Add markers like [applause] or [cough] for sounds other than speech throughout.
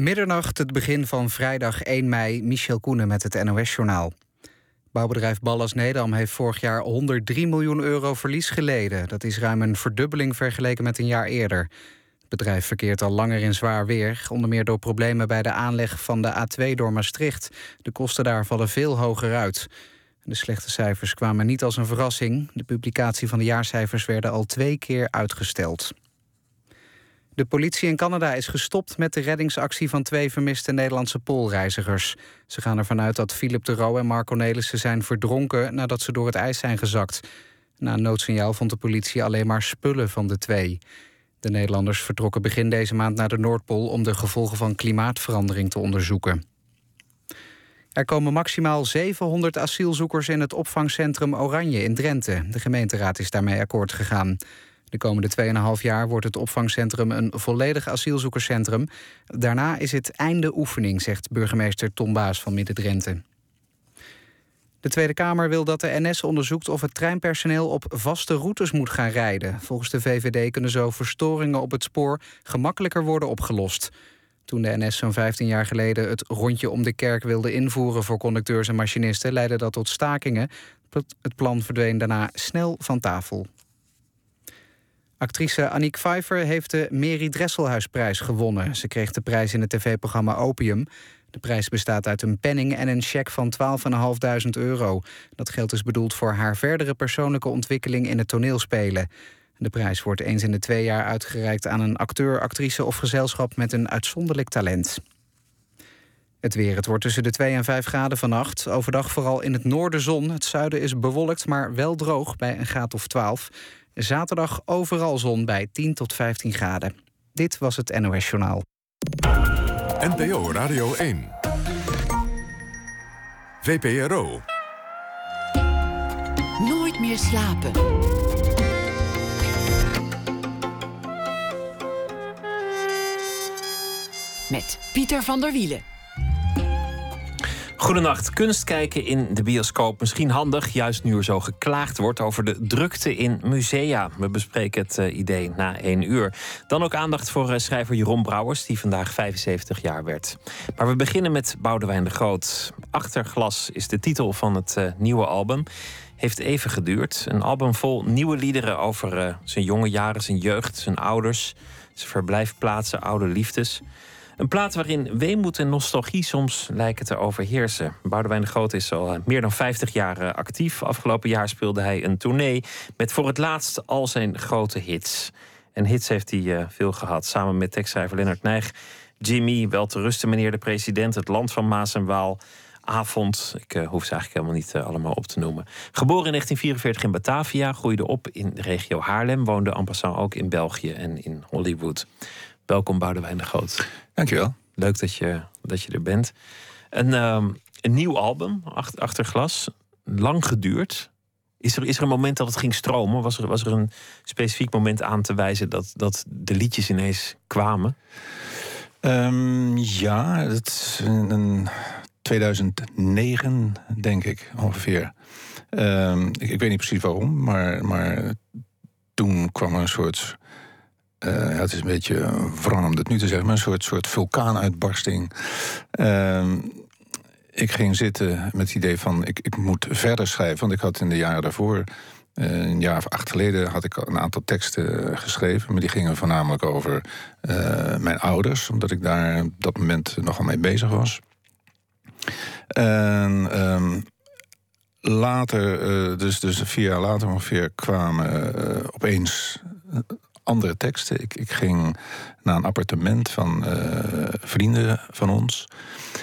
Middernacht, het begin van vrijdag 1 mei, Michel Koenen met het NOS-journaal. Bouwbedrijf Ballas Nedam heeft vorig jaar 103 miljoen euro verlies geleden. Dat is ruim een verdubbeling vergeleken met een jaar eerder. Het bedrijf verkeert al langer in zwaar weer, onder meer door problemen bij de aanleg van de A2 door Maastricht. De kosten daar vallen veel hoger uit. De slechte cijfers kwamen niet als een verrassing. De publicatie van de jaarcijfers werden al twee keer uitgesteld. De politie in Canada is gestopt met de reddingsactie van twee vermiste Nederlandse poolreizigers. Ze gaan ervan uit dat Philip de Roo en Mark Cornelissen zijn verdronken nadat ze door het ijs zijn gezakt. Na een noodsignaal vond de politie alleen maar spullen van de twee. De Nederlanders vertrokken begin deze maand naar de Noordpool om de gevolgen van klimaatverandering te onderzoeken. Er komen maximaal 700 asielzoekers in het opvangcentrum Oranje in Drenthe. De gemeenteraad is daarmee akkoord gegaan. De komende 2,5 jaar wordt het opvangcentrum een volledig asielzoekerscentrum. Daarna is het einde oefening, zegt burgemeester Tom Baas van Midden-Drenthe. De Tweede Kamer wil dat de NS onderzoekt of het treinpersoneel op vaste routes moet gaan rijden. Volgens de VVD kunnen zo verstoringen op het spoor gemakkelijker worden opgelost. Toen de NS zo'n 15 jaar geleden het rondje om de kerk wilde invoeren voor conducteurs en machinisten, leidde dat tot stakingen. Het plan verdween daarna snel van tafel. Actrice Annick Pfeiffer heeft de Mary Dresselhuisprijs gewonnen. Ze kreeg de prijs in het tv-programma Opium. De prijs bestaat uit een penning en een cheque van 12.500 euro. Dat geld is bedoeld voor haar verdere persoonlijke ontwikkeling in het toneelspelen. De prijs wordt eens in de twee jaar uitgereikt aan een acteur, actrice of gezelschap met een uitzonderlijk talent. Het weer. Het wordt tussen de 2 en 5 graden vannacht. Overdag vooral in het noorden zon. Het zuiden is bewolkt, maar wel droog bij een graad of 12. Zaterdag overal zon bij 10 tot 15 graden. Dit was het NOS Journaal. NPO Radio 1. VPRO. Nooit meer slapen. Met Pieter van der Wielen. Goedenacht. Kunst kijken in de bioscoop. Misschien handig, juist nu er zo geklaagd wordt over de drukte in musea. We bespreken het uh, idee na één uur. Dan ook aandacht voor uh, schrijver Jeroen Brouwers, die vandaag 75 jaar werd. Maar we beginnen met Boudewijn de Groot. Achterglas is de titel van het uh, nieuwe album. Heeft even geduurd. Een album vol nieuwe liederen over zijn jonge jaren, zijn jeugd, zijn ouders, zijn verblijfplaatsen, oude liefdes. Een plaat waarin weemoed en nostalgie soms lijken te overheersen. Boudewijn de Groot is al eh, meer dan 50 jaar eh, actief. Afgelopen jaar speelde hij een tournee met voor het laatst al zijn grote hits. En hits heeft hij eh, veel gehad, samen met tekstschrijver Lennart Nijg. Jimmy, wel te rusten meneer de president, het land van Maas en Waal... Avond. Ik hoef ze eigenlijk helemaal niet allemaal op te noemen. Geboren in 1944 in Batavia, groeide op in de regio Haarlem, woonde en passant ook in België en in Hollywood. Welkom Boudewijn de Groot. Dankjewel. Leuk dat je, dat je er bent. Een, um, een nieuw album, achter, achter glas. Lang geduurd. Is er, is er een moment dat het ging stromen? Was er, was er een specifiek moment aan te wijzen dat, dat de liedjes ineens kwamen? Um, ja, het is een 2009, denk ik ongeveer. Um, ik, ik, weet niet precies waarom, maar, maar toen kwam er een soort uh, het is een beetje wrang om dat nu te zeggen, maar een soort, soort vulkaanuitbarsting. Uh, ik ging zitten met het idee van ik, ik moet verder schrijven. Want ik had in de jaren daarvoor, uh, een jaar of acht geleden, had ik een aantal teksten geschreven. Maar die gingen voornamelijk over uh, mijn ouders, omdat ik daar op dat moment nogal mee bezig was. En um, later, dus, dus vier jaar later ongeveer, kwamen opeens andere teksten. Ik, ik ging naar een appartement van uh, vrienden van ons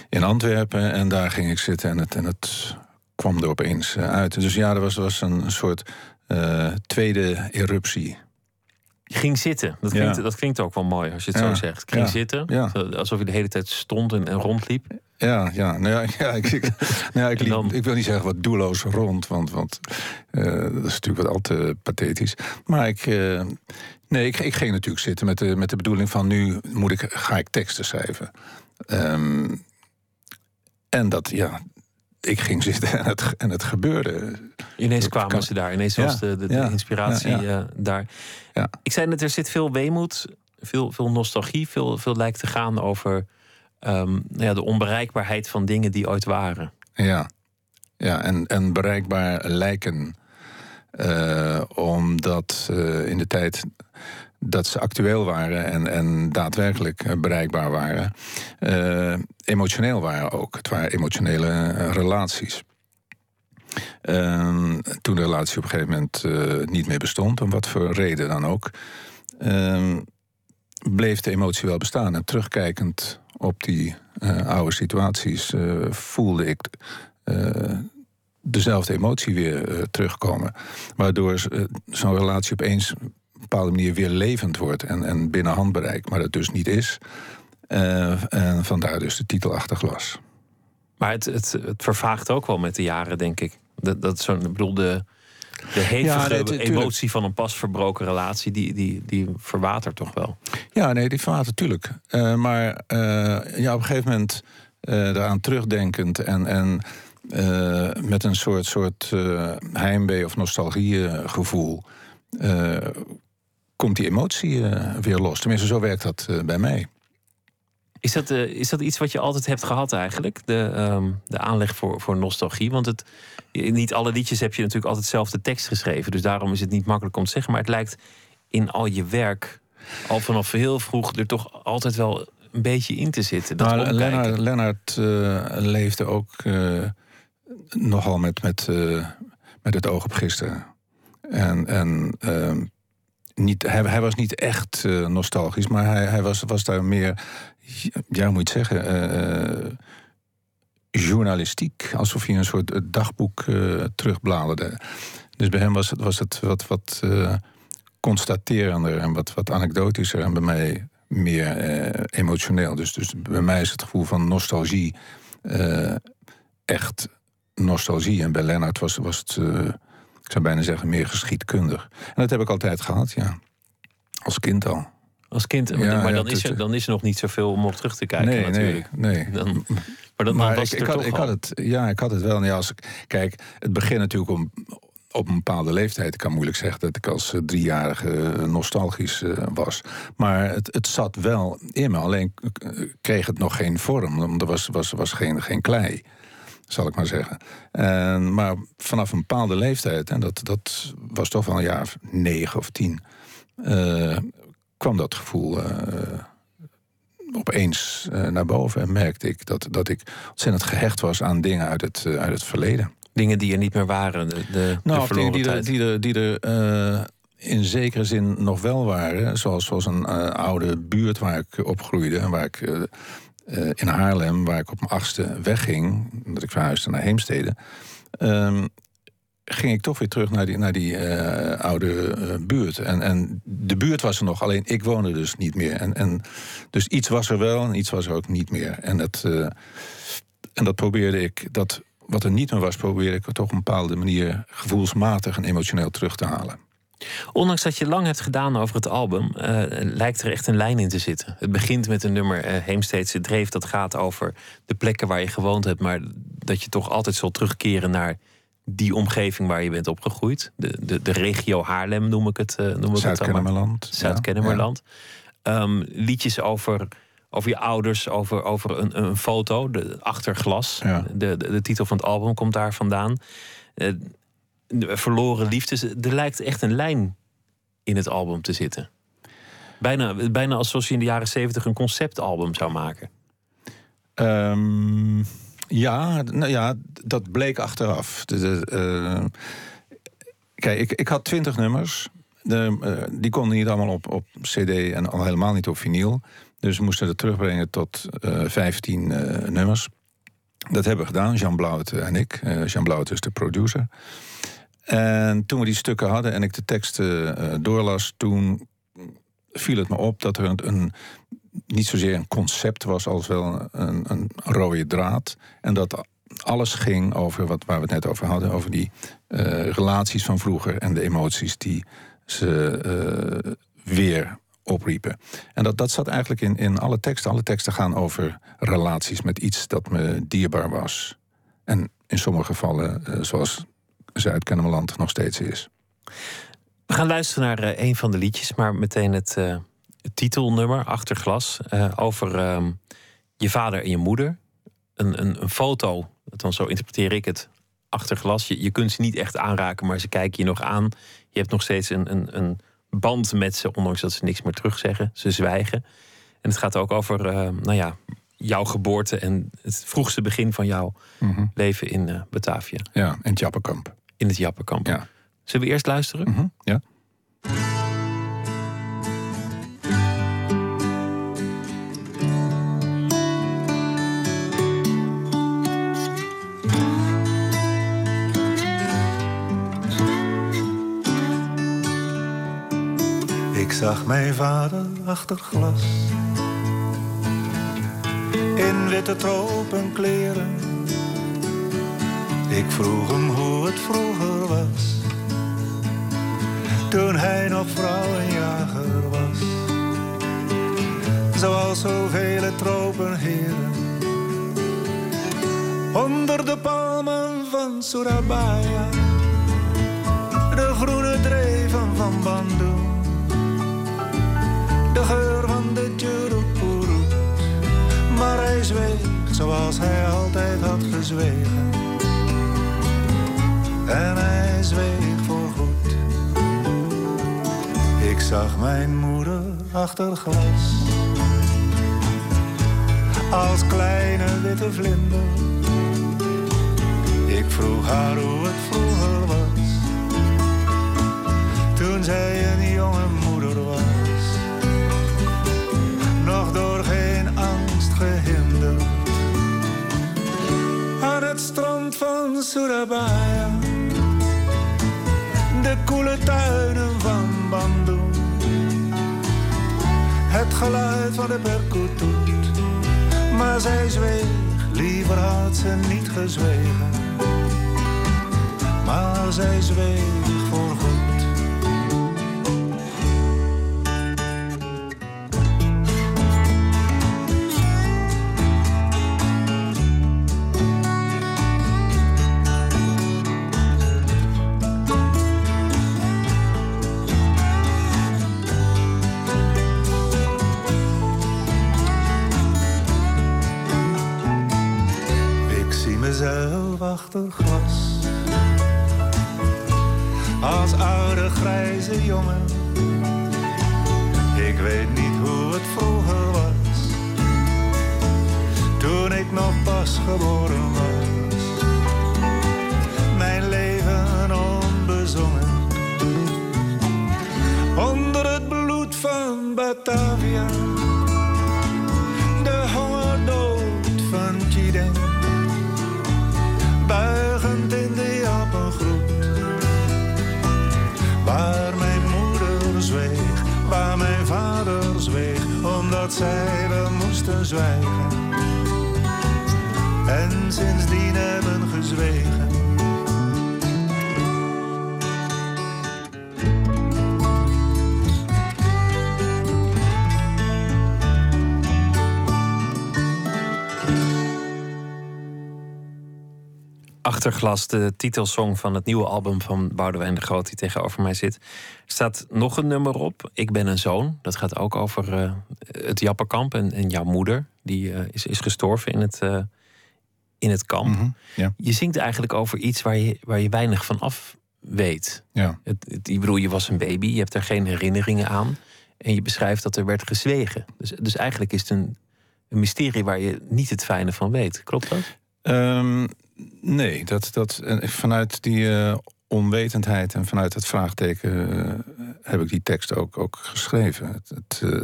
in Antwerpen. En daar ging ik zitten en het, en het kwam er opeens eh, uit. Dus ja, er was, was een soort uh, tweede eruptie. Je ging zitten. Dat klinkt, ja. dat klinkt ook wel mooi als je het ja. zo zegt. Ik ging ja. zitten. Alsof je de hele tijd stond en, en rondliep. Ja, ja, nou ja, [laughs] ja, ik, ik, nou ja ik, liep, dan... ik, wil niet zeggen wat doelloos rond, want, want uh, dat is natuurlijk wat al te pathetisch. Maar ik, uh, nee, ik, ik ging natuurlijk zitten met de, met de bedoeling van nu moet ik, ga ik teksten schrijven. Um, en dat, ja, ik ging zitten en het, en het gebeurde. Ineens kwamen kan... ze daar, ineens was de, de, de ja, inspiratie ja, uh, daar. Ik zei net, er zit veel weemoed, veel, veel nostalgie, veel, veel lijkt te gaan over ehm, nou ja, de onbereikbaarheid van dingen die ooit waren. Ja, ja en, en bereikbaar lijken. Uh, omdat uh, in de tijd dat ze actueel waren en, en daadwerkelijk bereikbaar waren, uh, emotioneel waren ook. Het waren emotionele relaties. Ehm, toen de relatie op een gegeven moment niet meer bestond, om wat voor reden dan ook, ehm, bleef de emotie wel bestaan. En terugkijkend op die oude situaties voelde ik dezelfde emotie weer terugkomen. Waardoor zo'n relatie opeens op een bepaalde manier weer levend wordt en, en binnen handbereik, maar dat dus niet is. Uh, en vandaar dus de titel Achterglas. Maar het, het, het vervaagt ook wel met de jaren, denk ik. Dat, dat zo'n, ik bedoel, de, de hevige ja, nee, emotie van een pas verbroken relatie, die, die, die verwatert toch wel? Ja, nee, die verwatert natuurlijk. maar ja, op een gegeven moment eraan terugdenkend en. en met een soort, soort heimwee of nostalgiegevoel. Uh, komt die emotie weer los. Tenminste, zo werkt dat bij mij. Is dat, is dat iets wat je altijd hebt gehad eigenlijk? De, um, de aanleg voor, voor nostalgie? Want het, niet alle liedjes heb je natuurlijk altijd zelf de tekst geschreven. Dus daarom is het niet makkelijk om te zeggen. Maar het lijkt in al je werk, al vanaf heel vroeg, er toch altijd wel een beetje in te zitten. Dat nou, Lennart, Lennart leefde ook nogal met, met, uh, met het oog op gisteren. En, en uh, niet, hij, hij, was niet echt uh, nostalgisch, maar hij, hij was, was daar meer, ja, moet je zeggen, journalistiek. Alsof je een soort dagboek terugbladerde. Dus bij hem was het, was het wat, wat constaterender en wat, wat anekdotischer. En bij mij meer emotioneel. Dus, dus bij mij is het gevoel van nostalgie echt nostalgie. En bij Lennart was, was het, uh, ik zou bijna zeggen, meer geschiedkundig. En dat heb ik altijd gehad, ja. Als kind al. Als kind, ja, maar dan, is er, dan is er nog niet zoveel om op terug te kijken nee, natuurlijk. Nee, nee. Dan, maar dan, maar was ik, ik, had, ik had het, ja, ik had het wel. Ja, als ik, kijk, het begint natuurlijk om, op een bepaalde leeftijd. Ik kan moeilijk zeggen dat ik als driejarige nostalgisch uh, was. Maar het, het zat wel in me. Alleen kreeg het nog geen vorm. Er was, was, was geen, geen klei zal ik maar zeggen. En, maar vanaf een bepaalde leeftijd, en dat, dat was toch wel een jaar negen of tien, uh, kwam dat gevoel uh, opeens uh, naar boven. En merkte ik dat, dat ik ontzettend gehecht was aan dingen uit het, uit het verleden. Dingen die er niet meer waren, de, de, nou, de dingen die er, die er, die er in zekere zin nog wel waren. Zoals, zoals een oude buurt waar ik opgroeide en waar ik uh, in Haarlem, waar ik op mijn achtste wegging, omdat ik verhuisde naar Heemstede, um, ging ik toch weer terug naar die, naar die uh, oude uh, buurt. En, en de buurt was er nog, alleen ik woonde dus niet meer. En, en, dus iets was er wel en iets was er ook niet meer. En dat, en dat probeerde ik, dat wat er niet meer was, probeerde ik toch op een bepaalde manier gevoelsmatig en emotioneel terug te halen. Ondanks dat je lang hebt gedaan over het album, uh, lijkt er echt een lijn in te zitten. Het begint met een nummer uh, Heemsteedse Dreef, dat gaat over de plekken waar je gewoond hebt, maar dat je toch altijd zal terugkeren naar die omgeving waar je bent opgegroeid. De, de, de regio Haarlem noem ik het. Uh, noem ik Zuid-Kennemerland. Zuid-Kennemerland. Ja. Um, liedjes over, over je ouders, over, over een, een foto, de achterglas. Ja. De, de, de, titel van het album komt daar vandaan verloren liefdes. Er lijkt echt een lijn in het album te zitten. Bijna, bijna alsof je in de jaren zeventig een conceptalbum zou maken. Um, ja, nou ja, dat bleek achteraf. Uh, kijk, ik, ik had twintig nummers. De, uh, die konden niet allemaal op, op CD en al helemaal niet op vinyl. Dus we moesten het terugbrengen tot uh, 15 nummers. Dat hebben we gedaan, Jean Blauwt en ik. Jean Blauwt is de producer. En toen we die stukken hadden en ik de teksten uh, doorlas, toen viel het me op dat er een, niet zozeer een concept was als wel een, een rode draad. En dat alles ging over wat, waar we het net over hadden, over die uh, relaties van vroeger en de emoties die ze uh, weer opriepen. En dat, dat zat eigenlijk in, in alle teksten. Alle teksten gaan over relaties met iets dat me dierbaar was. En in sommige gevallen, zoals Zuid-Kennemerland nog steeds is. We gaan luisteren naar uh, een van de liedjes, maar meteen het, uh, het titelnummer, Achterglas. Uh, over ehm, je vader en je moeder. Een, een, een foto, dan zo interpreteer ik het, achter glas. Je, je kunt ze niet echt aanraken, maar ze kijken je nog aan. Je hebt nog steeds een, een, een band met ze, ondanks dat ze niks meer terugzeggen. Ze zwijgen. En het gaat ook over, nou ja, jouw geboorte en het vroegste begin van jouw Mhm. leven in Batavia. Ja, in het Jappenkamp. In het Jappenkamp. Ja. Zullen we eerst luisteren? Mhm, Ja. Ik zag mijn vader achter glas. In witte tropenkleren. Ik vroeg hem hoe het vroeger was. Toen hij nog vrouwenjager was. Zoals zoveel tropenheren. Onder de palmen van Surabaya. De groene dreven van Bandung de geur van de Tjurupurut. Maar hij zweeg zoals hij altijd had gezwegen. En hij zweeg voorgoed. Ik zag mijn moeder achter glas. Als kleine witte vlinder. Ik vroeg haar hoe het vroeger was. Toen zij een jonge moeder was nog door geen angst gehinderd. Aan het strand van Surabaya, de koele tuinen van Bandung, het geluid van de percutoet. Maar zij zweeg, liever had ze niet gezwegen. Maar zij zweeg. Ik Achterglas, de titelsong van het nieuwe album van Boudewijn de Groot, die tegenover mij zit. Er staat nog een nummer op. Ik ben een zoon. Dat gaat ook over eh, het Jappenkamp en, en jouw moeder. Die eh, is, is gestorven in het, eh, in het kamp. Mhm, ja. Je zingt eigenlijk over iets waar je, waar je weinig van af weet. Ja. Het, het, ik bedoel, je was een baby, je hebt er geen herinneringen aan. En je beschrijft dat er werd gezwegen. Dus, dus eigenlijk is het een, een mysterie waar je niet het fijne van weet. Klopt dat? Ehm, nee, dat, dat, vanuit die eh, onwetendheid en vanuit het vraagteken eh, heb ik die tekst ook, ook geschreven. Het, het, eh,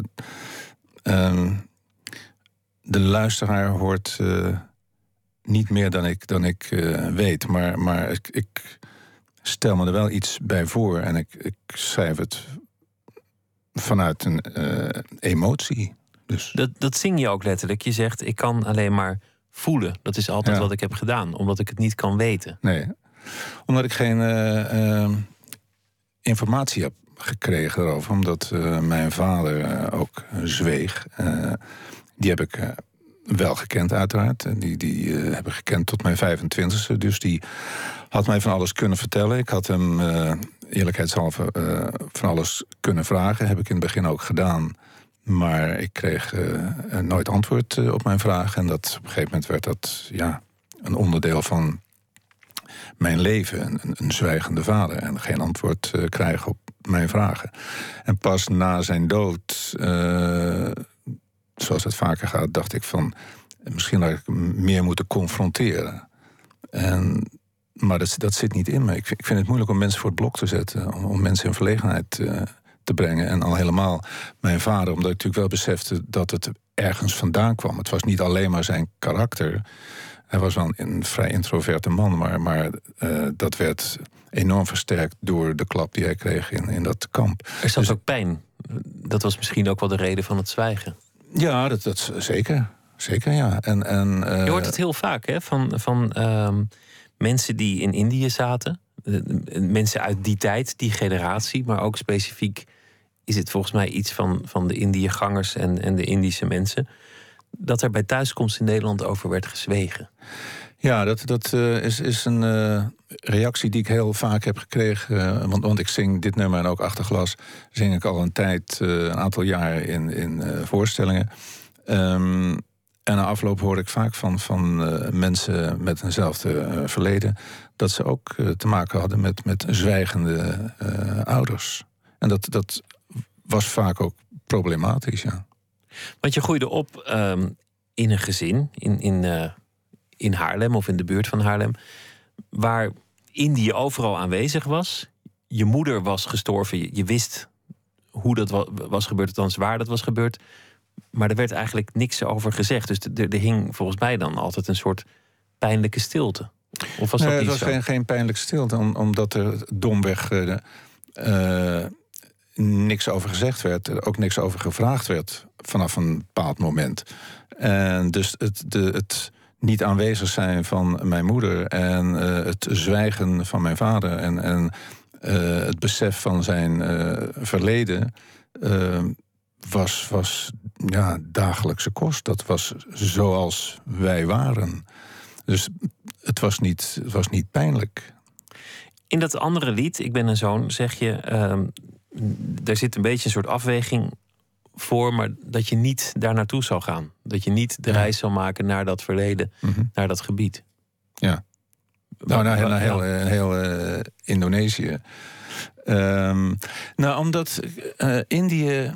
ehm, de luisteraar hoort niet meer dan ik, dan ik weet, maar, maar ik, ik stel me er wel iets bij voor en ik, ik schrijf het vanuit een emotie. Dus Dat, dat zing je ook letterlijk. Je zegt, ik kan alleen maar voelen. Dat is altijd Ja. wat ik heb gedaan, omdat ik het niet kan weten. Nee, omdat ik geen eh, eh, informatie heb gekregen erover. Omdat eh, mijn vader ook zweeg. Die heb ik wel gekend uiteraard. En Die, die heb ik gekend tot mijn 25e. Dus die had mij van alles kunnen vertellen. Ik had hem eerlijkheidshalve van alles kunnen vragen. Heb ik in het begin ook gedaan. Maar ik kreeg uh, nooit antwoord uh, op mijn vraag. En dat, op een gegeven moment werd dat ja, een onderdeel van mijn leven. Een, zwijgende vader en geen antwoord uh, krijgen op mijn vragen. En pas na zijn dood, zoals het vaker gaat, dacht ik van... misschien had ik meer moeten confronteren. En, maar dat, zit niet in me. Ik, ik vind het moeilijk om mensen voor het blok te zetten. Om, om mensen in verlegenheid te brengen. En al helemaal mijn vader, omdat ik natuurlijk wel besefte dat het ergens vandaan kwam. Het was niet alleen maar zijn karakter. Hij was wel een vrij introverte man, maar, maar uh, dat werd enorm versterkt door de klap die hij kreeg in, in dat kamp. Er zat dus, ook pijn. Dat was misschien ook wel de reden van het zwijgen. Ja, dat, dat zeker. Zeker, ja. En, en, uh, Je hoort het heel vaak hè, van, van uh, mensen die in Indië zaten. Mensen uit die tijd, die generatie, maar ook specifiek is het volgens mij iets van, van de Indiëgangers en, en de Indische mensen. Dat er bij thuiskomst in Nederland over werd gezwegen. Ja, dat, dat uh, is, is een reactie die ik heel vaak heb gekregen. Want, want ik zing dit nummer en ook Achterglas. Zing ik al een tijd, een aantal jaar in, in voorstellingen. Um, en na afloop hoor ik vaak van, van mensen met eenzelfde verleden. dat ze ook te maken hadden met, met zwijgende ouders. En dat, dat was vaak ook problematisch, ja. Want je groeide op ehm, in een gezin in, in, in Haarlem of in de buurt van Haarlem, waar Indië overal aanwezig was. Je moeder was gestorven, je, je wist hoe dat was gebeurd, althans waar dat was gebeurd. Maar er werd eigenlijk niks over gezegd. Dus er, hing volgens mij dan altijd een soort pijnlijke stilte. Of was dat nee, het was geen, geen pijnlijke stilte, omdat er domweg. Uh, niks over gezegd werd, er ook niks over gevraagd werd vanaf een bepaald moment. En dus het, de, het niet aanwezig zijn van mijn moeder en uh, het zwijgen van mijn vader en, en het besef van zijn verleden was, was ja, dagelijkse kost. Dat was zoals wij waren. Dus het was niet, het was niet pijnlijk. In dat andere lied, Ik ben een zoon, zeg je ehm, daar zit een beetje een soort afweging voor, maar dat je niet daar naartoe zou gaan. Dat je niet de reis zou maken naar dat verleden, mhm. naar dat gebied. Ja. Nou, naar, naar heel, ja. heel uh, Indonesië. Um, nou, omdat uh, Indië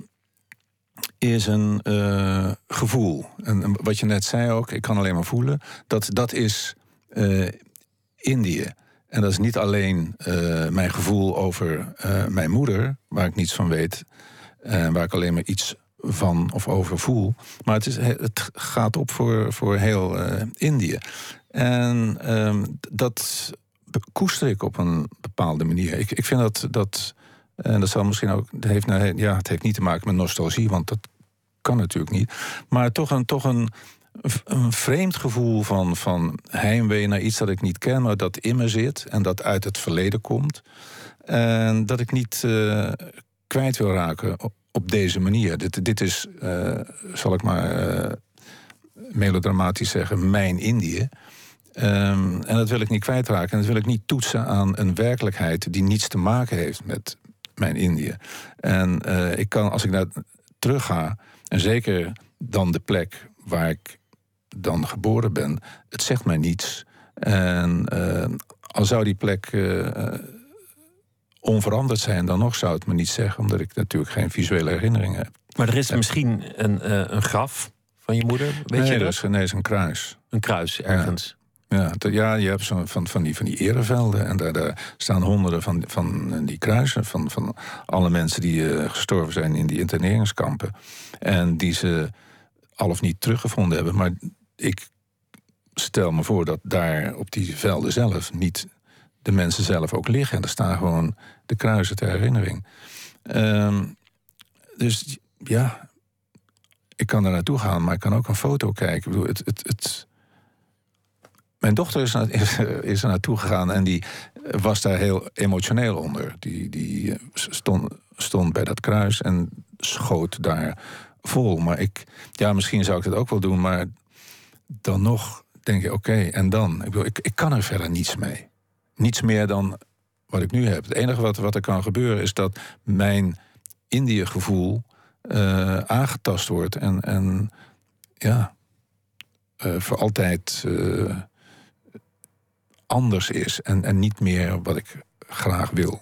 is een uh, gevoel. En wat je net zei ook, ik kan alleen maar voelen. Dat, dat is Indië. En dat is niet alleen uh, mijn gevoel over uh, mijn moeder, waar ik niets van weet, en waar ik alleen maar iets van of over voel. Maar het, is, het gaat op voor, voor heel uh, Indië. En ehm, dat koester ik op een bepaalde manier. Ik, ik vind dat, dat, en dat zal misschien ook, het heeft, ja, het heeft niet te maken met nostalgie, want dat kan natuurlijk niet. Maar toch een, toch een, een vreemd gevoel van, van heimwee naar iets dat ik niet ken, maar dat in me zit en dat uit het verleden komt. En dat ik niet uh, kwijt wil raken op, deze manier. Dit, dit is, uh, zal ik maar uh, melodramatisch zeggen, mijn Indië. Um, en dat wil ik niet kwijtraken. En dat wil ik niet toetsen aan een werkelijkheid die niets te maken heeft met mijn Indië. En ik kan, als ik naar terug ga, en zeker dan de plek waar ik dan geboren ben, het zegt mij niets. En uh, al zou die plek uh, onveranderd zijn, dan nog zou het me niet zeggen, omdat ik natuurlijk geen visuele herinneringen heb. Maar er is misschien een, een graf van je moeder, weet nee, je dat? Is, nee, is een kruis. Een kruis, ergens. Ja. Ja, je hebt zo van, van, die, van die erevelden. En daar, daar staan honderden van, van die kruisen. Van, van alle mensen die uh, gestorven zijn in die interneringskampen. En die ze al of niet teruggevonden hebben. Maar ik stel me voor dat daar op die velden zelf niet de mensen zelf ook liggen. En er staan gewoon de kruisen ter herinnering. Um, dus ja, ik kan er naartoe gaan, maar ik kan ook een foto kijken. Ik bedoel, het, het, het... Mijn dochter is, is, is er naartoe gegaan en die was daar heel emotioneel onder. Die, die stond, stond bij dat kruis en schoot daar vol. Maar ik, ja, misschien zou ik dat ook wel doen, maar dan nog denk je, oké, en dan? Ik, bedoel, ik, ik kan er verder niets mee. Niets meer dan wat ik nu heb. Het enige wat, wat er kan gebeuren is dat mijn Indië-gevoel eh, aangetast wordt en, en ja, eh, voor altijd eh, anders is en, en niet meer wat ik graag wil.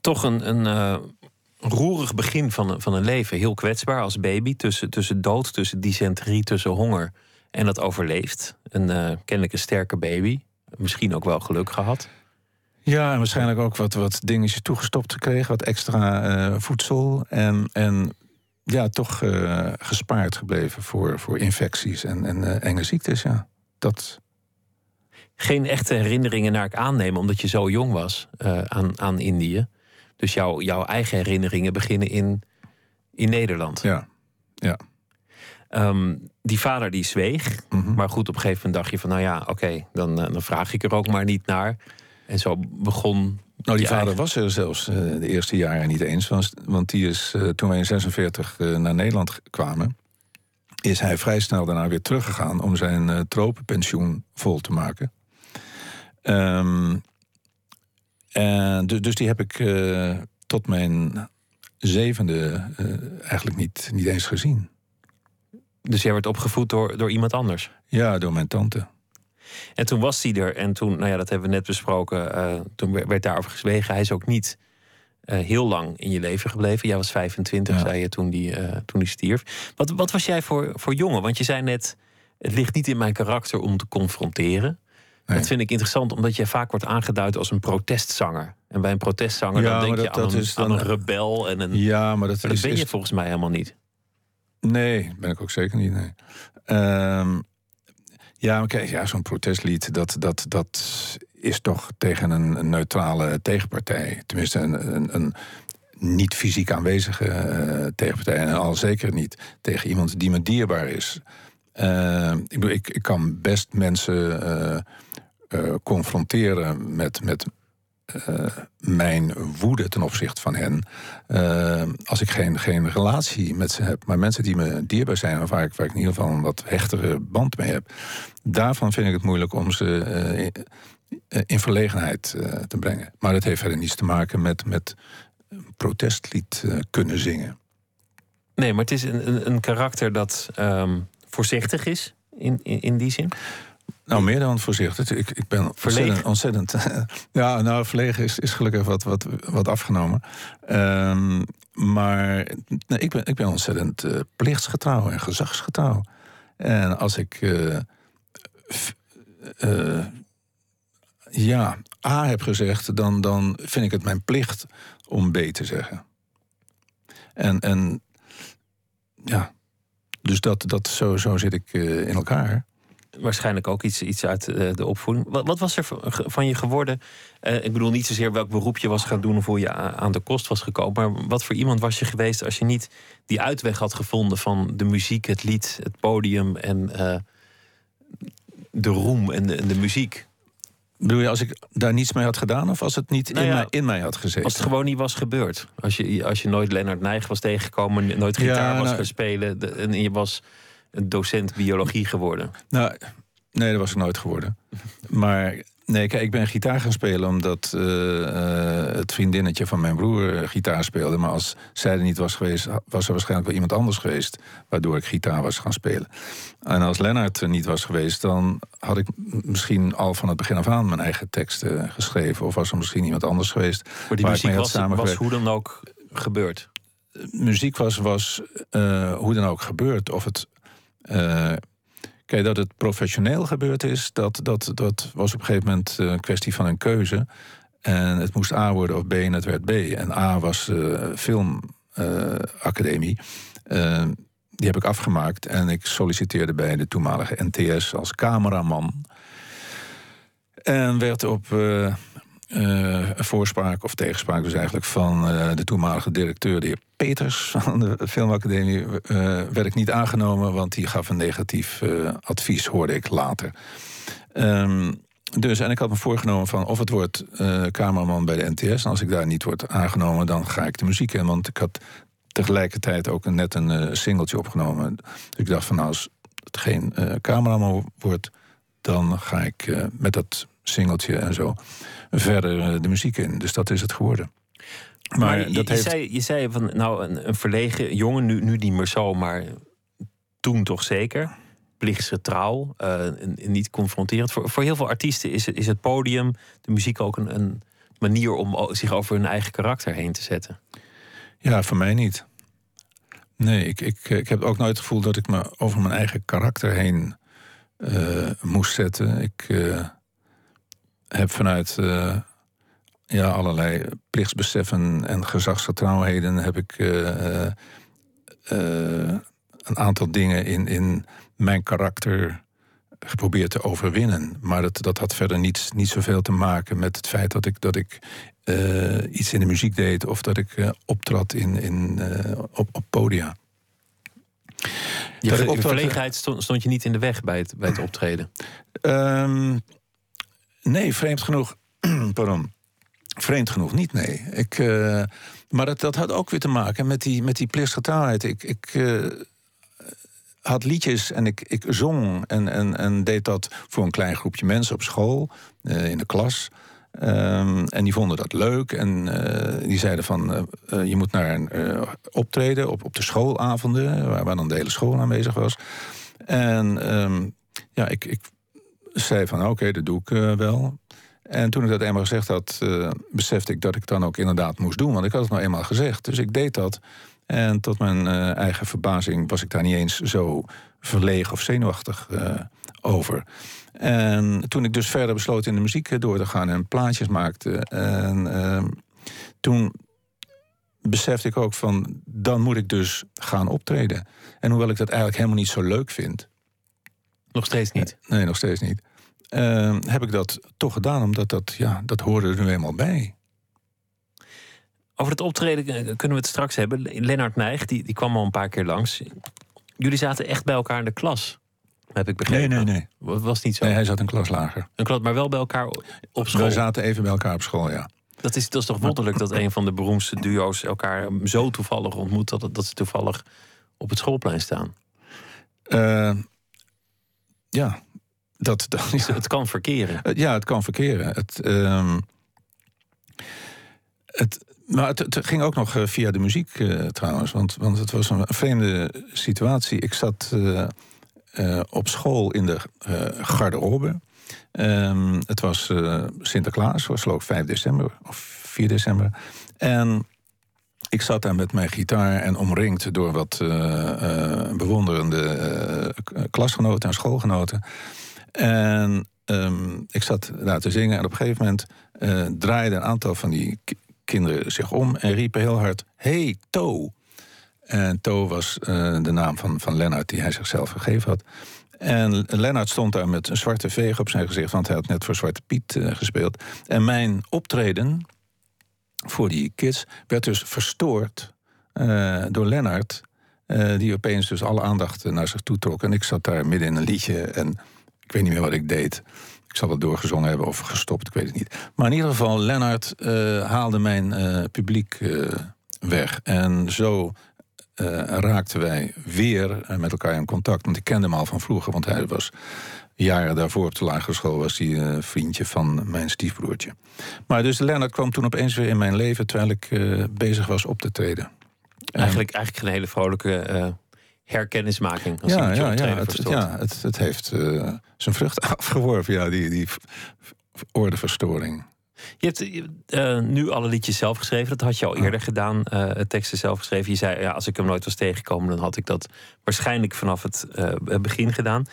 Toch een, een eh, roerig begin van, een- van een leven. Heel kwetsbaar als baby. Tussen, tussen dood, tussen dysenterie, tussen honger. En dat overleeft. Een eh, kennelijk een sterke baby. Misschien ook wel geluk gehad. Ja, en waarschijnlijk ook wat, wat dingetjes toegestopt gekregen, wat extra eh, voedsel. En, en ja, toch gespaard gebleven voor, voor infecties en, en enge ziektes. Ja. Dat, Geen echte herinneringen naar ik aannemen, omdat je zo jong was eh, aan, aan Indië. Dus jouw jouw eigen herinneringen beginnen in, in Nederland. ja. ja. Ehm, die vader die zweeg. Mhm. Maar goed, op een gegeven moment dacht je van... nou ja, oké, dan, eh, dan vraag ik er ook maar niet naar. En zo begon... Nou, die vader eigen- was er zelfs eh, de eerste jaren niet eens. Want, want die is, toen wij in 46 eh, naar Nederland kwamen... is hij vrij snel daarna weer teruggegaan... om zijn tropenpensioen vol te maken. Ehm, en dus, dus die heb ik eh, tot mijn zevende eh, eigenlijk niet, niet eens gezien. Dus jij werd opgevoed door, door iemand anders. Ja, door mijn tante. En toen was hij er. En toen, nou ja, dat hebben we net besproken. eh, toen werd daarover gezwegen. Hij is ook niet eh, heel lang in je leven gebleven. Jij was 25, Ja. zei je, toen die, eh, toen die stierf. Wat, wat was jij voor, voor jongen? Want je zei net, het ligt niet in mijn karakter om te confronteren. Nee. Dat vind ik interessant, omdat jij vaak wordt aangeduid als een protestzanger. En bij een protestzanger Ja, dan denk je aan, dat een, is dan- aan een rebel. En een, Ja, maar dat, maar dat is, ben is je volgens mij helemaal niet. Nee, ben ik ook zeker niet. Nee. Ehm, ja, maar kijk, ja, zo'n protestlied, dat, dat, dat is toch tegen een, een neutrale tegenpartij. Tenminste, een, een, een niet fysiek aanwezige eh, tegenpartij. En al zeker niet tegen iemand die me dierbaar is. Ehm, ik, bedoel, ik, ik kan best mensen eh, eh, confronteren met, met eh, mijn woede ten opzichte van hen. eh, als ik geen, geen relatie met ze heb. Maar mensen die me dierbaar zijn, of waar ik, waar ik in ieder geval een wat hechtere band mee heb. Daarvan vind ik het moeilijk om ze in, verlegenheid te brengen. Maar dat heeft verder niets te maken met, met een protestlied kunnen zingen. Nee, maar het is een, een, karakter dat ehm, voorzichtig is. In, in die zin. Nou, meer dan voorzichtig. Ik, ik ben Verlegen? ontzettend. ontzettend [laughs] ja, nou, verlegen is, is gelukkig wat, wat, wat afgenomen. Ehm, maar nee, ik, ben, ik ben ontzettend eh, plichtsgetrouw en gezagsgetrouw. En als ik. eh, f- eh, ja, A heb gezegd, dan, dan vind ik het mijn plicht om B te zeggen. En, en ja, dus dat, dat, zo, zo zit ik in elkaar. Waarschijnlijk ook iets, iets uit eh, de opvoeding. Wat, wat was er van- je geworden? Eh, ik bedoel niet zozeer welk beroep je was gaan doen of hoe je aan de kost was gekomen. Maar wat voor iemand was je geweest als je niet die uitweg had gevonden van de muziek, het lied, het podium en eh, de roem en de, en de muziek? Bedoel je als ik daar niets mee had gedaan of als het niet Nou in, ja, mij, in mij had gezeten? Als het gewoon niet was gebeurd. Als je, als je nooit Lennart Nijg was tegengekomen, nooit gitaar Ja, was nou- gaan spelen en je was een docent biologie geworden. Nou, nee, dat was ik nooit geworden. Maar nee, kijk, ik ben gitaar gaan spelen omdat eh, eh, het vriendinnetje van mijn broer eh, gitaar speelde. Maar als zij er niet was geweest, was er waarschijnlijk wel iemand anders geweest. Waardoor ik gitaar was gaan spelen. En als Lennart er niet was geweest, dan had ik misschien al van het begin af aan mijn eigen teksten geschreven. Of was er misschien iemand anders geweest. Maar die waar ik muziek was, was hoe dan ook gebeurd. muziek was, was hoe dan ook gebeurd. Of het. Eh, kijk, dat het professioneel gebeurd is, dat, dat, dat was op een gegeven moment eh, een kwestie van een keuze. En het moest A worden of B en het werd B. En A was eh filmacademie. Die heb ik afgemaakt en ik solliciteerde bij de toenmalige NTS als cameraman. En werd op een voorspraak of tegenspraak dus eigenlijk van eh, de toenmalige directeur, de heer Peters van de Filmacademie, eh, werd ik niet aangenomen, want die gaf een negatief advies, hoorde ik later. Ehm, dus, en ik had me voorgenomen van of het wordt cameraman bij de NTS. En als ik daar niet word aangenomen, dan ga ik de muziek in. Want ik had tegelijkertijd ook net een singeltje opgenomen. Dus ik dacht van nou, als het geen cameraman wordt, dan ga ik met dat singeltje en zo verder eh, de muziek in. Dus dat is het geworden. Maar, Maar, je, dat je heeft. zei, je zei van nou een, een verlegen jongen, nu, nu niet meer zo, maar toen toch zeker. Plichtsgetrouw, eh, en- en niet confronterend. Voor, voor heel veel artiesten is het, is het podium, de muziek ook een, een manier om zich over hun eigen karakter heen te zetten. Ja, voor mij niet. Nee, ik, ik, ik heb ook nooit het gevoel dat ik me over mijn eigen karakter heen eh, moest zetten. Ik eh, heb vanuit eh, ja, allerlei plichtsbeseffen en gezagsgetrouwheden heb ik eh, eh, een aantal dingen in, in mijn karakter geprobeerd te overwinnen. Maar dat, dat had verder niet, niet zoveel te maken met het feit dat ik, dat ik iets in de muziek deed of dat ik optrad in, in, op, op podia. Je, Dat ik je optrad- verlegenheid stond, stond je niet in de weg bij het, bij het optreden. Ehm, nee, vreemd genoeg. [clears throat] pardon. Vreemd genoeg niet, nee. Ik, eh, maar dat, dat had ook weer te maken met die, met die. Ik, ik eh, had liedjes en ik, ik zong en, en, en deed dat voor een klein groepje mensen op school, eh, in de klas. Ehm, en die vonden dat leuk en die zeiden van je moet naar een optreden op, op de schoolavonden, waar, waar dan de hele school aanwezig was. En ehm, ja, ik, ik zei van oké, dat doe ik eh, wel. En toen ik dat eenmaal gezegd had, eh, besefte ik dat ik het dan ook inderdaad moest doen. Want ik had het nou eenmaal gezegd. Dus ik deed dat. En tot mijn eh, eigen verbazing was ik daar niet eens zo verlegen of zenuwachtig over. En toen ik dus verder besloot in de muziek door te gaan en plaatjes maakte. En ehm, toen besefte ik ook van, dan moet ik dus gaan optreden. En hoewel ik dat eigenlijk helemaal niet zo leuk vind. Nog steeds niet. Nee, nog steeds niet. Ehm, heb ik dat toch gedaan, omdat dat, ja, dat hoorde er nu eenmaal bij. Over het optreden eh, kunnen we het straks hebben. Lennart Nijg, die, die kwam al een paar keer langs. Jullie zaten echt bij elkaar in de klas, heb ik begrepen. Nee, nee, nee. Was was niet zo. Nee, hij zat een klas lager. Een klas, maar wel bij elkaar op school. We zaten even bij elkaar op school, ja. Dat is, dat is toch wonderlijk dat een van de beroemdste duo's elkaar zo toevallig ontmoet... dat, dat ze toevallig op het schoolplein staan. Eh, ja, dat, dat, Dus het kan verkeren. Eh, Ja, het kan verkeren. Het, ehm, het, maar het, het ging ook nog eh, via de muziek eh, trouwens. Want, want het was een vreemde situatie. Ik zat op school in de garderobe. Ehm, het was Sinterklaas, was geloof ik 5 december of 4 december. En ik zat daar met mijn gitaar en omringd door wat bewonderende klasgenoten en schoolgenoten. En ehm, ik zat daar te zingen en op een gegeven moment eh, draaiden een aantal van die ki- kinderen zich om en riepen heel hard: Hey, To! En To was eh, de naam van, van Lennart die hij zichzelf gegeven had. En Lennart stond daar met een zwarte veeg op zijn gezicht, want hij had net voor Zwarte Piet eh, gespeeld. En mijn optreden voor die kids werd dus verstoord door Lennart. die opeens dus alle aandacht naar zich toe trok. En ik zat daar midden in een liedje en ik weet niet meer wat ik deed. Ik zal het doorgezongen hebben of gestopt, ik weet het niet. Maar in ieder geval, Lennart eh, haalde mijn eh, publiek eh, weg. En zo raakten wij weer met elkaar in contact. Want ik kende hem al van vroeger, want hij was jaren daarvoor op de lagere school... was hij vriendje van mijn stiefbroertje. Maar dus Lennart kwam toen opeens weer in mijn leven... terwijl ik bezig was op te treden. En- Eigenlijk, eigenlijk geen hele vrolijke herkennismaking. Als ja, ja, ja, het, ja het, het heeft eh, zijn vrucht [laughs] afgeworpen, ja, die, die ordeverstoring. Je hebt eh, nu alle liedjes zelf geschreven. Dat had je al Ja. eerder gedaan, het teksten zelf geschreven. Je zei, ja, als ik hem nooit was tegengekomen... dan had ik dat waarschijnlijk vanaf het begin gedaan.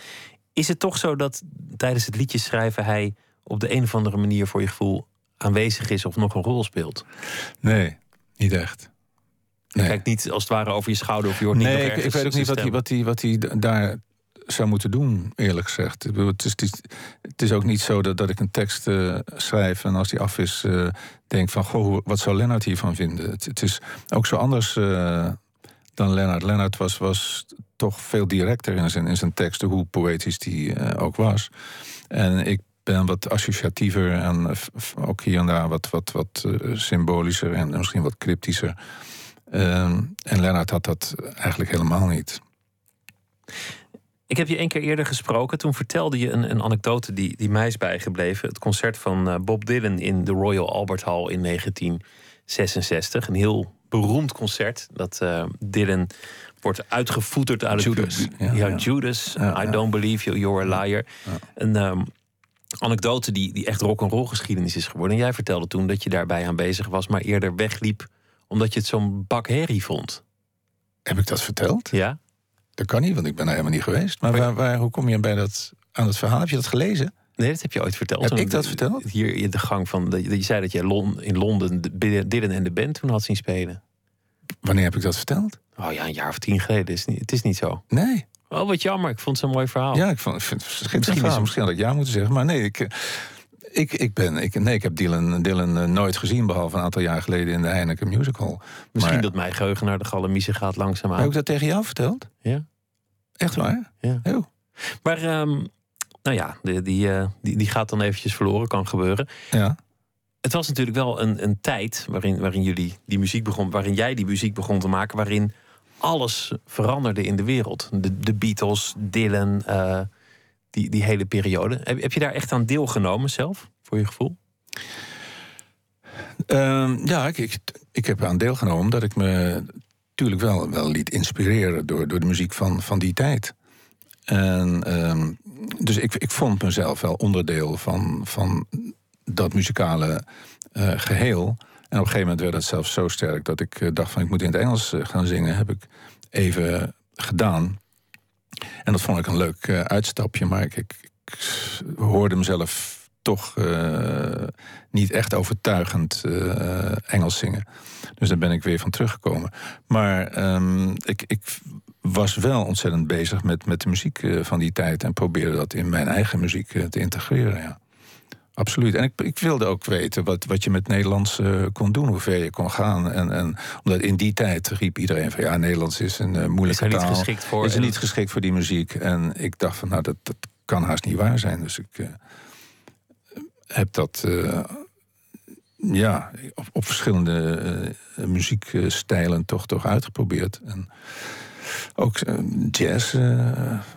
Is het toch zo dat tijdens het liedjes schrijven... hij op de een of andere manier voor je gevoel aanwezig is... of nog een rol speelt? Nee, niet echt. Nee. Kijk niet als het ware over je schouder... of je hoort niet nee, nog ik, ik weet ook niet wat hij, wat, hij, wat hij daar zou moeten doen, eerlijk gezegd. Het, is, het, is, het is ook niet zo dat, dat ik een tekst eh, schrijf en als die af is, eh, denk van: Goh, wat zou Lennart hiervan vinden? Het, het is ook zo anders eh, dan Lennart. Lennart was, was toch veel directer in zijn, in zijn teksten, hoe poëtisch die ook was. En ik ben wat associatiever en ook hier en daar wat, wat, wat symbolischer en misschien wat cryptischer. Ehm, en Lennart had dat eigenlijk helemaal niet. Ik heb je één keer eerder gesproken. Toen vertelde je een, een anekdote die, die mij is bijgebleven. Het concert van eh, Bob Dylan in de Royal Albert Hall in 66. Een heel beroemd concert. Dat uh, Dylan wordt uitgevoeterd uit Judas. het. Ja, Judas. I don't believe you, you're a liar. Een um, anekdote die, die echt rock and roll geschiedenis is geworden. En jij vertelde toen dat je daarbij aanwezig was, maar eerder wegliep omdat je het zo'n bak herrie vond. Heb ik dat verteld? Ja. Dat kan niet, want ik ben daar helemaal niet geweest. Maar waar, waar, hoe kom je bij dat, aan het verhaal? Heb je dat gelezen? Nee, dat heb je ooit verteld. Heb ik dat verteld? Hier in de gang van. De, je zei dat je in Londen Dylan en de band toen had zien spelen. Wanneer heb ik dat verteld? Oh ja, een jaar of tien geleden. Is niet, het is niet zo. Nee. Oh, wat jammer. Ik vond het een mooi verhaal. Ja, ik, vond, ik vind het misschien, misschien had ik ja moeten zeggen. Maar nee, ik, eh, ik, ik, ben, ik, nee, ik heb Dylan, Dylan eh, nooit gezien. Behalve een aantal jaar geleden in de Heineken Musical. Misschien dat mijn geheugen naar de galamiezen gaat langzaamaan. Heb ik dat tegen jou verteld? Ja. Echt waar? Ja. Oh. Maar um, nou ja, die, die, uh, die, die gaat dan eventjes verloren, kan gebeuren. Ja. Het was natuurlijk wel een, een tijd waarin, waarin jullie die muziek begon, waarin jij die muziek begon te maken, waarin alles veranderde in de wereld. De, de Beatles, Dylan, uh, die, die hele periode. Heb, heb je daar echt aan deelgenomen zelf, voor je gevoel? Uh, ja, ik, ik, heb aan deelgenomen omdat ik me natuurlijk wel, wel liet inspireren door, door de muziek van, van die tijd. En uh, dus ik, ik vond mezelf wel onderdeel van, van dat muzikale uh, geheel. En op een gegeven moment werd het zelfs zo sterk dat ik uh, dacht van ik moet in het Engels uh, gaan zingen. Heb ik even gedaan. En dat vond ik een leuk uitstapje, maar ik, ik, ik, hoorde mezelf toch niet echt overtuigend Engels zingen. Dus daar ben ik weer van teruggekomen. Maar um, ik, ik was wel ontzettend bezig met, met de muziek van die tijd. En probeerde dat in mijn eigen muziek te integreren. Ja. Absoluut. En ik, ik, wilde ook weten wat, wat je met Nederlands uh, kon doen, hoe ver je kon gaan. En, en omdat in die tijd riep iedereen van ja, Nederlands is een moeilijke is er taal. Niet geschikt voor, is er niet geschikt voor die muziek. En ik dacht van nou, dat, dat kan haast niet waar zijn. Dus ik heb dat ja, op, op verschillende muziekstijlen toch, toch uitgeprobeerd. En, ook uh, jazz uh,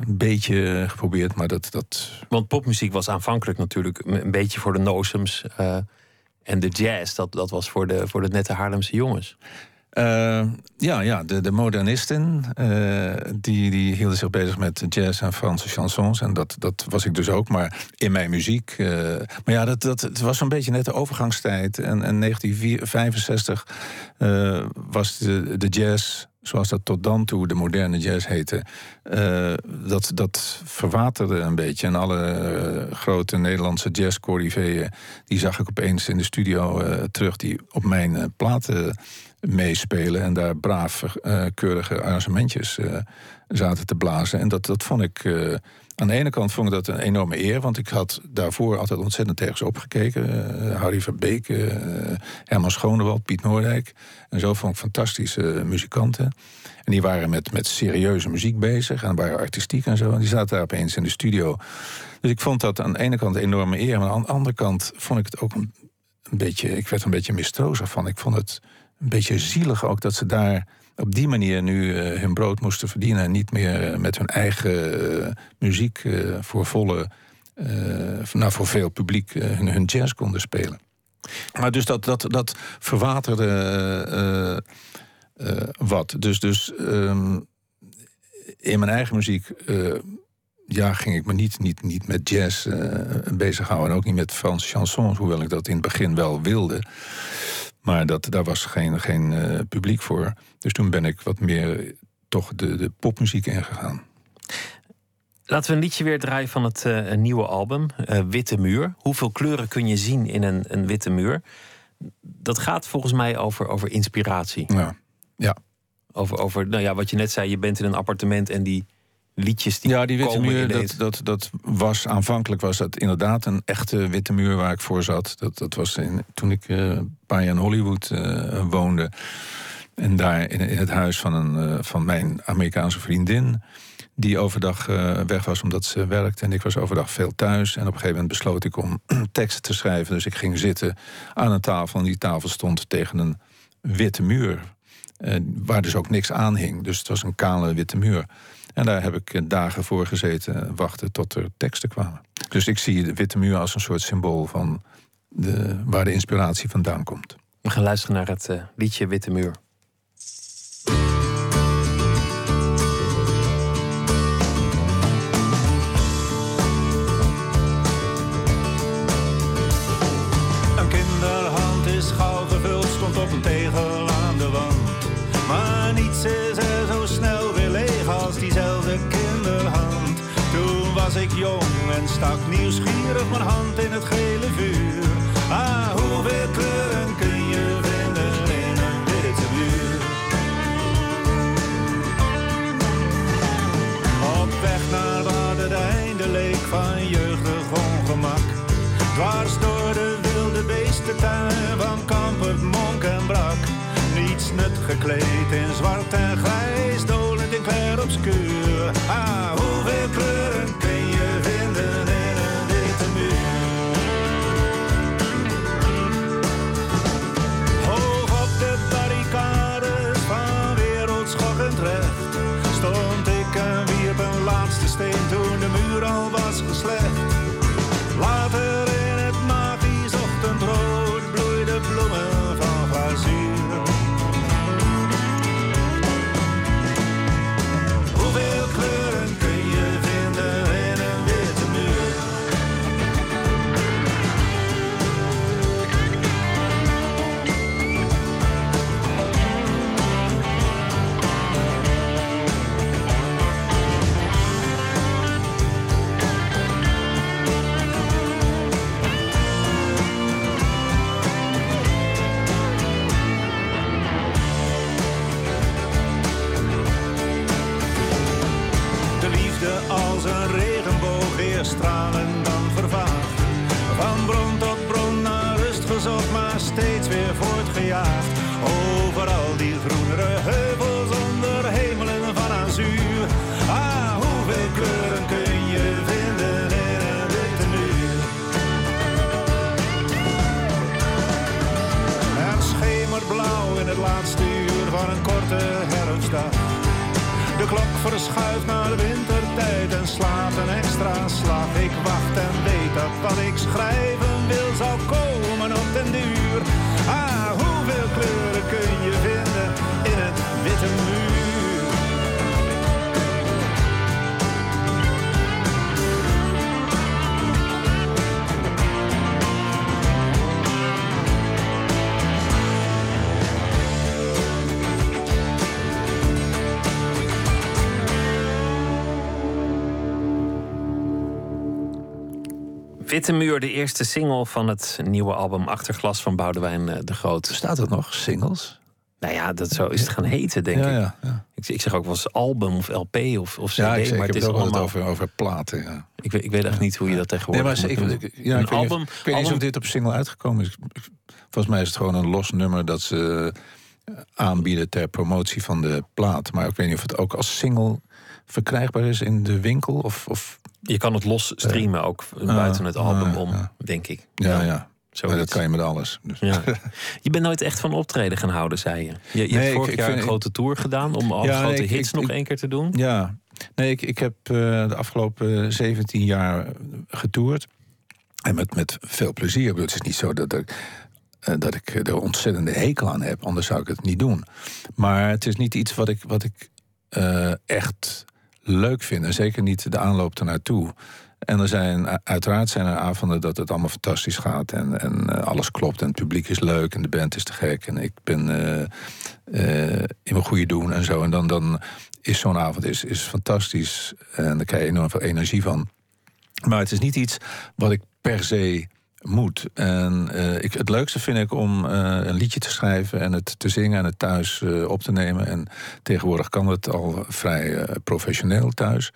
een beetje geprobeerd, maar dat, dat... Want popmuziek was aanvankelijk natuurlijk een beetje voor de nozems. Uh, en de jazz, dat, dat was voor de, voor de nette Haarlemse jongens. Ja, ja, de, de modernisten, die, die hielden zich bezig met jazz en Franse chansons. En dat, dat was ik dus ook, maar in mijn muziek. maar ja, dat, dat, het was een beetje net de overgangstijd. En in 1965 was de, de jazz zoals dat tot dan toe de moderne jazz heette, dat, dat verwaterde een beetje. En alle grote Nederlandse jazz die zag ik opeens in de studio terug, die op mijn platen meespelen en daar braaf keurige arrangementjes zaten te blazen. En dat, dat vond ik. aan de ene kant vond ik dat een enorme eer, want ik had daarvoor altijd ontzettend tegen ze opgekeken. Harry van Beek, Herman Schonewald, Piet Noordijk. En zo vond ik fantastische muzikanten. En die waren met, met serieuze muziek bezig en waren artistiek en zo. En die zaten daar opeens in de studio. Dus ik vond dat aan de ene kant een enorme eer, maar aan de andere kant vond ik het ook een, beetje. Ik werd er een beetje mistroostig van. Ik vond het een beetje zielig ook dat ze daar op die manier nu uh, hun brood moesten verdienen en niet meer uh, met hun eigen uh, muziek voor volle, nou voor veel publiek hun, jazz konden spelen. Maar dus dat, dat, dat verwaterde wat. Dus, dus um, in mijn eigen muziek ja, ging ik me niet, niet, niet met jazz bezighouden. En ook niet met Franse chansons, hoewel ik dat in het begin wel wilde. Maar dat, daar was geen, geen publiek voor. Dus toen ben ik wat meer toch de, de popmuziek ingegaan. Laten we een liedje weer draaien van het uh, nieuwe album, uh, Witte Muur. Hoeveel kleuren kun je zien in een, een witte muur? Dat gaat volgens mij over, over inspiratie. Ja. ja. Over, over nou ja, wat je net zei, je bent in een appartement en die liedjes die Ja, die witte muur, dat, dat, dat was aanvankelijk was dat inderdaad een echte witte muur waar ik voor zat. Dat, dat was in, toen ik uh, een paar jaar in Hollywood woonde. En daar in, in het huis van, een, van mijn Amerikaanse vriendin die overdag weg was omdat ze werkte. En ik was overdag veel thuis. En op een gegeven moment besloot ik om [clears throat] teksten te schrijven. Dus ik ging zitten aan een tafel. En die tafel stond tegen een witte muur. Waar dus ook niks aan hing. Dus het was een kale witte muur. En daar heb ik dagen voor gezeten, wachten tot er teksten kwamen. Dus ik zie de witte muur als een soort symbool van de, waar de inspiratie vandaan komt. We gaan luisteren naar het uh, liedje Witte Muur. Stak nieuwsgierig mijn hand in het gele vuur. Klok verschuift naar de wintertijd en slaat een extra slag. Ik wacht en weet dat wat ik schrijven wil zal komen op den duur. Ah, hoeveel kleuren kun je vinden Witte Muur, de eerste single van het nieuwe album Achterglas van Boudewijn eh, de Groot. Staat het nog, singles? Nou ja, dat zo is het gaan heten, denk ja, ik. ja, ja. ik. Ik zeg ook wel eens album of LP of, of CD, ja, ik, zeg, maar het is ook allemaal... over, over platen. Ja. Ik, weet, ik weet echt niet hoe je dat Nee, tegenwoordig maar ik, ja, Een ik weet niet of- album, ik weet niet album- of dit op single uitgekomen is. Volgens mij is het gewoon een los nummer dat ze eh, aanbieden ter promotie van de plaat. Maar ik weet niet of het ook als single verkrijgbaar is in de winkel. Of, of Je kan het los streamen ook buiten het album om, denk ik. ja, ja. Maar dat kan je met alles. Dus. Ja. [laughs] Je bent nooit echt van optreden gaan houden, zei je. Je, je Nee, hebt vorig ik jaar vind- een grote tour gedaan om alle Ja, grote ik- hits nog één keer te doen. Ja, nee, ik, ik heb eh, de afgelopen 17 jaar getoerd. En met, met veel plezier. Het is niet zo dat ik, eh, dat ik er ontzettende hekel aan heb. Anders zou ik het niet doen. Maar het is niet iets wat ik, wat ik eh, echt leuk vind. En zeker niet de aanloop ernaartoe. En er zijn, uiteraard zijn er avonden dat het allemaal fantastisch gaat. En, en eh, alles klopt. En het publiek is leuk. En de band is te gek. En ik ben eh, eh, in mijn goede doen en zo. En dan, dan is zo'n avond is, is fantastisch. En daar krijg je enorm veel energie van. Maar het is niet iets wat ik per se moet. En eh, ik, het leukste vind ik om eh, een liedje te schrijven en het te zingen en het thuis eh, op te nemen. En tegenwoordig kan het al vrij professioneel thuis.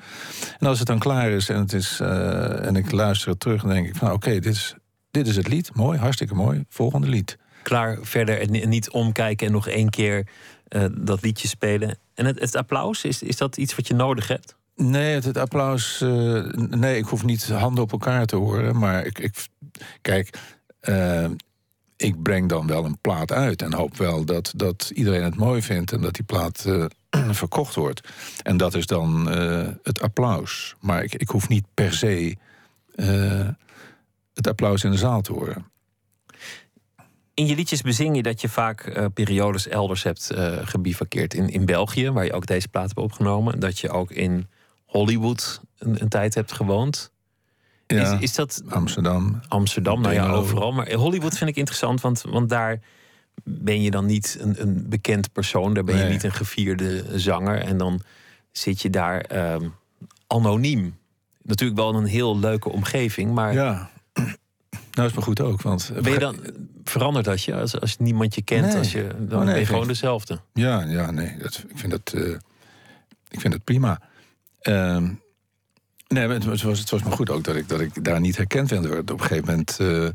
En als het dan klaar is en, het is, en ik luister het terug, dan denk ik van oké, dit, is, dit is het lied. Mooi, hartstikke mooi. Volgende lied. Klaar, verder en ni- niet omkijken en nog één keer dat liedje spelen. En het, het applaus, is, is dat iets wat je nodig hebt? Nee, het, het applaus. nee, ik hoef niet handen op elkaar te horen. Maar ik. ik kijk, eh, ik breng dan wel een plaat uit. En hoop wel dat, dat iedereen het mooi vindt. En dat die plaat eh, [clears throat] verkocht wordt. En dat is dan eh, het applaus. Maar ik, ik hoef niet per se. het applaus in de zaal te horen. In je liedjes bezing je dat je vaak periodes elders hebt uh. In, in België, waar je ook deze plaat hebt opgenomen. Dat je ook in Hollywood een, een tijd hebt gewoond. Ja, is, is dat. Amsterdam. Amsterdam, nou ja, overal. Maar Hollywood vind ik interessant, want, want daar ben je dan niet een, een bekend persoon. Daar ben je niet een gevierde zanger. En dan zit je daar ehm, anoniem. Natuurlijk wel in een heel leuke omgeving, maar Ja. [clears throat] Nou is maar goed ook, want... ben je dan, verandert dat je als, als niemand je kent? Nee. Als je, dan Oh, nee, ben je gewoon dezelfde. Ja, ja, nee, dat, ik, vind dat, eh, ik vind dat prima. Ehm, nee, maar het was, het was- het maar goed ook dat ik, dat ik daar niet herkend werd. Op een gegeven moment eh,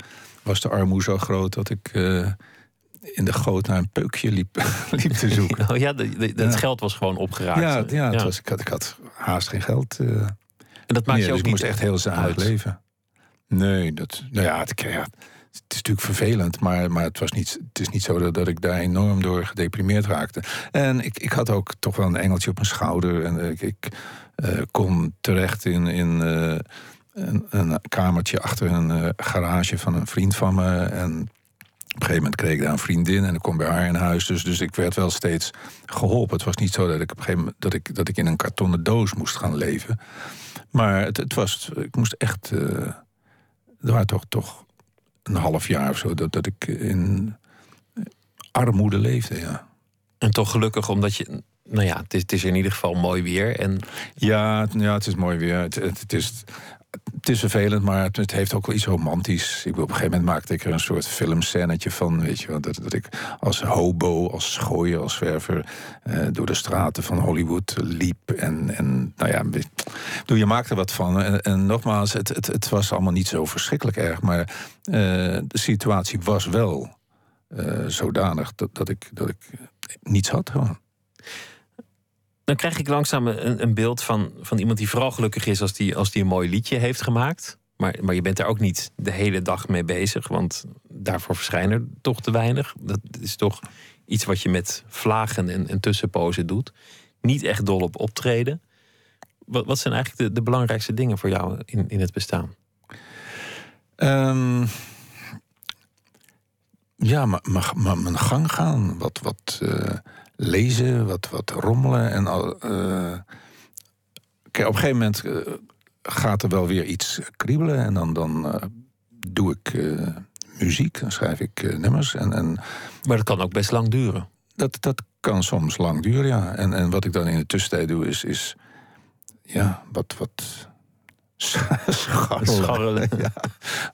was de armoede zo groot dat ik eh, in de goot naar een peukje liep, [laughs] liep te zoeken. Nou ja, de, de- dat Ja. geld was gewoon opgeraakt. ja, ja, het Ja. Was, ik, had, ik had haast geen geld. eh en dat maakt meer, je ook dus ik niet moest echt heel uit. leven. Nee, dat, nou ja, het, ja, het is natuurlijk vervelend, maar, maar het, was niet, het is niet zo dat, dat ik daar enorm door gedeprimeerd raakte. En ik, ik had ook toch wel een engeltje op mijn schouder. En ik, ik kon terecht in, in eh, een, een kamertje achter een eh, garage van een vriend van me. En op een gegeven moment kreeg ik daar een vriendin en ik kom bij haar in huis. Dus, dus ik werd wel steeds geholpen. Het was niet zo dat ik op een gegeven moment dat ik, dat ik in een kartonnen doos moest gaan leven. Maar het, het was, ik moest echt. eh, er waren toch, toch een half jaar of zo dat, dat ik in armoede leefde, ja. En toch gelukkig, omdat je... Nou ja, het is, in ieder geval mooi weer. En Ja, ja, het is mooi weer. Het, het, is, het is vervelend, maar het, heeft ook wel iets romantisch. Ik, op een gegeven moment maakte ik er een soort filmscènetje van. Weet je dat, dat ik als hobo, als schooier, als zwerver... eh, door de straten van Hollywood liep. En, en nou ja, bedoel, je maakt er wat van. En, en nogmaals, het, het, het was allemaal niet zo verschrikkelijk erg. Maar eh, de situatie was wel eh, zodanig dat, dat, ik, dat ik niets had. Gewoon. Dan krijg ik langzaam een, een beeld van, van iemand die vooral gelukkig is als die, als die een mooi liedje heeft gemaakt. Maar, maar je bent daar ook niet de hele dag mee bezig, want daarvoor verschijnen er toch te weinig. Dat is toch iets wat je met vlagen en, en tussenpozen doet. Niet echt dol op optreden. Wat, wat zijn eigenlijk de, de belangrijkste dingen voor jou in, in het bestaan? Ehm, ja, maar, maar, mijn gang gaan. Wat, wat eh, lezen, wat, wat rommelen. En al, eh, kijk, op een gegeven moment eh, gaat er wel weer iets kriebelen. En dan, dan eh, doe ik muziek, dan schrijf ik nummers. En, en Maar dat kan ook best lang duren. dat, dat kan soms lang duren, ja. En, en wat ik dan in de tussentijd doe, is, is ja, wat, wat [laughs] scharrelen. Scharrelen, Ja,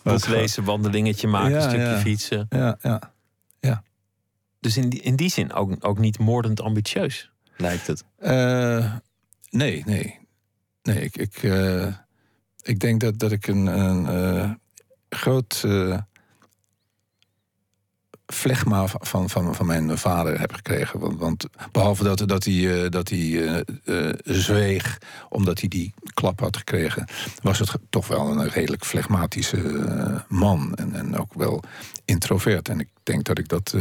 boek lezen, wandelingetje maken, Ja, een stukje ja. fietsen. Ja, ja. Dus in die, in die zin ook, ook niet moordend ambitieus, lijkt het. Eh, nee, nee. Nee, ik, ik, eh, ik denk dat, dat ik een, een eh, groot flegma van, van, van mijn vader heb gekregen. Want, want behalve dat, dat hij, eh, dat hij eh, eh, zweeg omdat hij die klap had gekregen, was het toch wel een redelijk flegmatische man. En, en ook wel introvert. En ik denk dat ik dat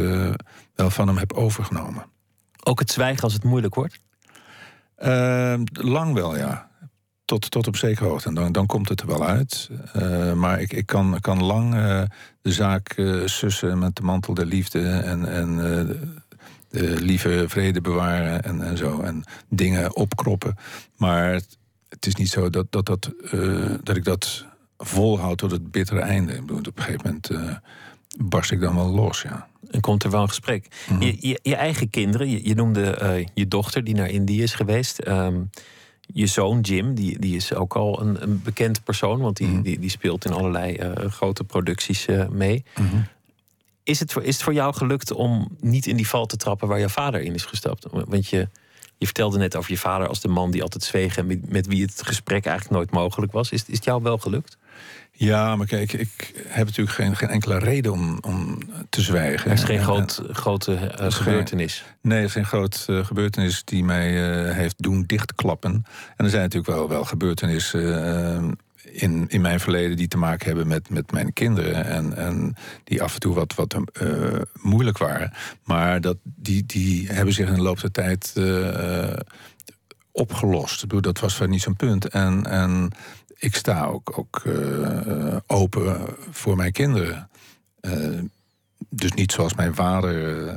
wel van hem heb overgenomen. Ook het zwijgen als het moeilijk wordt. Eh, lang wel, ja. Tot, tot op zekere hoogte. En dan, dan komt het er wel uit. Eh, maar ik, ik kan, kan lang eh, de zaak eh, sussen met de mantel der liefde. En, en de, lieve vrede bewaren en, en zo. En dingen opkroppen. Maar het, het is niet zo dat, dat, dat, dat ik dat volhoud tot het bittere einde. Ik bedoel, op een gegeven moment barst ik dan wel los, ja. En komt er wel een gesprek. Mhm. je, je, je eigen kinderen, je, je noemde je dochter die naar Indië is geweest. Ehm, je zoon Jim, die, die is ook al een, een bekend persoon, want die, Mhm. die, die speelt in allerlei eh, grote producties eh, mee. Mhm. Is het, voor, is het voor jou gelukt om niet in die val te trappen waar jouw vader in is gestapt? Want je, je vertelde net over je vader als de man die altijd zweeg en met, met wie het gesprek eigenlijk nooit mogelijk was. Is, is het jou wel gelukt? Ja, maar kijk, ik heb natuurlijk geen, geen enkele reden om, om te zwijgen. Er is geen En- groot, grote eh, is geen- gebeurtenis. Nee, het is een groot eh, gebeurtenis die mij eh, heeft doen dichtklappen. En er zijn natuurlijk wel, wel gebeurtenissen eh, in, in mijn verleden die te maken hebben met, met mijn kinderen. En, en die af en toe wat, wat eh, moeilijk waren. Maar dat, die, die hebben zich in de loop der tijd eh, opgelost. Ik bedoel, dat was niet zo'n punt. En, en ik sta ook, ook eh, open voor mijn kinderen. Eh, dus niet zoals mijn vader uh,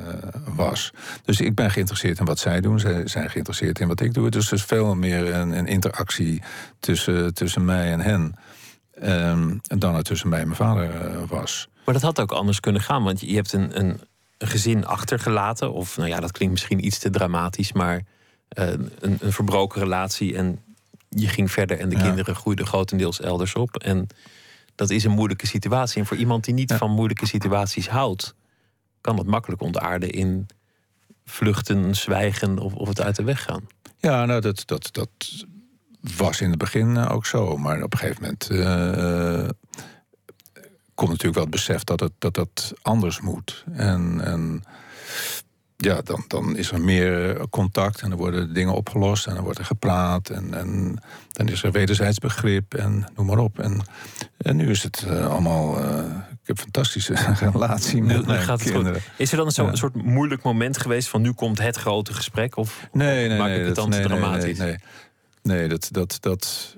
was. Dus ik ben geïnteresseerd in wat zij doen. Zij zijn geïnteresseerd in wat ik doe. Dus er is veel meer een, een interactie tussen, tussen mij en hen. Um, dan het tussen mij en mijn vader was. Maar dat had ook anders kunnen gaan. Want je hebt een, een, gezin achtergelaten. Of nou ja, dat klinkt misschien iets te dramatisch. Maar een, een verbroken relatie. En je ging verder en de ja. kinderen groeiden grotendeels elders op. En dat is een moeilijke situatie. En voor iemand die niet ja. van moeilijke situaties houdt, kan het makkelijk ontaarden in vluchten, zwijgen of, of het uit de weg gaan. Ja, nou, dat, dat, dat was in het begin ook zo. Maar op een gegeven moment uh, komt natuurlijk wel het besef dat het, dat, dat anders moet. En, en ja, dan, dan is er meer contact en er worden dingen opgelost en er wordt er gepraat en, en dan is er wederzijds begrip en noem maar op. En, en nu is het uh, allemaal. Uh, ik heb een fantastische [laughs] relatie met nu, mijn gaat het kinderen. Goed. Is er dan zo'n ja. soort moeilijk moment geweest van nu komt het grote gesprek? Of, nee, nee, maak nee, ik het dan te nee, dramatisch? Nee, nee, nee, dat, dat, dat.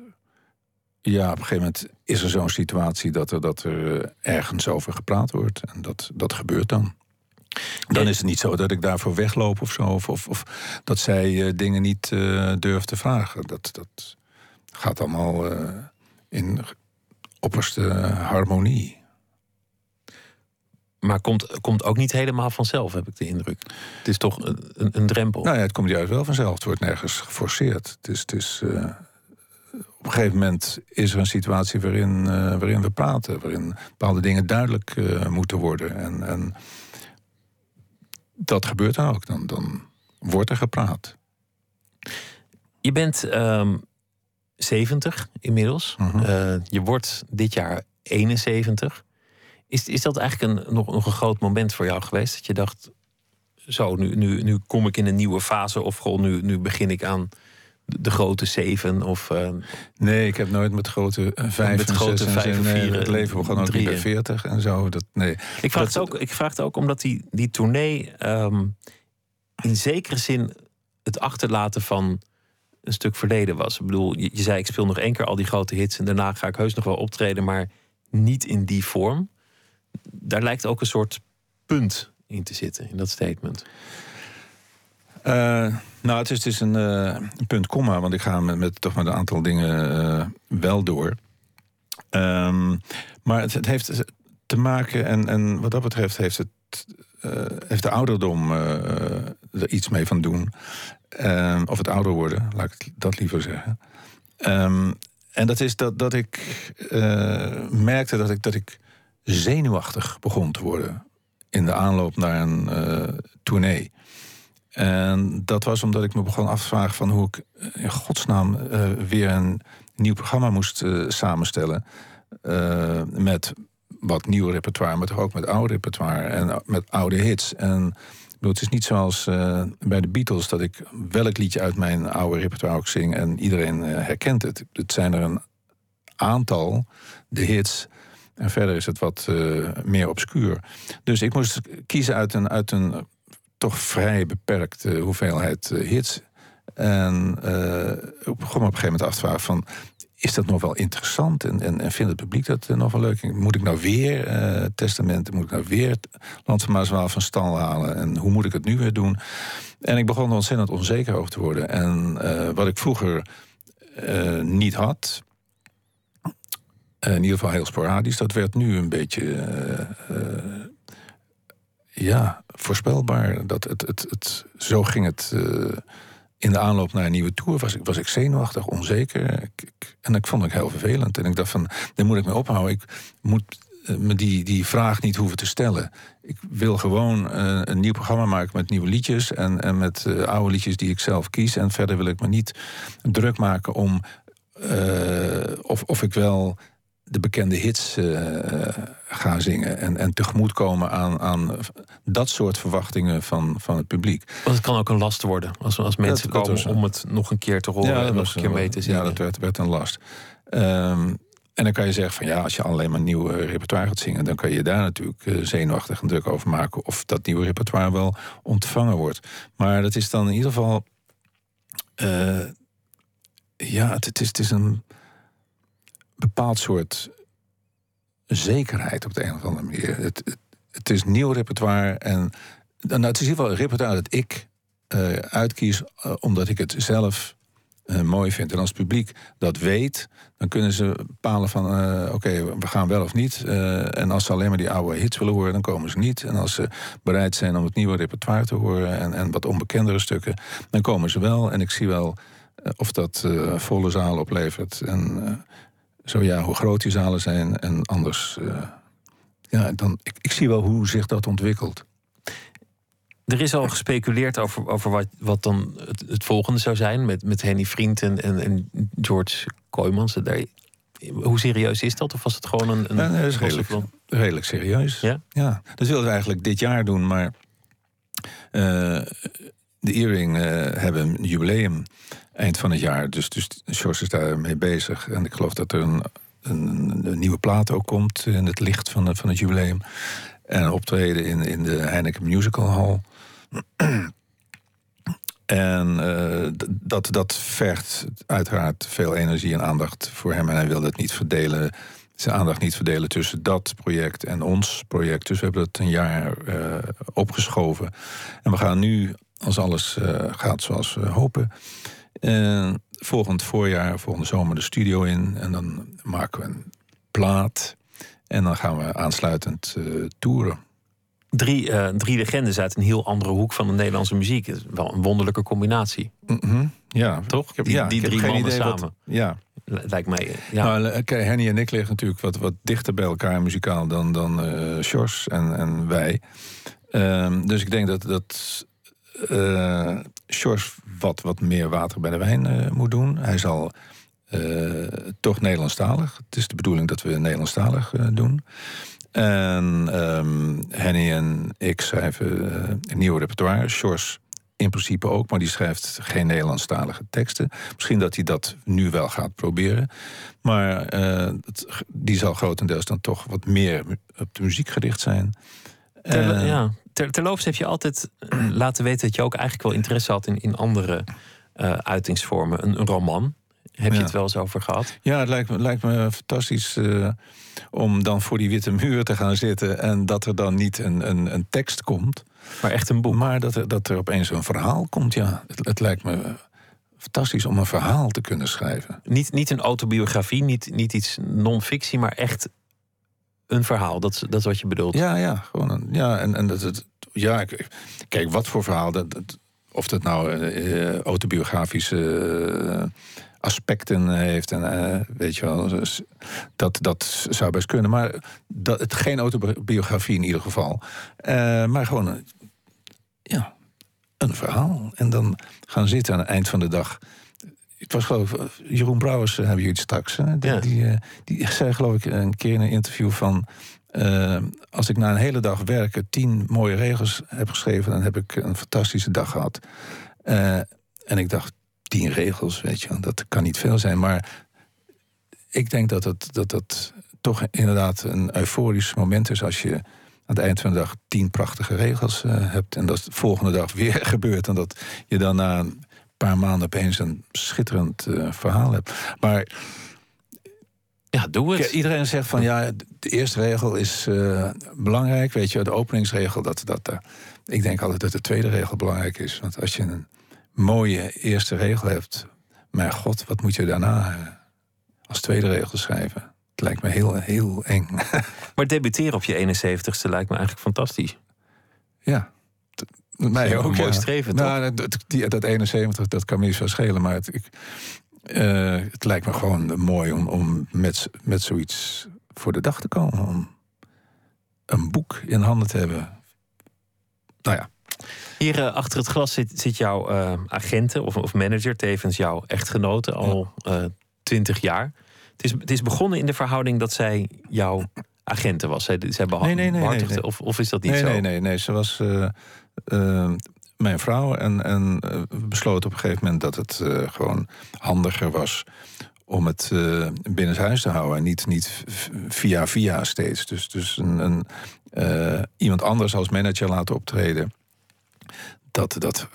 Ja, op een gegeven moment is er zo'n situatie dat er, dat er ergens over gepraat wordt. En dat, dat gebeurt dan. Dan is het niet zo dat ik daarvoor wegloop of zo. Of, of, of dat zij uh, dingen niet uh, durft te vragen. Dat, dat gaat allemaal uh, in opperste harmonie. Maar komt, komt ook niet helemaal vanzelf, heb ik de indruk. Het is toch een, een, drempel. Nou ja, het komt juist wel vanzelf. Het wordt nergens geforceerd. Het is, het is, op een gegeven moment is er een situatie waarin, waarin we praten. Waarin bepaalde dingen duidelijk moeten worden. En, en dat gebeurt dan ook. Dan, dan wordt er gepraat. Je bent um, 70 inmiddels. Mhm. Uh -huh. uh, je wordt dit jaar 71. Is, is dat eigenlijk een, nog, nog een groot moment voor jou geweest? Dat je dacht, zo, nu, nu, nu kom ik in een nieuwe fase. Of gewoon nu, nu begin ik aan de, grote zeven. Of, uh, nee, ik heb nooit met grote vijf met grote en vijf zes, en nee, vier, het leven begon ook bij veertig en zo. Dat, nee. Ik vraag, het ook, ik vraag het ook omdat die, die tournee um, in zekere zin het achterlaten van een stuk verleden was. Ik bedoel, je, je, zei ik speel nog één keer al die grote hits en daarna ga ik heus nog wel optreden, maar niet in die vorm. Daar lijkt ook een soort punt in te zitten, in dat statement. Uh, nou, het is, het een, uh, een punt, komma, want ik ga met, toch met een aantal dingen uh, wel door. Um, maar het, heeft te maken, en, en wat dat betreft heeft, het, heeft de ouderdom er iets mee van doen. Um, of het ouder worden, laat ik dat liever zeggen. Um, en dat is dat, dat ik merkte dat ik, dat ik zenuwachtig begon te worden in de aanloop naar een tournee. En dat was omdat ik me begon af te vragen van hoe ik in godsnaam uh, weer een nieuw programma moest uh, samenstellen. Met wat nieuw repertoire, maar toch ook met oude repertoire en met oude hits. En het is niet zoals bij de Beatles dat ik welk liedje uit mijn oude repertoire ook zing en iedereen herkent het. Het zijn er een aantal, de hits. En verder is het wat meer obscuur. Dus ik moest kiezen uit een, uit een toch vrij beperkte hoeveelheid uh, hits. En uh, begon me op een gegeven moment af te vragen van... is dat nog wel interessant? En, en, en vindt het publiek dat uh, nog wel leuk? Moet ik nou weer testamenten? Moet ik nou weer Land van Maaswaal van stal halen? En hoe moet ik het nu weer doen? En ik begon er ontzettend onzeker over te worden. En wat ik vroeger niet had... in ieder geval heel sporadisch, dat werd nu een beetje ja, voorspelbaar. Dat het, het, het, zo ging het uh, in de aanloop naar een nieuwe tour. Was ik, was ik zenuwachtig, onzeker. En ik vond het heel vervelend. En ik dacht van, daar moet ik me ophouden. Ik moet uh, me die, die vraag niet hoeven te stellen. Ik wil gewoon uh, een nieuw programma maken met nieuwe liedjes... en, en met oude liedjes die ik zelf kies. En verder wil ik me niet druk maken om... of, of ik wel de bekende hits uh, gaan zingen. En, en tegemoetkomen aan, aan dat soort verwachtingen van, van het publiek. Want het kan ook een last worden als, als mensen dat, komen dat om het nog een keer te horen ja, en nog een keer mee te zingen. Ja, dat werd, werd een last. Um, en dan kan je zeggen van ja, als je alleen maar nieuw repertoire gaat zingen, dan kan je daar natuurlijk uh, zenuwachtig en druk over maken of dat nieuwe repertoire wel ontvangen wordt. Maar dat is dan in ieder geval. Uh, ja, het, het, is, het is een bepaald soort zekerheid op de een of andere manier. Het, het, is nieuw repertoire. En nou, het is in ieder geval een repertoire dat ik uh, uitkies uh, omdat ik het zelf uh, mooi vind. En als het publiek dat weet, dan kunnen ze bepalen van... oké, we gaan wel of niet. en als ze alleen maar die oude hits willen horen, dan komen ze niet. En als ze bereid zijn om het nieuwe repertoire te horen... en, en wat onbekendere stukken, dan komen ze wel. En ik zie wel of dat volle zaal oplevert. En zo ja, hoe groot die zalen zijn en anders... ja, dan, ik, ik zie wel hoe zich dat ontwikkelt. Er is al gespeculeerd over, over wat, wat dan het, het volgende zou zijn. Met, met Henny Vriend en, en, en George Kooijmans. Daar, hoe serieus is dat? Of was het gewoon een. een ja, nee, is redelijk, redelijk, serieus. Ja? ja, dat wilden we eigenlijk dit jaar doen. Maar uh, de Earring uh, hebben een jubileum eind van het jaar. Dus, dus George is daar mee bezig. En ik geloof dat er een, een, een nieuwe plaat ook komt in het licht van, van het jubileum. En optreden in, in de Heineken Musical Hall. En uh, dat, dat vergt uiteraard veel energie en aandacht voor hem. En hij wil het niet verdelen, zijn aandacht niet verdelen tussen dat project en ons project. Dus we hebben het een jaar uh, opgeschoven. En we gaan nu, als alles uh, gaat zoals we hopen, volgend voorjaar, volgende zomer de studio in. En dan maken we een plaat. En dan gaan we aansluitend toeren drie, uh, drie legendes uit een heel andere hoek van de Nederlandse muziek. is wel een wonderlijke combinatie. Mm -hmm. Ja, toch? Die, ja, die drie mannen samen. Wat, ja. Lijkt mij. Ja. Nou, Henny en ik liggen natuurlijk wat, wat dichter bij elkaar muzikaal dan, dan uh, Sjors en, en wij. Um, dus ik denk dat, dat uh, Sjors wat, wat meer water bij de wijn uh, moet doen. Hij zal uh, toch Nederlandstalig. Het is de bedoeling dat we Nederlandstalig doen. En um, Henny en ik schrijven een nieuw repertoire. Sjors in principe ook, maar die schrijft geen Nederlandstalige teksten. Misschien dat hij dat nu wel gaat proberen. Maar uh, het, die zal grotendeels dan toch wat meer op de muziek gericht zijn. Ter, uh, ja. Ter, terloops heb je altijd [clears throat] laten weten dat je ook eigenlijk wel interesse had in, in andere uitingsvormen. Een, een roman. Heb je het wel eens over gehad? Ja, het lijkt me, lijkt me fantastisch uh, om dan voor die witte muur te gaan zitten en dat er dan niet een, een, een tekst komt. Maar echt een boek. Maar dat er, dat er opeens een verhaal komt, ja. Het, het lijkt me fantastisch om een verhaal te kunnen schrijven. Niet, niet een autobiografie, niet, niet iets non-fictie, maar echt een verhaal. Dat, dat is wat je bedoelt. Ja, ja, gewoon een, ja, en, en dat het. Ja, kijk, wat voor verhaal. Dat, of dat nou uh, autobiografische uh, aspecten heeft. En weet je wel, dus dat, dat zou best kunnen. Maar dat, het, geen autobiografie in ieder geval. Maar gewoon een, ja, een verhaal. En dan gaan zitten aan het eind van de dag. Ik was geloof ik, Jeroen Brouwers hebben jullie straks. Hè? Die, ja. die, die, zei geloof ik een keer in een interview van... Uh, als ik na een hele dag werken tien mooie regels heb geschreven... dan heb ik een fantastische dag gehad. Uh, en ik dacht, tien regels, weet je, dat kan niet veel zijn. Maar ik denk dat het, dat het toch inderdaad een euforisch moment is als je aan het eind van de dag tien prachtige regels uh, hebt. En dat de volgende dag [laughs] weer gebeurt. En dat je dan na een paar maanden opeens een schitterend uh, verhaal hebt. Maar. Ja, doe het. Iedereen zegt van ja, de eerste regel is uh, belangrijk. Weet je, de openingsregel, dat, dat, ik denk altijd dat de tweede regel belangrijk is. Want als je een mooie eerste regel hebt. Maar god, wat moet je daarna eh, als tweede regel schrijven? Het lijkt me heel, heel eng. [laughs] Maar debuteren op je 71ste lijkt me eigenlijk fantastisch. Ja, mij ook. Mooi ja. streven, nou, dat, die, dat 71, dat kan me niet zo schelen. Maar het, ik, uh, het lijkt me gewoon mooi om, om met, met zoiets voor de dag te komen. Om een boek in handen te hebben. Nou ja. Hier uh, achter het glas zit, zit jouw uh, agenten of, of, manager, tevens jouw echtgenote, al twintig uh, jaar. Het is, het is begonnen in de verhouding dat zij jouw agenten was. Zij, zij nee, nee, nee. Of, of is dat niet zo? Nee, nee, nee. Ze was uh, mijn vrouw. En, en we besloten op een gegeven moment dat het gewoon handiger was om het uh, binnenshuis te houden. En niet, niet via via steeds. Dus, dus een, een iemand anders als manager laten optreden. Dat, dat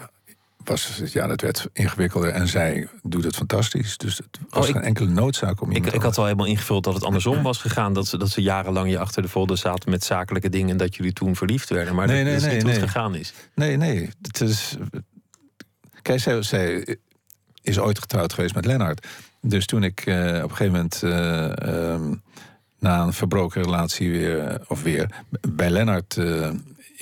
was, ja, dat werd ingewikkelder en zij doet het fantastisch. Dus het was Oh, ik- geen enkele noodzaak om Ik, ik had al helemaal ingevuld dat het andersom was gegaan. Dat ze, dat ze jarenlang je achter de folder zaten met zakelijke dingen. En dat jullie toen verliefd werden. Maar Nee, dat nee, is nee, niet hoe het nee. gegaan is. Nee, nee. Het is. Kijk, zij, zij is ooit getrouwd geweest met Lennart. Dus toen ik eh, op een gegeven moment. ehm, na een verbroken relatie weer. of weer. bij Lennart eh,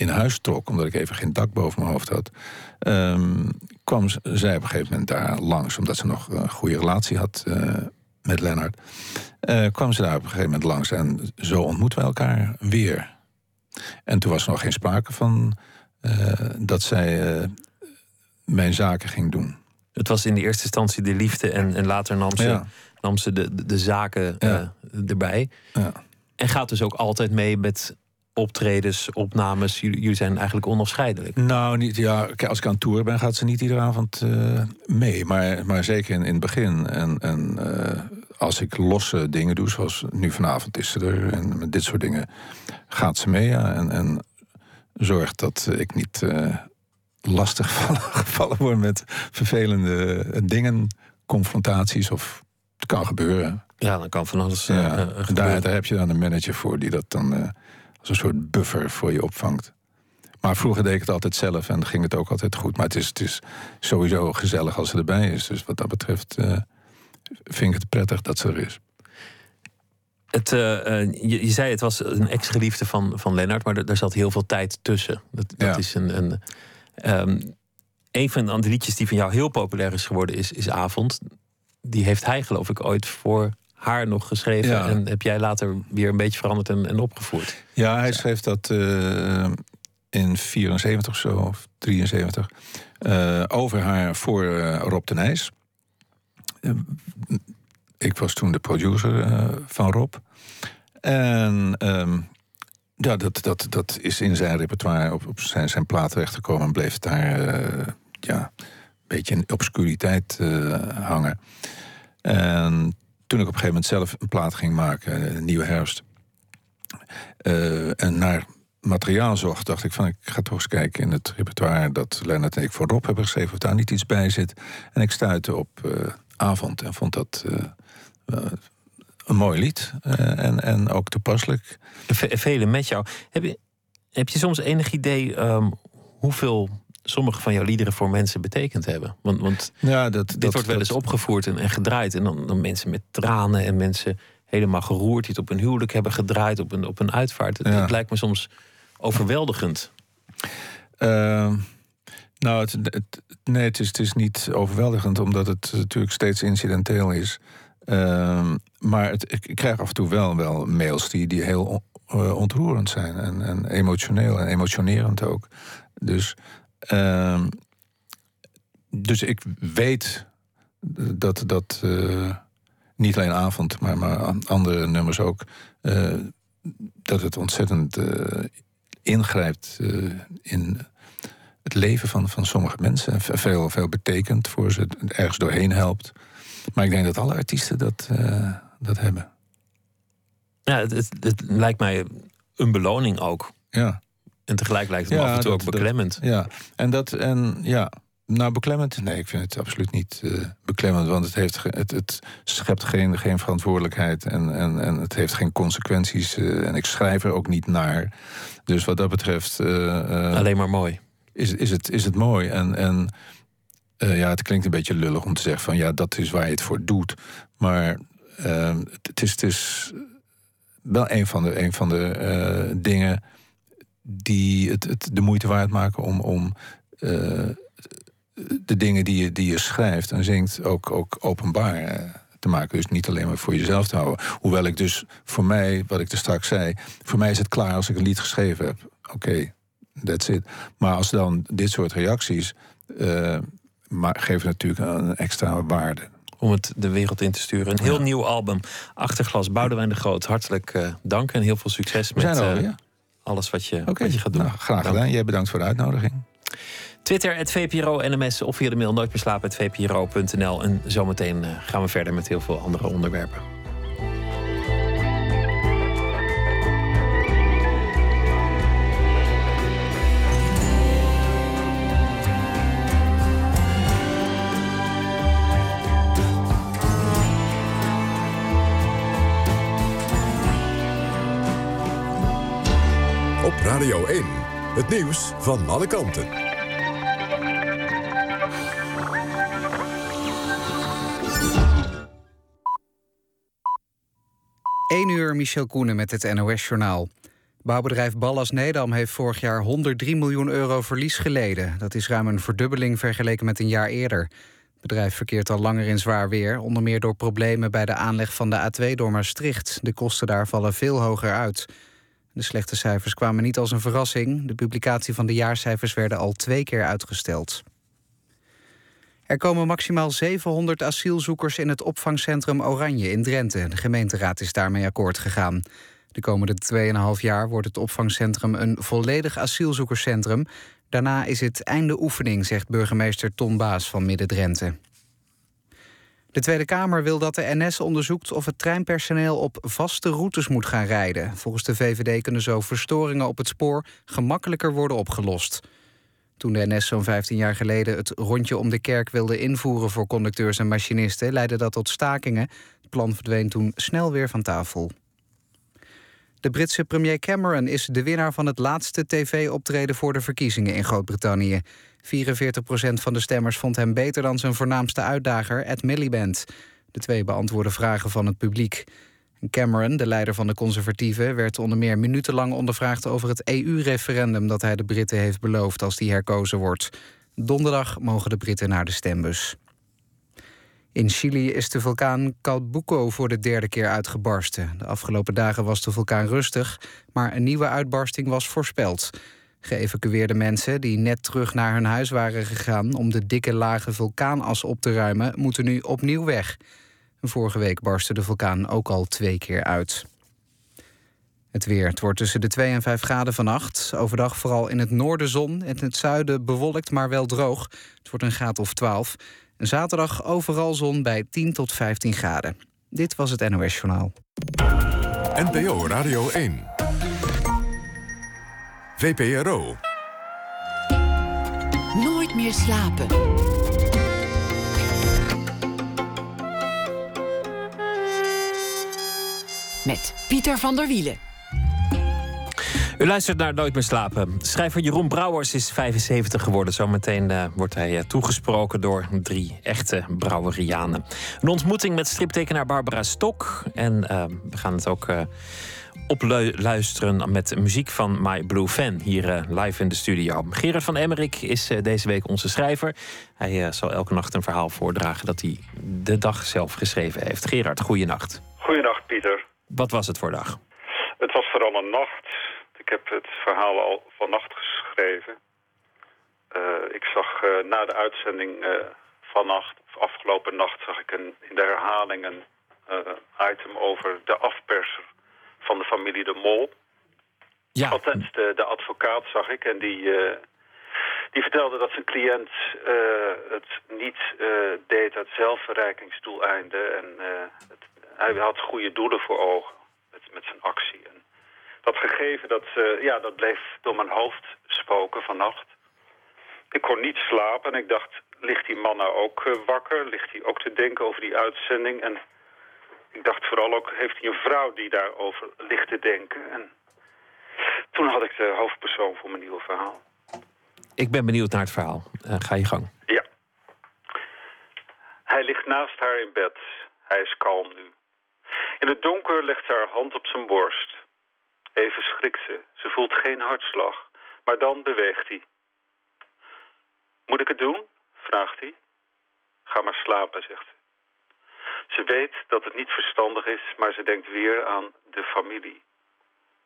in huis trok. omdat ik even geen dak boven mijn hoofd had. ehm, kwam zij op een gegeven moment daar langs. omdat ze nog een goede relatie had eh, met Lennart. eh, kwam ze daar op een gegeven moment langs. En zo ontmoeten we elkaar weer. En toen was er nog geen sprake van eh, dat zij eh, mijn zaken ging doen. Het was in de eerste instantie de liefde. En, en later nam ze, Ja. nam ze de, de, de zaken Ja. eh, erbij. Ja. En gaat dus ook altijd mee met optredens, opnames. Jullie, zijn eigenlijk onafscheidelijk. Nou, niet, ja, als ik aan tour ben, gaat ze niet iedere avond eh, mee. Maar, maar zeker in, in het begin. En, en eh, als ik losse dingen doe, zoals nu vanavond is ze er. En met dit soort dingen gaat ze mee. Ja, en, en zorgt dat ik niet eh, lastig [laughs] gevallen, word met vervelende dingen, confrontaties. Of het kan gebeuren. Ja, dan kan van alles Ja, daar, gebeuren. daar heb je dan een manager voor die dat dan als een soort buffer voor je opvangt. Maar vroeger deed ik het altijd zelf en ging het ook altijd goed. Maar het is, het is sowieso gezellig als ze erbij is. Dus wat dat betreft eh, vind ik het prettig dat ze er is. Het, eh, eh, je, je zei het was een ex-geliefde van, van Lennart, maar er, daar zat heel veel tijd tussen. Dat, dat Ja. is een. een ehm, een van de liedjes die van jou heel populair is geworden is, is Avond. Die heeft hij, geloof ik, ooit voor haar nog geschreven. Ja. En heb jij later weer een beetje veranderd en, en opgevoerd. Ja, hij schreef dat eh, in 74 of zo, of 73. eh, over haar voor eh, Rob de Nijs. Ik was toen de producer van Rob. En ehm, ja, dat, dat, dat is in zijn repertoire op, op zijn, zijn plaat terechtgekomen... en bleef daar ja, een beetje in obscuriteit hangen. En toen ik op een gegeven moment zelf een plaat ging maken, eh, Nieuwe Herfst... eh, en naar materiaal zocht, dacht ik van ik ga toch eens kijken in het repertoire dat Lennart en ik voor Rob hebben geschreven, of daar niet iets bij zit. En ik stuitte op eh, avond en vond dat een mooi lied en, en ook toepasselijk. Ve- Velen met jou. Heb je, heb je soms enig idee ehm, hoeveel sommige van jouw liederen voor mensen betekend hebben? Want, want Ja, dat, dit dat, wordt wel eens dat- opgevoerd en, en gedraaid. En dan, dan mensen met tranen en mensen helemaal geroerd die het op een huwelijk hebben gedraaid, op een, op een uitvaart. Het, Ja. lijkt me soms overweldigend. Eh, nou, het, het- nee, het is, het is niet overweldigend, omdat het natuurlijk steeds incidenteel is. Ehm, maar het, ik, krijg af en toe wel, wel mails die, die heel on- eh, ontroerend zijn. En, en emotioneel en emotionerend ook. Dus, ehm, dus ik weet dat, dat eh, niet alleen avond, maar, maar an- andere nummers ook. eh, dat het ontzettend eh, ingrijpt in het leven van, van sommige mensen. En Veel, veel betekent voor ze, ergens doorheen helpt. Maar ik denk dat alle artiesten dat, dat hebben. Ja, het, het, het lijkt mij een beloning ook. Ja, En tegelijk lijkt het me Ja, af en toe dat- ook dat- beklemmend. ja. En dat, en ja, nou beklemmend? Nee, ik vind het absoluut niet eh, beklemmend. Want het, heeft, het, het schept geen, geen verantwoordelijkheid en, en, en het heeft geen consequenties. eh, en ik schrijf er ook niet naar. Dus wat dat betreft. eh, Alleen maar mooi. is, is, het, is het mooi. En, en ja, het klinkt een beetje lullig om te zeggen van ja, dat is waar je het voor doet. Maar het, het is, het is wel een van de, een van de dingen die het, het de moeite waard maken om, om eh, de dingen die je, die je schrijft en zingt ook, ook openbaar eh, te maken. Dus niet alleen maar voor jezelf te houden. Hoewel ik dus voor mij, wat ik er straks zei, voor mij is het klaar als ik een lied geschreven heb. Oké, that's it. Maar als dan dit soort reacties maar geven natuurlijk een extra waarde. Om het de wereld in te sturen. Een heel nieuw album. Achterglas Boudewijn de Groot. Hartelijk eh, dank en heel veel succes met zijn er eh, alweer. Alles wat je, wat je gaat doen. nou, graag Dank. gedaan. Jij bedankt voor de uitnodiging. Twitter, het VPRO NMS of via de mail nooit meer slapen, het VPRO.nl. En zometeen eh, gaan we verder met heel veel andere onderwerpen. Radio 1. Het nieuws van alle kanten. 1 uur Michel Koenen met het NOS-journaal. Bouwbedrijf Ballas Nedam heeft vorig jaar 103 miljoen euro verlies geleden. Dat is ruim een verdubbeling vergeleken met een jaar eerder. Het bedrijf verkeert al langer in zwaar weer, onder meer door problemen bij de aanleg van de A2 door Maastricht. De kosten daar vallen veel hoger uit. De slechte cijfers kwamen niet als een verrassing. De publicatie van de jaarcijfers werden al twee keer uitgesteld. Er komen maximaal 700 asielzoekers in het opvangcentrum Oranje in Drenthe. De gemeenteraad is daarmee akkoord gegaan. De komende 2,5 jaar wordt het opvangcentrum een volledig asielzoekerscentrum. Daarna is het einde oefening, zegt burgemeester Ton Baas van Midden-Drenthe. De Tweede Kamer wil dat de NS onderzoekt of het treinpersoneel op vaste routes moet gaan rijden. Volgens de VVD kunnen zo verstoringen op het spoor gemakkelijker worden opgelost. Toen de NS zo'n 15 jaar geleden het rondje om de kerk wilde invoeren voor conducteurs en machinisten, leidde dat tot stakingen. Het plan verdween toen snel weer van tafel. De Britse premier Cameron is de winnaar van het laatste tv-optreden voor de verkiezingen in Groot-Brittannië. 44% van de stemmers vond hem beter dan zijn voornaamste uitdager, Ed Miliband. De twee beantwoorden vragen van het publiek. Cameron, de leider van de conservatieven, werd onder meer minutenlang ondervraagd over het EU-referendum dat hij de Britten heeft beloofd als die herkozen wordt. Donderdag mogen de Britten naar de stembus. In Chili is de vulkaan Calbuco voor de derde keer uitgebarsten. De afgelopen dagen was de vulkaan rustig, maar een nieuwe uitbarsting was voorspeld. Geëvacueerde mensen die net terug naar hun huis waren gegaan om de dikke lage vulkaanas op te ruimen, moeten nu opnieuw weg. Vorige week barstte de vulkaan ook al twee keer uit. Het weer. Het wordt tussen de 2 en 5 graden vannacht. Overdag vooral in het noorden zon. In het zuiden bewolkt, maar wel droog. Het wordt een graad of 12. En zaterdag overal zon bij 10 tot 15 graden. Dit was het NOS Journaal. NPO Radio 1. VPRO. Nooit meer slapen. Met Pieter van der Wielen. U luistert naar Nooit meer slapen. Schrijver Jeroen Brouwers is 75 geworden. Zometeen uh, wordt hij uh, toegesproken door drie echte Brouwerianen. Een ontmoeting met striptekenaar Barbara Stok. En uh, we gaan het ook opluisteren met muziek van My Blue Fan hier live in de studio. Gerard van Emmerik is deze week onze schrijver. Hij zal elke nacht een verhaal voordragen dat hij de dag zelf geschreven heeft. Gerard, goeienacht. Goeienacht, Pieter. Wat was het voor dag? Het was vooral een nacht. Ik heb het verhaal al vannacht geschreven. Ik zag na de uitzending vannacht, of afgelopen nacht, zag ik een, in de herhaling een item over de afperser van de familie De Mol. Ja. Althans, de, de advocaat zag ik en die, die vertelde dat zijn cliënt het niet deed uit zelfverrijkingsdoeleinden. En het, hij had goede doelen voor ogen met, met zijn actie. En dat gegeven, dat, uh, ja, dat bleef door mijn hoofd spoken vannacht. Ik kon niet slapen en ik dacht, ligt die man nou ook uh, wakker? Ligt hij ook te denken over die uitzending? En ik dacht vooral ook, heeft hij een vrouw die daarover ligt te denken? En toen had ik de hoofdpersoon voor mijn nieuwe verhaal. Ik ben benieuwd naar het verhaal. Uh, ga je gang. Ja. Hij ligt naast haar in bed. Hij is kalm nu. In het donker legt ze haar hand op zijn borst. Even schrikt ze. Ze voelt geen hartslag. Maar dan beweegt hij. Moet ik het doen? vraagt hij. Ga maar slapen, zegt ze. Ze weet dat het niet verstandig is, maar ze denkt weer aan de familie.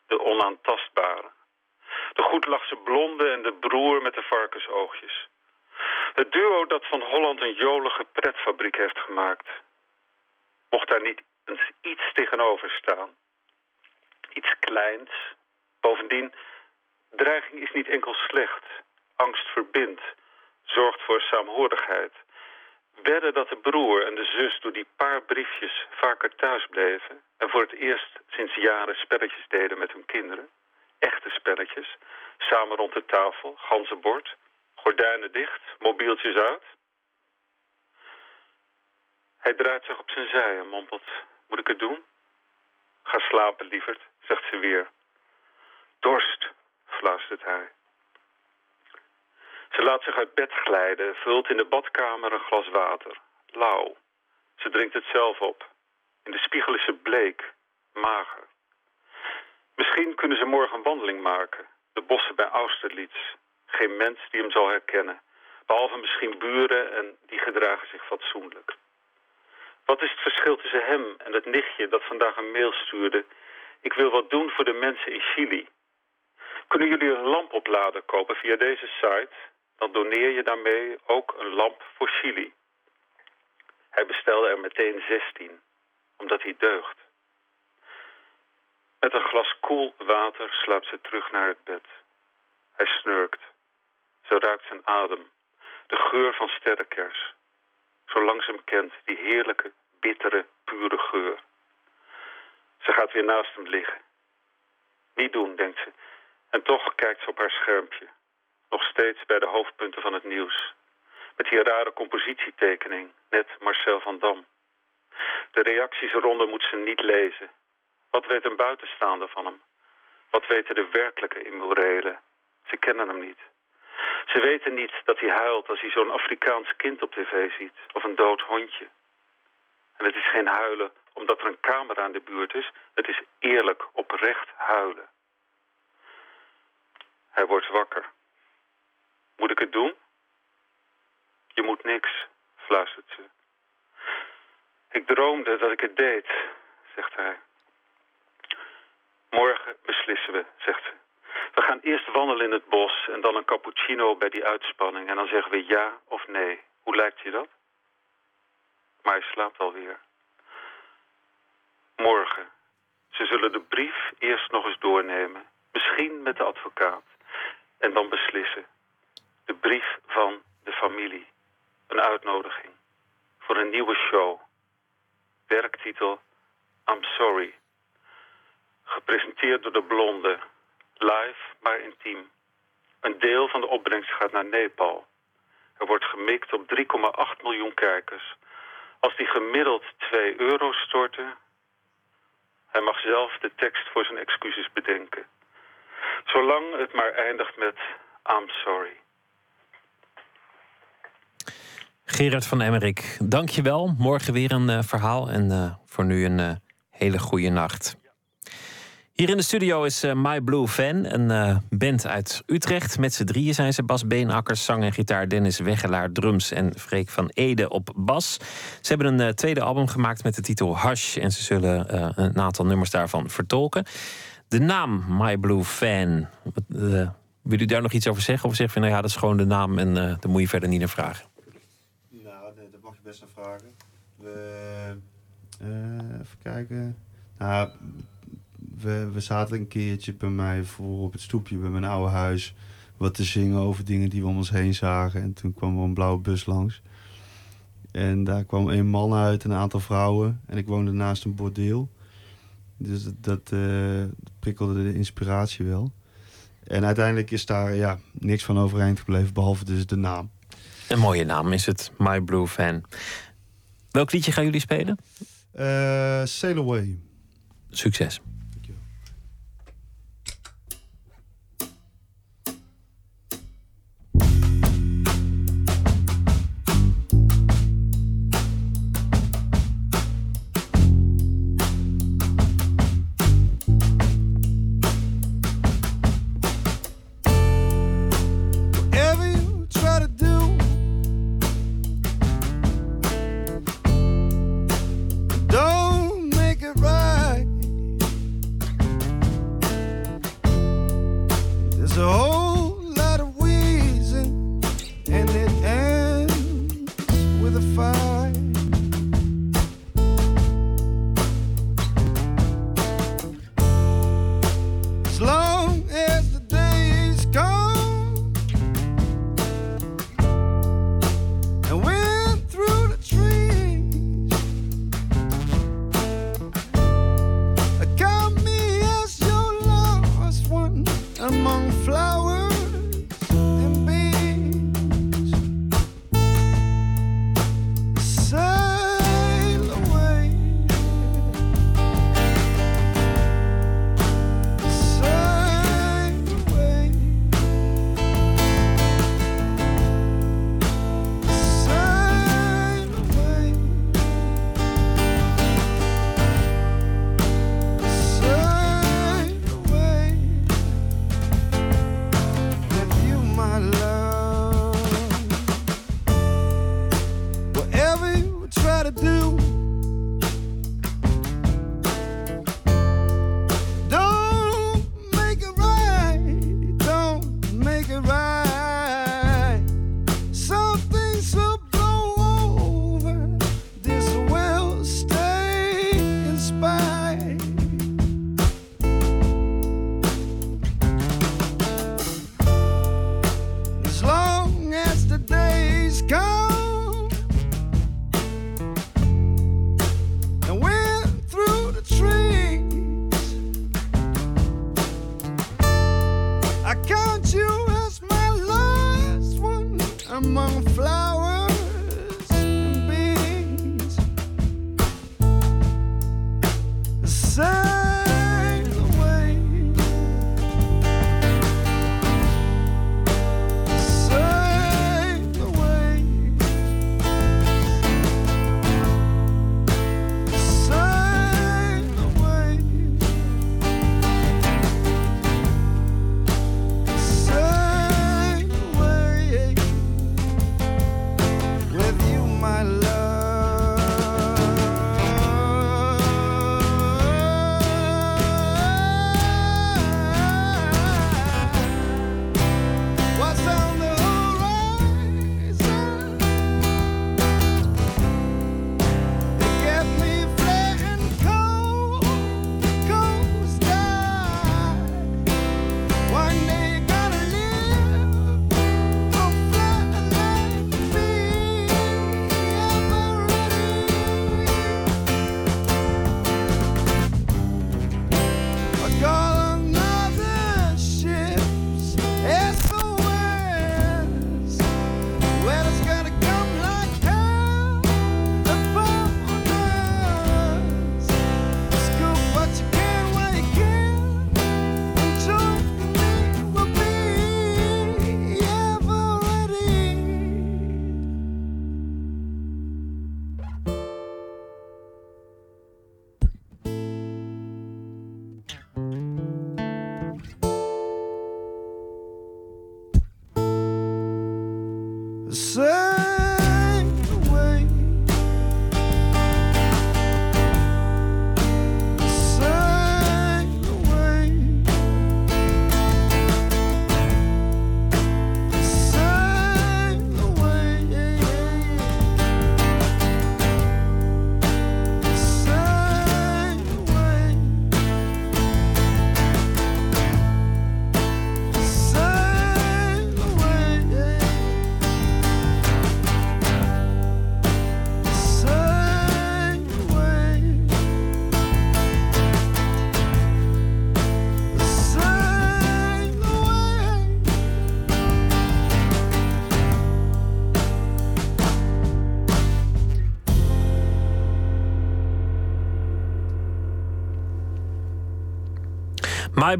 De onaantastbare. De goedlachse blonde en de broer met de varkensoogjes. Het duo dat van Holland een jolige pretfabriek heeft gemaakt. Mocht daar niet eens iets tegenover staan. Iets kleins. Bovendien, dreiging is niet enkel slecht. Angst verbindt, zorgt voor saamhorigheid. Wedden dat de broer en de zus door die paar briefjes vaker thuis bleven... en voor het eerst sinds jaren spelletjes deden met hun kinderen. Echte spelletjes. Samen rond de tafel, ganzenbord, gordijnen dicht, mobieltjes uit. Hij draait zich op zijn zij en mompelt... Moet ik het doen? Ga slapen, lieverd, zegt ze weer. Dorst, fluistert hij. Ze laat zich uit bed glijden, vult in de badkamer een glas water. Lauw. Ze drinkt het zelf op. In de spiegel is ze bleek, mager. Misschien kunnen ze morgen een wandeling maken. De bossen bij Austerlitz. Geen mens die hem zal herkennen. Behalve misschien buren en die gedragen zich fatsoenlijk. Wat is het verschil tussen hem en het nichtje dat vandaag een mail stuurde... Ik wil wat doen voor de mensen in Chili. Kunnen jullie een lamp opladen kopen via deze site? Dan doneer je daarmee ook een lamp voor Chili. Hij bestelde er meteen 16, omdat hij deugt. Met een glas koel water slaapt ze terug naar het bed. Hij snurkt. Zo ruikt zijn adem. De geur van sterrenkers. Zolang ze hem kent, die heerlijke, bittere, pure geur. Ze gaat weer naast hem liggen. Niet doen, denkt ze. En toch kijkt ze op haar schermpje. Nog steeds bij de hoofdpunten van het nieuws. Met die rare compositietekening, net Marcel van Dam. De reacties eronder moet ze niet lezen. Wat weet een buitenstaander van hem? Wat weten de werkelijke immorelen? Ze kennen hem niet. Ze weten niet dat hij huilt als hij zo'n Afrikaans kind op tv ziet. Of een dood hondje. En het is geen huilen omdat er een camera aan de buurt is. Het is eerlijk, oprecht huilen. Hij wordt wakker. Moet ik het doen? Je moet niks, fluistert ze. Ik droomde dat ik het deed, zegt hij. Morgen beslissen we, zegt ze. We gaan eerst wandelen in het bos en dan een cappuccino bij die uitspanning. En dan zeggen we ja of nee. Hoe lijkt je dat? Maar hij slaapt alweer. Morgen. Ze zullen de brief eerst nog eens doornemen. Misschien met de advocaat. En dan beslissen. De brief van de familie. Een uitnodiging. Voor een nieuwe show. Werktitel I'm Sorry. Gepresenteerd door de blonde. Live, maar intiem. Een deel van de opbrengst gaat naar Nepal. Er wordt gemikt op 3,8 miljoen kijkers. Als die gemiddeld 2 euro storten... Hij mag zelf de tekst voor zijn excuses bedenken. Zolang het maar eindigt met I'm sorry. Gerard van Emmerik, dank je wel. Morgen weer een uh, verhaal en uh, voor nu een uh, hele goede nacht. Hier in de studio is My Blue Fan, een band uit Utrecht. Met z'n drieën zijn ze Bas Beenakkers, zang en gitaar... Dennis Weggelaar, drums en Freek van Ede op bas. Ze hebben een tweede album gemaakt met de titel Hush... en ze zullen een aantal nummers daarvan vertolken. De naam My Blue Fan, wil u daar nog iets over zeggen? Of zeg je, nou ja, dat is gewoon de naam en daar moet je verder niet naar vragen? Nou, nee, dat mag je vragen. We, even kijken... Nou, we, we zaten een keertje bij mij voor op het stoepje bij mijn oude huis. Wat te zingen over dingen die we om ons heen zagen. En toen kwam er een blauwe bus langs. En daar kwam een man uit en een aantal vrouwen. En ik woonde naast een bordeel. Dus dat, dat prikkelde de inspiratie wel. En uiteindelijk is daar ja, niks van overeind gebleven, behalve dus de naam. Een mooie naam is het, My Blue Fan. Welk liedje gaan jullie spelen? Uh, Sail Away. Succes.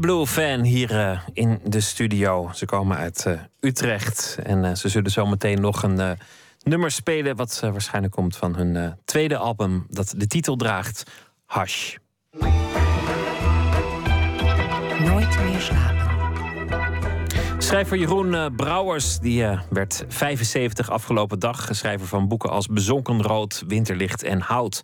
Blue Fan hier eh, in de studio. Ze komen uit eh, Utrecht. En eh, ze zullen zometeen nog een nummer spelen. wat waarschijnlijk komt van hun tweede album. dat de titel draagt: Hush. Nooit meer slapen. Schrijver Jeroen Brouwers die, werd 75 afgelopen dag. Schrijver van boeken als Bezonken Rood, Winterlicht en Hout.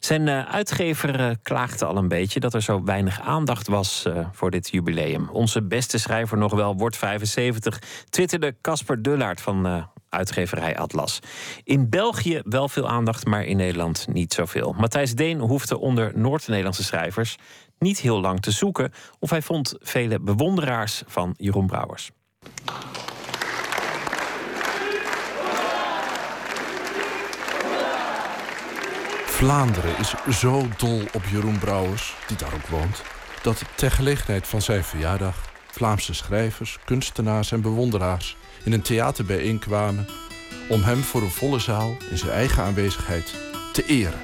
Zijn eh, uitgever eh, klaagde al een beetje dat er zo weinig aandacht was eh, voor dit jubileum. Onze beste schrijver nog wel wordt 75, twitterde Casper Dullaert van uitgeverij Atlas. In België wel veel aandacht, maar in Nederland niet zoveel. Matthijs Deen hoefde onder Noord-Nederlandse schrijvers niet heel lang te zoeken of hij vond vele bewonderaars van Jeroen Brouwers. Vlaanderen is zo dol op Jeroen Brouwers, die daar ook woont, dat ter gelegenheid van zijn verjaardag Vlaamse schrijvers, kunstenaars en bewonderaars in een theater bijeenkwamen om hem voor een volle zaal in zijn eigen aanwezigheid te eren.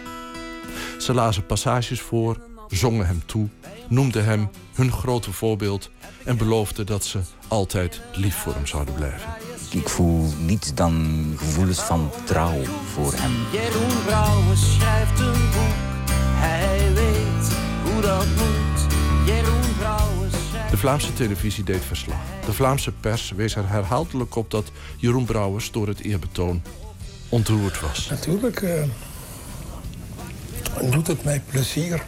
Ze lazen passages voor, zongen hem toe, noemden hem hun grote voorbeeld en beloofden dat ze altijd lief voor hem zouden blijven. Ik voel niets dan gevoelens van trouw voor hem. Jeroen Brouwers schrijft een boek. Hij weet hoe dat moet. Jeroen Brouwers schrijft... De Vlaamse televisie deed verslag. De Vlaamse pers wees er herhaaldelijk op dat Jeroen Brouwers door het eerbetoon ontroerd was. Natuurlijk eh, doet het mij plezier.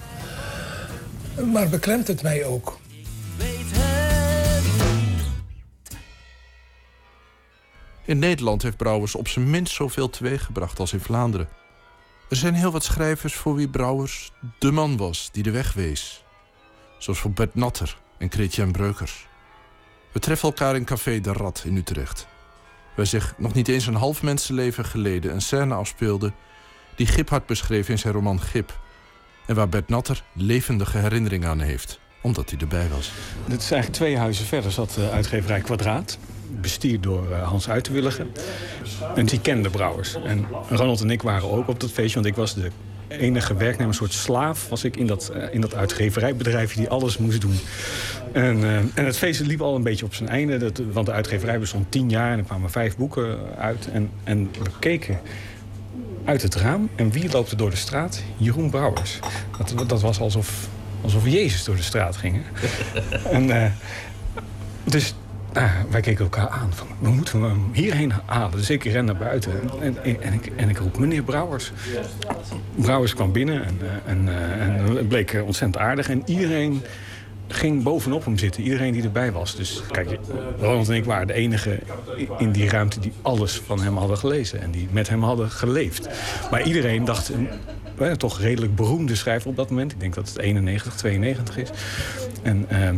Maar beklemt het mij ook. In Nederland heeft Brouwers op zijn minst zoveel teweeggebracht als in Vlaanderen. Er zijn heel wat schrijvers voor wie Brouwers de man was die de weg wees. Zoals voor Bert Natter en Chrétien Breukers. We treffen elkaar in Café de Rat in Utrecht. Waar zich nog niet eens een half mensenleven geleden een scène afspeelde... die Giphart beschreef in zijn roman Gip. En waar Bert Natter levendige herinneringen aan heeft, omdat hij erbij was. Dit is eigenlijk twee huizen verder, zat de uitgeverij Kwadraat. Bestierd door eh, Hans Uiterwilligen. En die kende Brouwers. En Ronald en ik waren ook op dat feestje, want ik was de enige werknemer, een soort slaaf... was ik in dat, uh, in dat uitgeverijbedrijfje die alles moest doen. En, uh, en het feest liep al een beetje op zijn einde. Dat, want de uitgeverij bestond tien jaar en er kwamen vijf boeken uit. En, en we keken uit het raam. En wie loopt er door de straat? Jeroen Brouwers. Dat, dat was alsof, alsof Jezus door de straat ging. [laughs] en, uh, dus nou, wij keken elkaar aan. Van, we moeten hem hierheen halen. Dus ik ren naar buiten. En, en, ik, en ik roep, meneer Brouwers. Brouwers kwam binnen en, en, en het bleek ontzettend aardig. En iedereen ging bovenop hem zitten. Iedereen die erbij was. Dus kijk, Ronald en ik waren de enige in die ruimte die alles van hem hadden gelezen. En die met hem hadden geleefd. Maar iedereen dacht, toch redelijk beroemde schrijver op dat moment. Ik denk dat het 91, 92 is. En uh,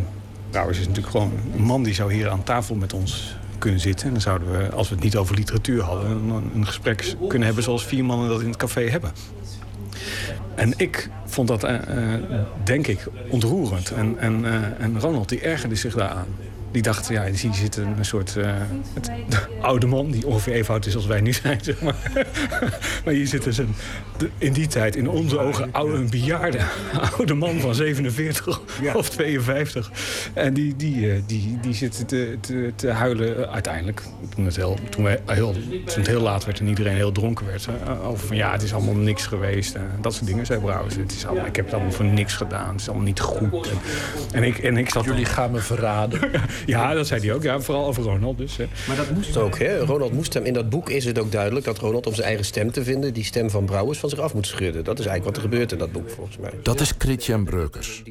Brouwers is natuurlijk gewoon een man die zou hier aan tafel met ons kunnen zitten. En dan zouden we, als we het niet over literatuur hadden... een, een gesprek kunnen hebben zoals vier mannen dat in het café hebben. En ik vond dat, uh, denk ik, ontroerend. En, en, uh, en Ronald die ergerde zich daaraan. Die dacht, ja, hier zit een soort uh, het, [laughs] oude man... die ongeveer even oud is als wij nu zijn, zeg maar. [laughs] maar hier zit dus een, in die tijd, in onze ogen, oude, een bejaarde [laughs] oude man van 47 ja. of 52. En die, die, die, die zit te, te, te huilen uiteindelijk. Toen het, heel, toen, we heel, toen het heel laat werd en iedereen heel dronken werd. Over van, ja, het is allemaal niks geweest. dat soort dingen, zei Brouwers. Het is allemaal, ik heb het allemaal voor niks gedaan. Het is allemaal niet goed. En, en ik, en ik zat Jullie gaan me verraden. Ja, dat zei hij ook. Ja, vooral over Ronald dus. Hè. Maar dat moest ook, hè? Ronald moest hem... In dat boek is het ook duidelijk dat Ronald om zijn eigen stem te vinden... die stem van Brouwers van zich af moet schudden. Dat is eigenlijk wat er gebeurt in dat boek, volgens mij. Dat is Chrétien Breukers.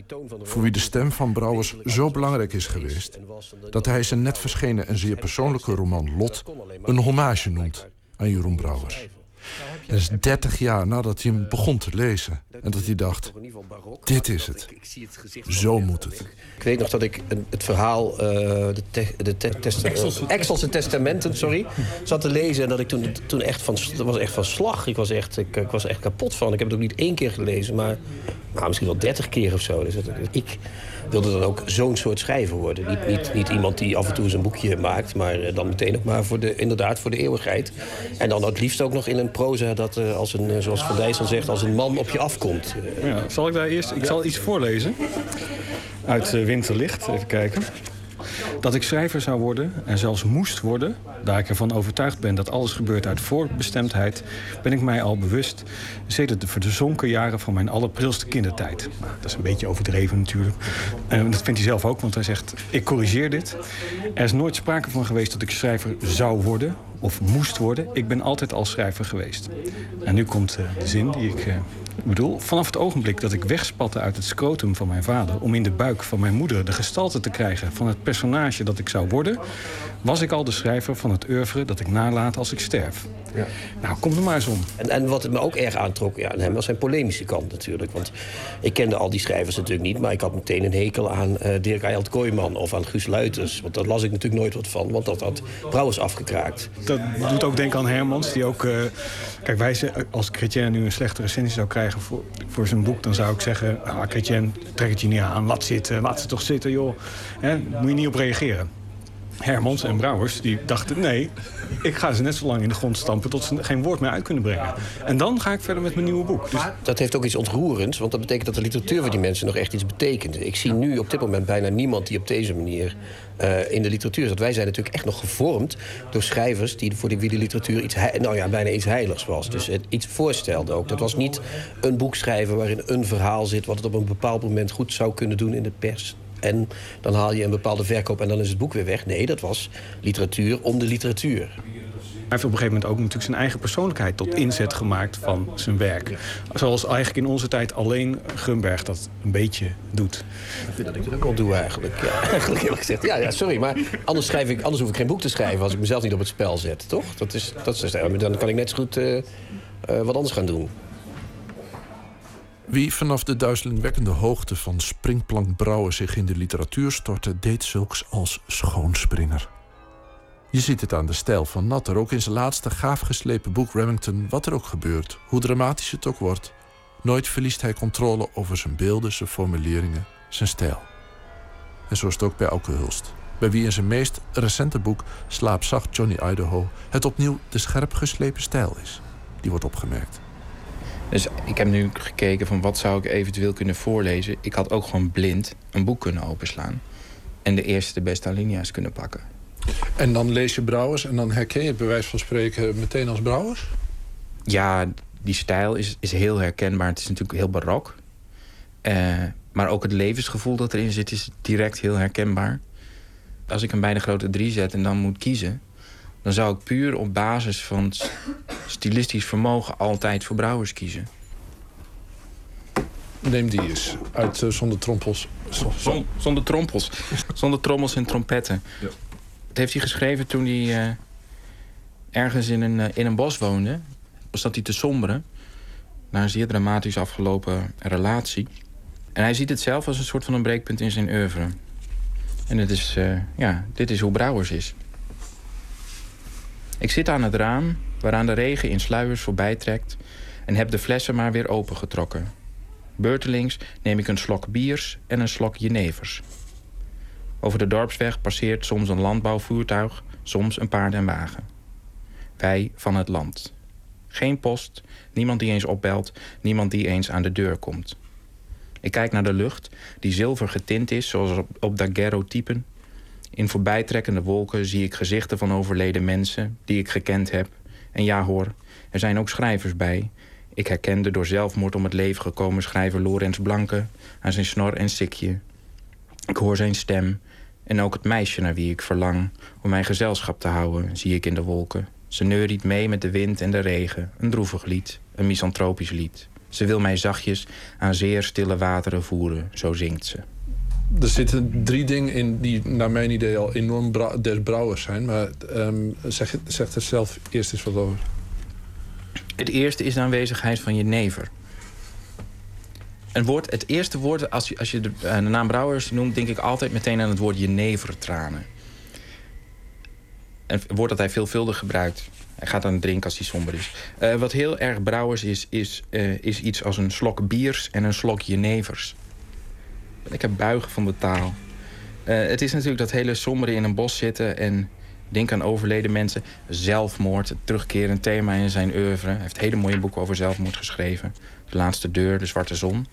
Voor wie de stem van Brouwers zo belangrijk is geweest... dat hij zijn net verschenen en zeer persoonlijke roman Lot... een hommage noemt aan Jeroen Brouwers. Dat is 30 jaar nadat hij hem begon te lezen. En dat hij dacht, dit is het. Zo moet het. Ik weet nog dat ik het verhaal, uh, de, te, de te, testa Exelse. Exelse testamenten, sorry, zat te lezen. En dat ik toen, toen echt van, dat was echt van slag. Ik was echt, ik, ik was echt kapot van. Ik heb het ook niet één keer gelezen, maar nou, misschien wel dertig keer of zo. Dus dat, ik wilde dan ook zo'n soort schrijver worden. Niet, niet, niet iemand die af en toe zijn boekje maakt, maar dan meteen ook maar voor de, inderdaad voor de eeuwigheid. En dan het liefst ook nog in een proza dat, uh, als een, zoals Van Dijssel zegt, als een man op je afkomt. Ja, zal ik daar eerst, ik zal iets voorlezen uit Winterlicht, even kijken. Dat ik schrijver zou worden en zelfs moest worden, daar ik ervan overtuigd ben dat alles gebeurt uit voorbestemdheid, ben ik mij al bewust sedert de verzonken jaren van mijn allerprilste kindertijd. Nou, dat is een beetje overdreven natuurlijk. En dat vindt hij zelf ook, want hij zegt: Ik corrigeer dit. Er is nooit sprake van geweest dat ik schrijver zou worden of moest worden. Ik ben altijd al schrijver geweest. En nu komt uh, de zin die ik uh, bedoel. Vanaf het ogenblik dat ik wegspatte uit het scrotum van mijn vader... om in de buik van mijn moeder de gestalte te krijgen... van het personage dat ik zou worden... was ik al de schrijver van het oeuvre dat ik nalaat als ik sterf. Ja. Nou, kom er maar eens om. En, en wat het me ook erg aantrok ja, aan hem was zijn polemische kant natuurlijk. Want ik kende al die schrijvers natuurlijk niet... maar ik had meteen een hekel aan uh, Dirk Eyalt Kooijman of aan Guus Luiters. Want daar las ik natuurlijk nooit wat van, want dat had Brouwers afgekraakt. Dat doet ook denken aan Hermans, die ook... Uh, kijk, wij, als Chrétien nu een slechte recensie zou krijgen voor, voor zijn boek... dan zou ik zeggen, ah, Chrétien, trek het je niet aan. Laat zitten, laat ze toch zitten, joh. Hè, moet je niet op reageren. Hermans en Brouwers die dachten... nee, ik ga ze net zo lang in de grond stampen... tot ze geen woord meer uit kunnen brengen. En dan ga ik verder met mijn nieuwe boek. Dus... Dat heeft ook iets ontroerends, want dat betekent dat de literatuur voor die mensen nog echt iets betekent. Ik zie nu op dit moment bijna niemand die op deze manier uh, in de literatuur zat. Wij zijn natuurlijk echt nog gevormd door schrijvers... die voor wie de literatuur iets, nou ja, bijna iets heiligs was. Dus het iets voorstelde ook. Dat was niet een boek schrijven waarin een verhaal zit... wat het op een bepaald moment goed zou kunnen doen in de pers en dan haal je een bepaalde verkoop en dan is het boek weer weg. Nee, dat was literatuur om de literatuur. Hij heeft op een gegeven moment ook natuurlijk zijn eigen persoonlijkheid tot inzet gemaakt van zijn werk. Zoals eigenlijk in onze tijd alleen Grunberg dat een beetje doet. Ik vind dat ik het ook wel doe eigenlijk. Ja, [laughs] eigenlijk eerlijk gezegd. Ja, ja, sorry, maar anders, schrijf ik, anders hoef ik geen boek te schrijven als ik mezelf niet op het spel zet, toch? Dat is, dat is, dan kan ik net zo goed uh, uh, wat anders gaan doen. Wie vanaf de duizelingwekkende hoogte van springplank brouwen zich in de literatuur stortte, deed zulks als schoonspringer. Je ziet het aan de stijl van Natter, ook in zijn laatste gaaf geslepen boek Remington, wat er ook gebeurt, hoe dramatisch het ook wordt. Nooit verliest hij controle over zijn beelden, zijn formuleringen, zijn stijl. En zo is het ook bij Auke Hulst. bij wie in zijn meest recente boek Slaapzacht Johnny Idaho het opnieuw de scherp geslepen stijl is. Die wordt opgemerkt. Dus ik heb nu gekeken van wat zou ik eventueel kunnen voorlezen. Ik had ook gewoon blind een boek kunnen openslaan. En de eerste de beste alinea's kunnen pakken. En dan lees je Brouwers en dan herken je het bij wijze van spreken meteen als Brouwers? Ja, die stijl is, is heel herkenbaar. Het is natuurlijk heel barok. Eh, maar ook het levensgevoel dat erin zit is direct heel herkenbaar. Als ik hem bij de grote drie zet en dan moet kiezen... dan zou ik puur op basis van stilistisch vermogen altijd voor Brouwers kiezen. Neem die eens. Uit uh, Zonder Trompels. Zon, zonder trompels. zonder trommels en trompetten. Ja. Dat heeft hij geschreven toen hij uh, ergens in een, uh, in een bos woonde. Was dat hij te somberen. Na een zeer dramatisch afgelopen relatie. En hij ziet het zelf als een soort van een breekpunt in zijn oeuvre. En het is, ja, dit is hoe Brouwers is. Ik zit aan het raam, waaraan de regen in sluiers voorbij trekt... en heb de flessen maar weer opengetrokken. Beurtelings neem ik een slok biers en een slok jenevers. Over de dorpsweg passeert soms een landbouwvoertuig, soms een paard en wagen. Wij van het land. Geen post, niemand die eens opbelt, niemand die eens aan de deur komt. Ik kijk naar de lucht, die zilver getint is, zoals op, daguerreotypen. In voorbijtrekkende wolken zie ik gezichten van overleden mensen die ik gekend heb. En ja hoor, er zijn ook schrijvers bij, ik herkende door zelfmoord om het leven gekomen schrijver Lorenz Blanke aan zijn snor en sikje. Ik hoor zijn stem en ook het meisje naar wie ik verlang om mijn gezelschap te houden, zie ik in de wolken. Ze neuriet mee met de wind en de regen, een droevig lied, een misantropisch lied. Ze wil mij zachtjes aan zeer stille wateren voeren, zo zingt ze. Er zitten drie dingen in die naar mijn idee al enorm des brouwers zijn. Maar um, zeg, zeg er zelf eerst eens wat over. Het eerste is de aanwezigheid van jenever. Een woord, het eerste woord, als je, als je de, de naam Brouwers noemt... denk ik altijd meteen aan het woord jenevertranen. Een woord dat hij veelvuldig gebruikt. Hij gaat aan het drinken als hij somber is. Uh, wat heel erg Brouwers is, is, uh, is iets als een slok biers en een slok jenevers. Ik heb buigen van de taal. Uh, het is natuurlijk dat hele sombere in een bos zitten... en Denk aan overleden mensen. Zelfmoord, het terugkerend thema in zijn oeuvre. Hij heeft hele mooie boeken over zelfmoord geschreven. De Laatste Deur, De Zwarte Zon.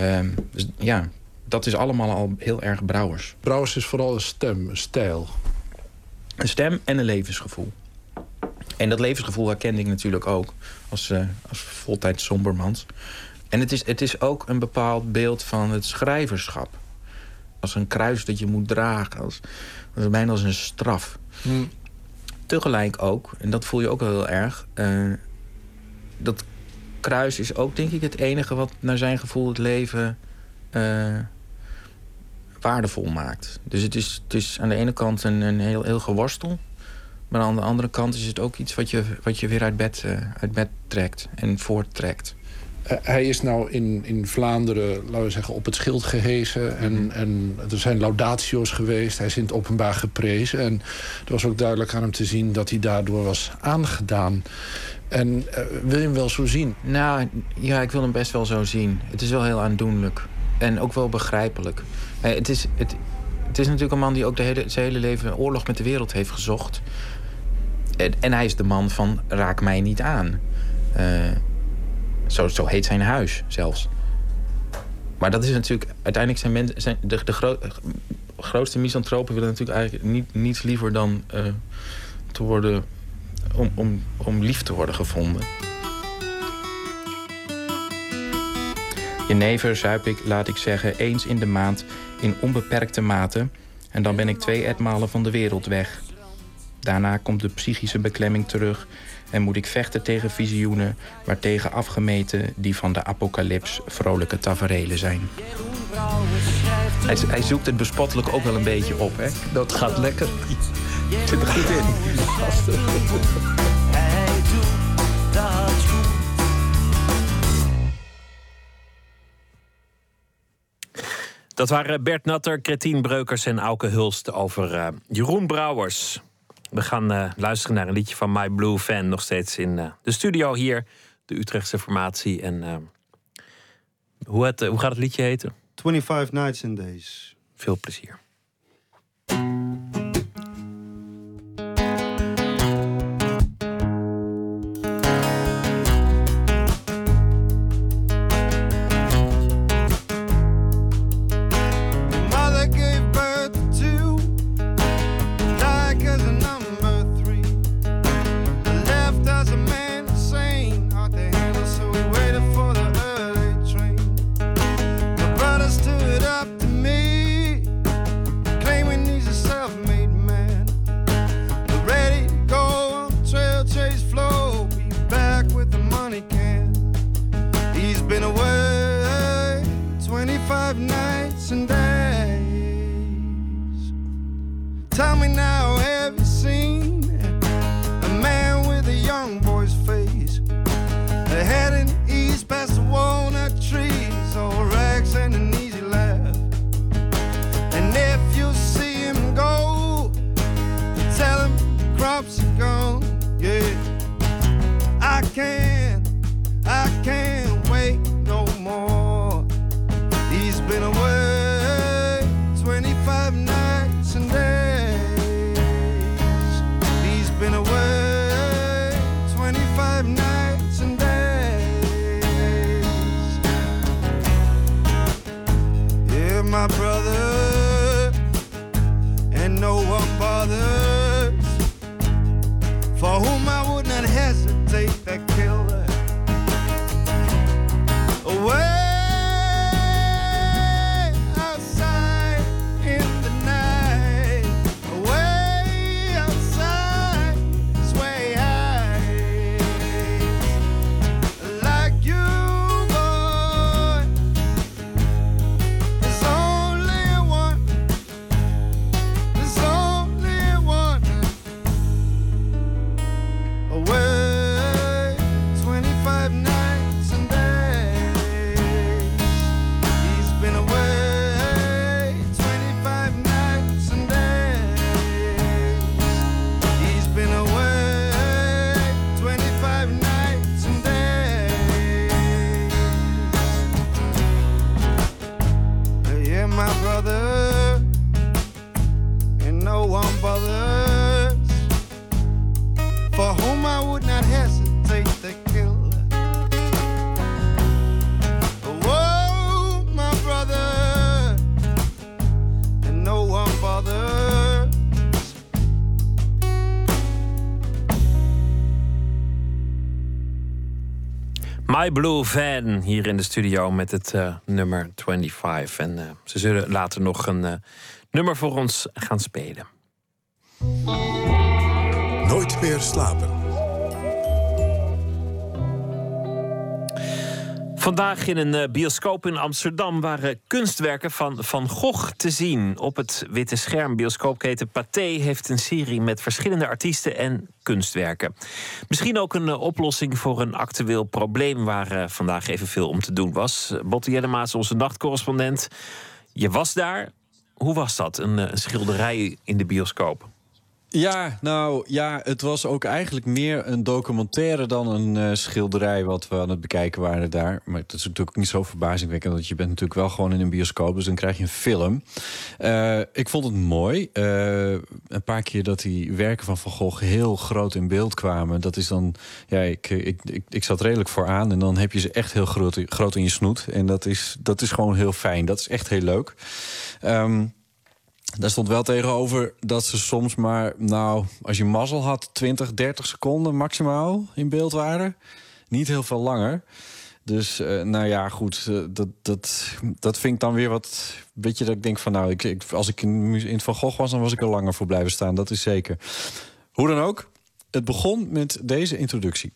Um, dus ja, dat is allemaal al heel erg Brouwers. Brouwers is vooral een stem, een stijl. Een stem en een levensgevoel. En dat levensgevoel herkende ik natuurlijk ook als, uh, als voltijd sombermans. En het is, het is ook een bepaald beeld van het schrijverschap. Als een kruis dat je moet dragen. Als, als bijna als een straf. Hmm. Tegelijk ook, en dat voel je ook heel erg... Uh, dat kruis is ook denk ik het enige wat naar zijn gevoel het leven uh, waardevol maakt. Dus het is, het is aan de ene kant een, een heel, heel geworstel... maar aan de andere kant is het ook iets wat je, wat je weer uit bed, uh, uit bed trekt en voorttrekt. Uh, hij is nou in, in Vlaanderen, laten we zeggen, op het schild gehezen. En, mm. en er zijn laudatio's geweest. Hij is in het openbaar geprezen. En er was ook duidelijk aan hem te zien dat hij daardoor was aangedaan. En uh, wil je hem wel zo zien? Nou, ja, ik wil hem best wel zo zien. Het is wel heel aandoenlijk. En ook wel begrijpelijk. Uh, het, is, het, het is natuurlijk een man die ook de hele, zijn hele leven oorlog met de wereld heeft gezocht. En, en hij is de man van raak mij niet aan. Uh, zo, heet zijn huis zelfs. Maar dat is natuurlijk... Uiteindelijk zijn, mensen, zijn de, de gro grootste misantropen willen natuurlijk eigenlijk niet, niets liever dan uh, te worden... Om, om, om lief te worden gevonden. Jenever zuip ik, laat ik zeggen, eens in de maand in onbeperkte mate... en dan ben ik twee etmalen van de wereld weg. Daarna komt de psychische beklemming terug en moet ik vechten tegen visioenen... waartegen afgemeten die van de apocalyps vrolijke taferelen zijn. Hij, hij, zoekt het bespottelijk ook wel een beetje op, hè? Dat gaat lekker. [laughs] Zit er goed in. Dat waren Bert Natter, Kretien Breukers en Auke Hulst over uh, Jeroen Brouwers. We gaan uh, luisteren naar een liedje van My Blue Fan. Nog steeds in uh, de studio hier. De Utrechtse formatie. En uh, hoe, het, hoe gaat het liedje heten? 25 Nights and Days. Veel plezier. Blue Van hier in de studio met het eh, nummer 25. En eh, ze zullen later nog een eh, nummer voor ons gaan spelen. Nooit meer slapen. Vandaag in een eh, bioscoop in Amsterdam waren kunstwerken van Van Gogh te zien. Op het witte scherm bioscoopketen Pathé heeft een serie met verschillende artiesten en kunstwerken. Misschien ook een eh, oplossing voor een actueel probleem waar eh, vandaag even veel om te doen was. Botte Jellemaas, onze nachtcorrespondent. Je was daar. Hoe was dat, een schilderij in de bioscoop? Ja, nou ja, het was ook eigenlijk meer een documentaire dan een uh, schilderij wat we aan het bekijken waren daar. Maar het is natuurlijk niet zo verbazingwekkend, want je bent natuurlijk wel gewoon in een bioscoop, dus dan krijg je een film. Uh, ik vond het mooi. Uh, een paar keer dat die werken van Van Gogh heel groot in beeld kwamen. Dat is dan, ja, ik, ik, ik, ik zat redelijk vooraan en dan heb je ze echt heel groot, groot in je snoet. En dat is, dat is gewoon heel fijn. Dat is echt heel leuk. Um, daar stond wel tegenover dat ze soms maar, nou, als je mazzel had, 20, 30 seconden maximaal in beeld waren. Niet heel veel langer. Dus, uh, nou ja, goed, uh, dat, dat, dat vind ik dan weer wat. Weet je, dat ik denk van, nou, ik, als ik in, in Van Gogh was, dan was ik er langer voor blijven staan. Dat is zeker. Hoe dan ook, het begon met deze introductie.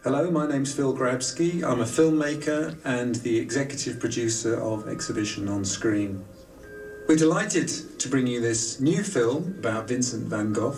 Hello, my name's Phil Grabsky. I'm a filmmaker and the executive producer of Exhibition on Screen. We're delighted to bring you this new film about Vincent van Gogh.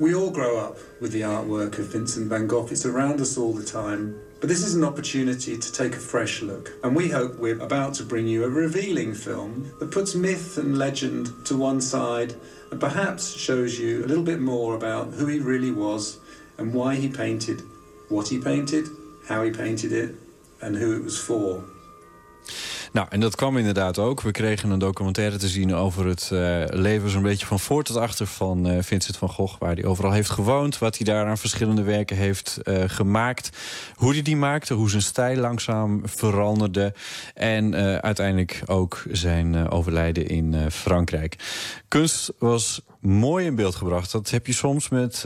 We all grow up with the artwork of Vincent van Gogh. It's around us all the time. But this is an opportunity to take a fresh look. And we hope we're about to bring you a revealing film that puts myth and legend to one side and perhaps shows you a little bit more about who he really was and why he painted what he painted, how he painted it, and who it was for. Nou, en dat kwam inderdaad ook. We kregen een documentaire te zien over het uh, leven zo'n beetje van voor tot achter van uh, Vincent van Gogh. Waar hij overal heeft gewoond, wat hij daar aan verschillende werken heeft uh, gemaakt. Hoe hij die maakte, hoe zijn stijl langzaam veranderde. En uiteindelijk ook zijn overlijden in Frankrijk. Kunst was mooi in beeld gebracht. Dat heb je soms met,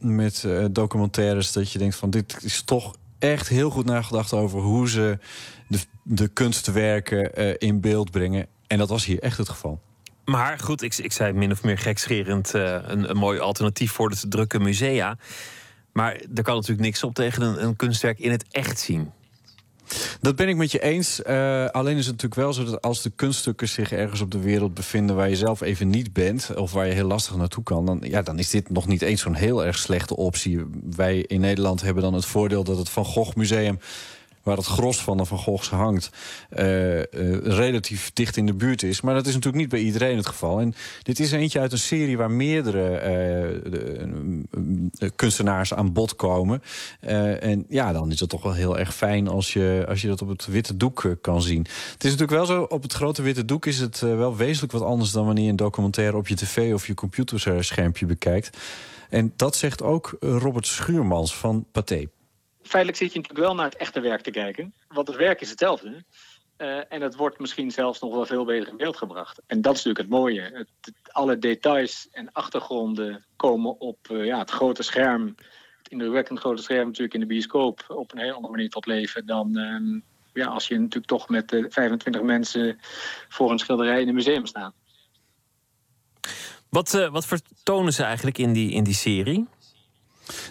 met documentaires dat je denkt van dit is toch echt heel goed nagedacht over hoe ze de, kunstwerken uh, in beeld brengen. En dat was hier echt het geval. Maar goed, ik, ik zei min of meer gekscherend uh, een, een mooi alternatief voor de drukke musea. Maar er kan natuurlijk niks op tegen een, een kunstwerk in het echt zien. Dat ben ik met je eens. Uh, alleen is het natuurlijk wel zo dat als de kunststukken zich ergens op de wereld bevinden waar je zelf even niet bent, of waar je heel lastig naartoe kan, dan, ja, dan is dit nog niet eens zo'n heel erg slechte optie. Wij in Nederland hebben dan het voordeel dat het Van Gogh Museum waar het gros van de Van Goghs hangt, uh, uh, relatief dicht in de buurt is. Maar dat is natuurlijk niet bij iedereen het geval. En dit is eentje uit een serie waar meerdere uh, de, kunstenaars aan bod komen. en ja, dan is het toch wel heel erg fijn als je, als je dat op het witte doek kan zien. Het is natuurlijk wel zo, op het grote witte doek is het wel wezenlijk wat anders dan wanneer je een documentaire op je tv of je computerschermpje bekijkt. En dat zegt ook Robert Schuurmans van Pathé feitelijk zit je natuurlijk wel naar het echte werk te kijken. Want het werk is hetzelfde. Uh, en het wordt misschien zelfs nog wel veel beter in beeld gebracht. En dat is natuurlijk het mooie. Alle details en achtergronden komen op uh, ja, het grote scherm. Het indrukwekkend grote scherm natuurlijk in de bioscoop. Op een heel andere manier tot leven dan uh, ja, als je natuurlijk toch met 25 mensen voor een schilderij in een museum staat. Wat, wat vertonen ze eigenlijk in die, in die serie?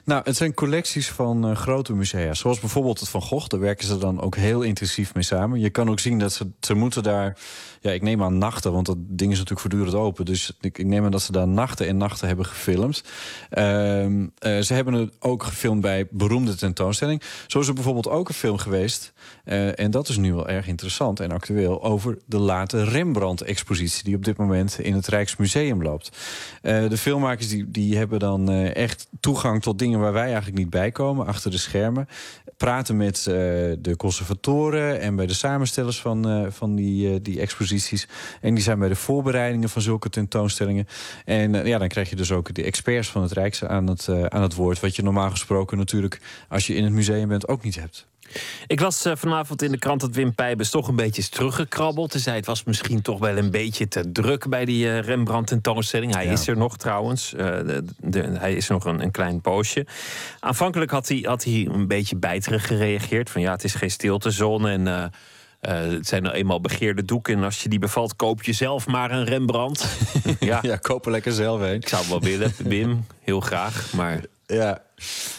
Nou, het zijn collecties van uh, grote musea. Zoals bijvoorbeeld het Van Gogh. Daar werken ze dan ook heel intensief mee samen. Je kan ook zien dat ze, ze moeten daar... Ja, ik neem aan nachten, want dat ding is natuurlijk voortdurend open. Dus ik, ik neem aan dat ze daar nachten en nachten hebben gefilmd. Uh, uh, ze hebben het ook gefilmd bij beroemde tentoonstellingen. Zo is er bijvoorbeeld ook een film geweest... Uh, en dat is nu wel erg interessant en actueel... over de late Rembrandt-expositie... die op dit moment in het Rijksmuseum loopt. De filmmakers die, die hebben dan echt toegang tot dingen waar wij eigenlijk niet bij komen, achter de schermen. Praten met uh, de conservatoren en bij de samenstellers van, uh, van die, uh, die exposities. En die zijn bij de voorbereidingen van zulke tentoonstellingen. En ja, dan krijg je dus ook de experts van het Rijks aan het, aan het woord. Wat je normaal gesproken natuurlijk, als je in het museum bent, ook niet hebt. Ik las uh, vanavond in de krant dat Wim Pijbes toch een beetje is teruggekrabbeld. Hij zei het was misschien toch wel een beetje te druk bij die uh, Rembrandt tentoonstelling. Hij ja. is er nog trouwens. Uh, de, de, hij is nog een, een, klein poosje. Aanvankelijk had hij, had hij een beetje bijterig gereageerd. Van ja, het is geen stiltezone en... Uh, het zijn nou eenmaal begeerde doeken. En als je die bevalt, koop je zelf maar een Rembrandt. [laughs] ja. ja, koop er lekker zelf heen. Ik zou het wel willen, Wim. Heel graag. Maar ja,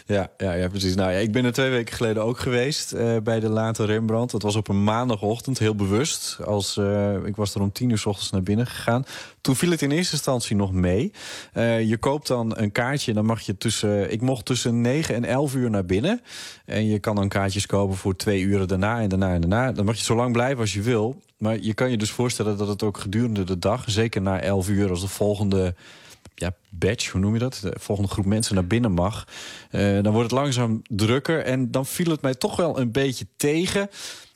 ja, ja, ja, precies. Nou ja, ik ben er twee weken geleden ook geweest uh, bij de late Rembrandt. Dat was op een maandagochtend, heel bewust. Als, uh, ik was er om tien uur s ochtends naar binnen gegaan. Toen viel het in eerste instantie nog mee. Uh, je koopt dan een kaartje dan mag je tussen... Ik mocht tussen 9 en 11 uur naar binnen. En je kan dan kaartjes kopen voor twee uren daarna en daarna en daarna. Dan mag je zo lang blijven als je wil. Maar je kan je dus voorstellen dat het ook gedurende de dag... zeker na 11 uur als de volgende ja, badge, hoe noem je dat? De volgende groep mensen naar binnen mag. Uh, dan wordt het langzaam drukker. En dan viel het mij toch wel een beetje tegen.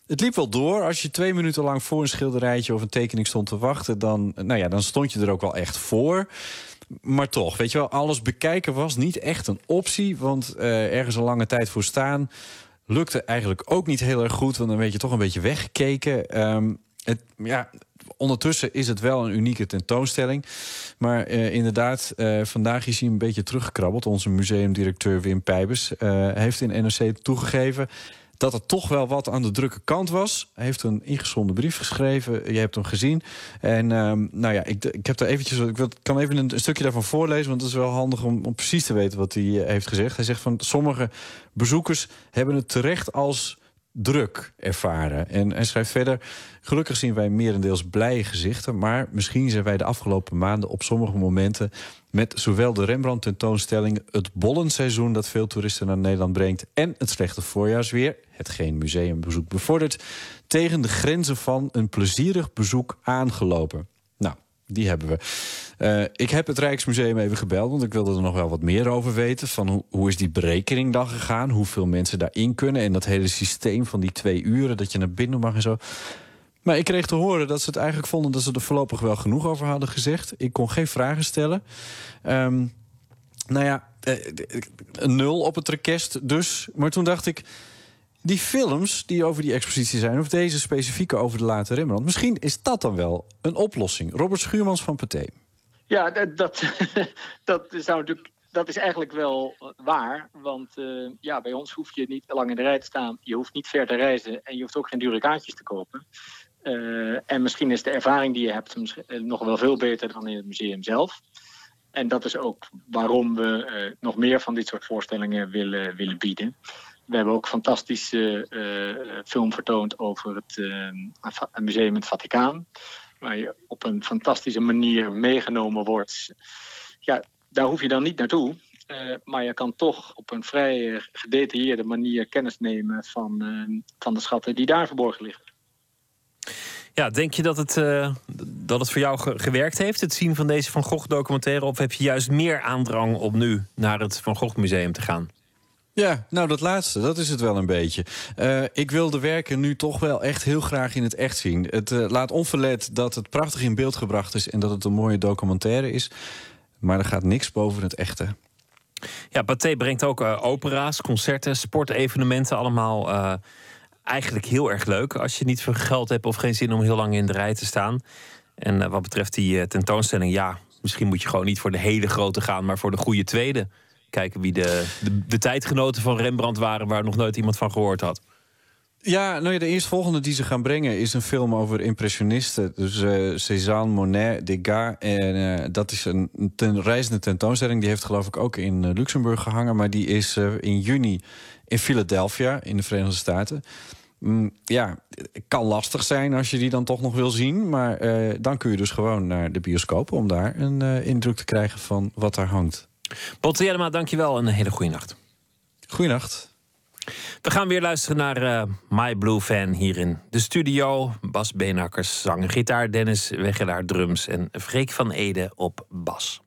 Het liep wel door. Als je twee minuten lang voor een schilderijtje of een tekening stond te wachten, dan, nou ja, dan stond je er ook wel echt voor. Maar toch, weet je wel, alles bekijken was niet echt een optie. Want uh, ergens een lange tijd voor staan lukte eigenlijk ook niet heel erg goed. Want dan werd je toch een beetje weggekeken. Um, het, ja, ondertussen is het wel een unieke tentoonstelling. Maar uh, inderdaad, uh, vandaag is hij een beetje teruggekrabbeld. Onze museumdirecteur Wim Pijbers uh, heeft in NRC toegegeven dat er toch wel wat aan de drukke kant was. Hij heeft een ingezonden brief geschreven. Je hebt hem gezien. En um, nou ja, ik, ik heb daar eventjes. Ik kan even een, stukje daarvan voorlezen. Want het is wel handig om precies te weten wat hij heeft gezegd. Hij zegt van sommige bezoekers hebben het terecht als druk ervaren. En hij schrijft verder... Gelukkig zien wij merendeels blije gezichten... maar misschien zijn wij de afgelopen maanden op sommige momenten... met zowel de Rembrandt-tentoonstelling... het bollenseizoen dat veel toeristen naar Nederland brengt... en het slechte voorjaarsweer, hetgeen museumbezoek bevordert... tegen de grenzen van een plezierig bezoek aangelopen. Die hebben we. Uh, ik heb het Rijksmuseum even gebeld, want ik wilde er nog wel wat meer over weten. Van hoe, hoe is die berekening dan gegaan? Hoeveel mensen daarin kunnen? En dat hele systeem van die twee uren dat je naar binnen mag en zo. Maar ik kreeg te horen dat ze het eigenlijk vonden dat ze er voorlopig wel genoeg over hadden gezegd. Ik kon geen vragen stellen. Um, nou ja, een nul op het request dus. Maar toen dacht ik, die films die over die expositie zijn... of deze specifieke over de late Rembrandt... misschien is dat dan wel een oplossing. Robert Schuurmans van Pathé. Ja, dat, dat, [laughs] dat, zou natuurlijk, dat is eigenlijk wel waar. Want uh, ja, bij ons hoef je niet lang in de rij te staan. Je hoeft niet ver te reizen. En je hoeft ook geen dure kaartjes te kopen. Uh, en misschien is de ervaring die je hebt eh, nog wel veel beter dan in het museum zelf. En dat is ook waarom we nog meer van dit soort voorstellingen willen, willen bieden. We hebben ook fantastische uh, film vertoond over het uh, museum in het Vaticaan. Waar je op een fantastische manier meegenomen wordt. Ja, daar hoef je dan niet naartoe. Maar je kan toch op een vrij gedetailleerde manier kennis nemen van, van de schatten die daar verborgen liggen. Ja, denk je dat het, dat het voor jou gewerkt heeft, het zien van deze Van Gogh documentaire? Of heb je juist meer aandrang om nu naar het Van Gogh Museum te gaan? Ja, nou dat laatste, dat is het wel een beetje. Uh, ik wil de werken nu toch wel echt heel graag in het echt zien. Het uh, laat onverlet dat het prachtig in beeld gebracht is... en dat het een mooie documentaire is. Maar er gaat niks boven het echte. Ja, Pathé brengt ook uh, opera's, concerten, sportevenementen... allemaal eigenlijk heel erg leuk als je niet veel geld hebt of geen zin om heel lang in de rij te staan. En wat betreft die tentoonstelling, ja, misschien moet je gewoon niet voor de hele grote gaan, maar voor de goede tweede. Kijken wie de, de, tijdgenoten van Rembrandt waren waar nog nooit iemand van gehoord had. Ja, nou ja, de eerstvolgende die ze gaan brengen is een film over impressionisten. Dus uh, Cézanne, Monet, Degas. En uh, dat is een ten, reizende tentoonstelling. Die heeft geloof ik ook in uh, Luxemburg gehangen. Maar die is in juni in Philadelphia in de Verenigde Staten. Mm, ja, kan lastig zijn als je die dan toch nog wil zien. Maar dan kun je dus gewoon naar de bioscoop... om daar een indruk te krijgen van wat daar hangt. Botte Jellema, dankjewel en een hele goede nacht. Goeienacht. We gaan weer luisteren naar uh, My Blue Fan hier in de studio. Bas Beenakkers, zang gitaar. Dennis Wegelaar, drums. En Freek van Ede op bas.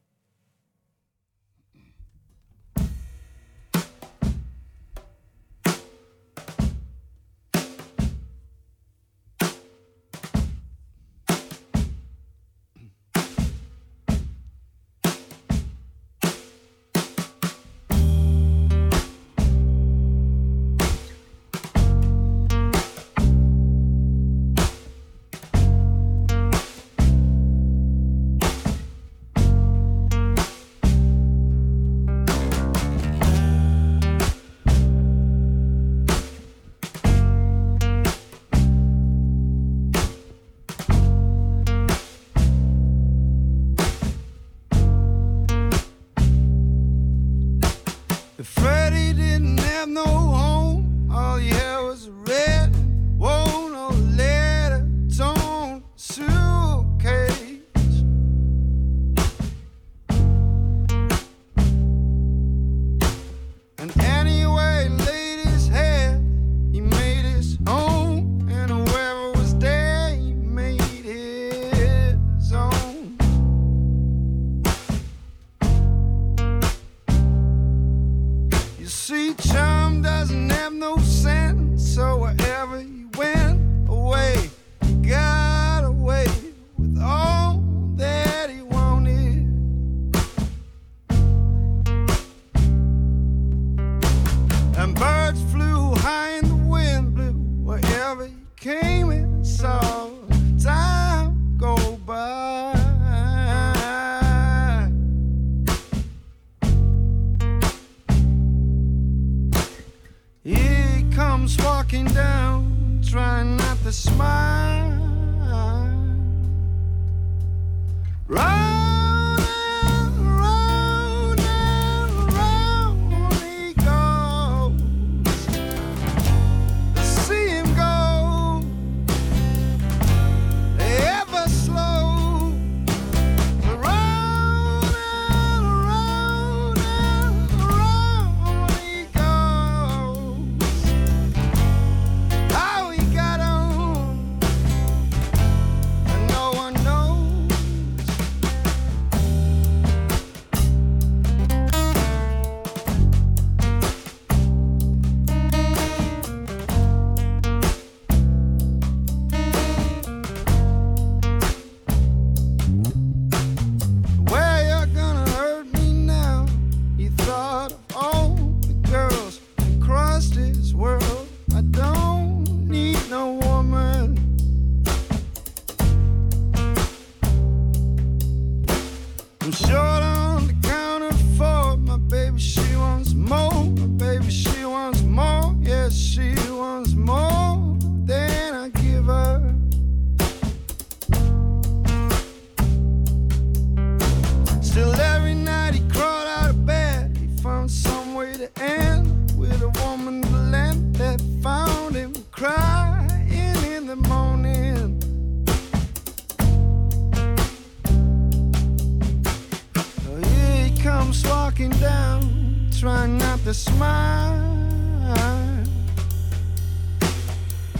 Trying not to smile.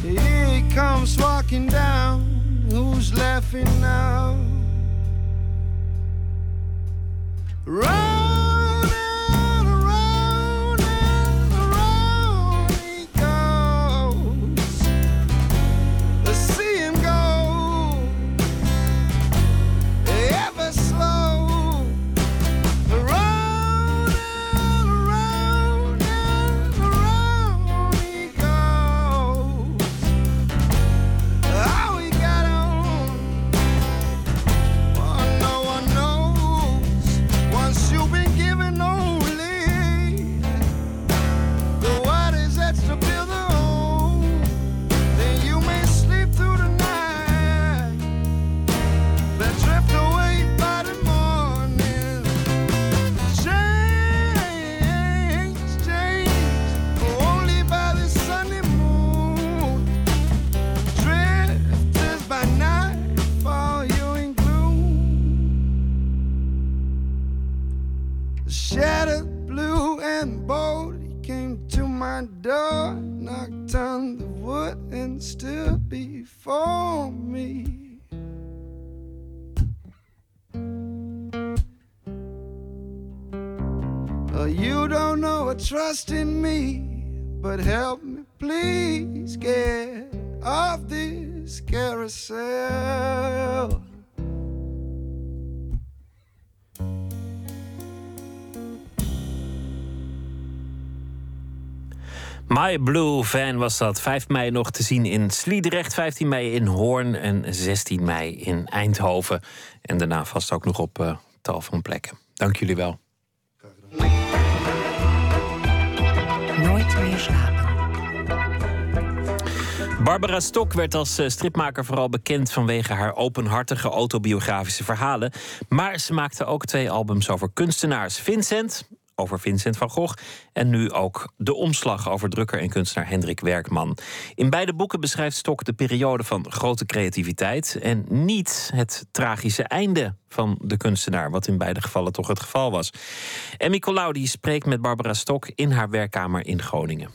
Here he comes walking down, who's laughing now? Round help me please get off this carousel. My Blue Van was dat. 5 mei nog te zien in Sliedrecht, 15 mei in Hoorn en 16 mei in Eindhoven. En daarna vast ook nog op eh, tal van plekken. Dank jullie wel. Nooit meer. Barbara Stok werd als eh, stripmaker vooral bekend vanwege haar openhartige autobiografische verhalen. Maar ze maakte ook twee albums over kunstenaars. Vincent, over Vincent van Gogh. En nu ook De Omslag over drukker en kunstenaar Hendrik Werkman. In beide boeken beschrijft Stok de periode van grote creativiteit. En niet het tragische einde van de kunstenaar. Wat in beide gevallen toch het geval was. Emmy Colau die spreekt met Barbara Stok in haar werkkamer in Groningen.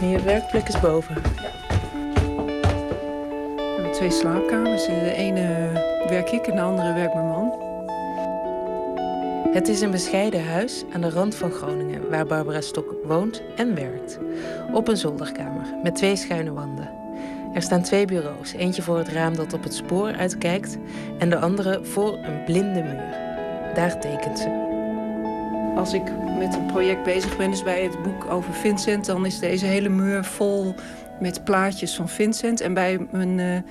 En je werkplek is boven. We hebben twee slaapkamers. De ene werk ik en de andere werkt mijn man. Het is een bescheiden huis aan de rand van Groningen waar Barbara Stok woont en werkt. Op een zolderkamer met twee schuine wanden. Er staan twee bureaus, eentje voor het raam dat op het spoor uitkijkt en de andere voor een blinde muur. Daar tekent ze. Als ik met een project bezig ben, dus bij het boek over Vincent, dan is deze hele muur vol met plaatjes van Vincent. En bij mijn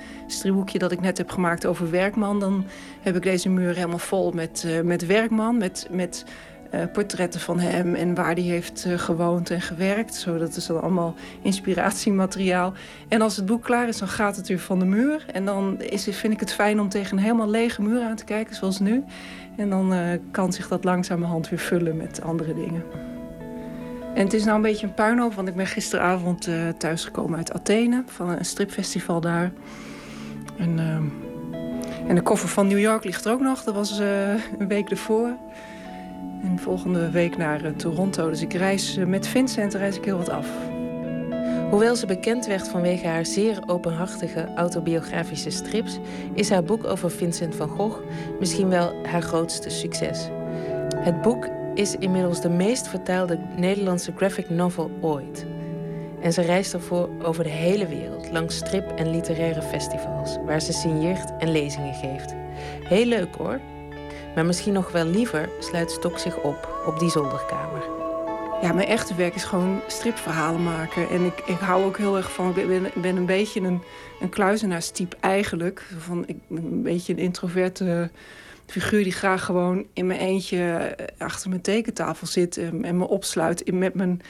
uh, dat ik net heb gemaakt over Werkman, dan heb ik deze muur helemaal vol met, uh, met Werkman, met, met uh, portretten van hem en waar hij heeft gewoond en gewerkt. Zo, dat is dan allemaal inspiratiemateriaal. En als het boek klaar is, dan gaat het weer van de muur. En dan is, vind ik het fijn om tegen een helemaal lege muur aan te kijken, zoals nu. En dan kan zich dat langzamerhand weer vullen met andere dingen. En het is nou een beetje een puinhoop, want ik ben gisteravond uh, thuisgekomen uit Athene van een stripfestival daar. En, uh, en de koffer van New York ligt er ook nog, dat was uh, een week ervoor. En volgende week naar Toronto, dus ik reis met Vincent reis ik heel wat af. Hoewel ze bekend werd vanwege haar zeer openhartige autobiografische strips, is haar boek over Vincent van Gogh misschien wel haar grootste succes. Het boek is inmiddels de meest vertaalde Nederlandse graphic novel ooit. En ze reist ervoor over de hele wereld, langs strip- en literaire festivals, waar ze signeert en lezingen geeft. Heel leuk hoor. Maar misschien nog wel liever sluit Stok zich op op die zolderkamer. Ja, mijn echte werk is gewoon stripverhalen maken. En ik, ik hou ook heel erg van. Ik ben, een beetje een, een kluizenaarstype eigenlijk. Van, ik een beetje een introverte figuur die graag gewoon in mijn eentje achter mijn tekentafel zit en, en me opsluit in, met, mijn,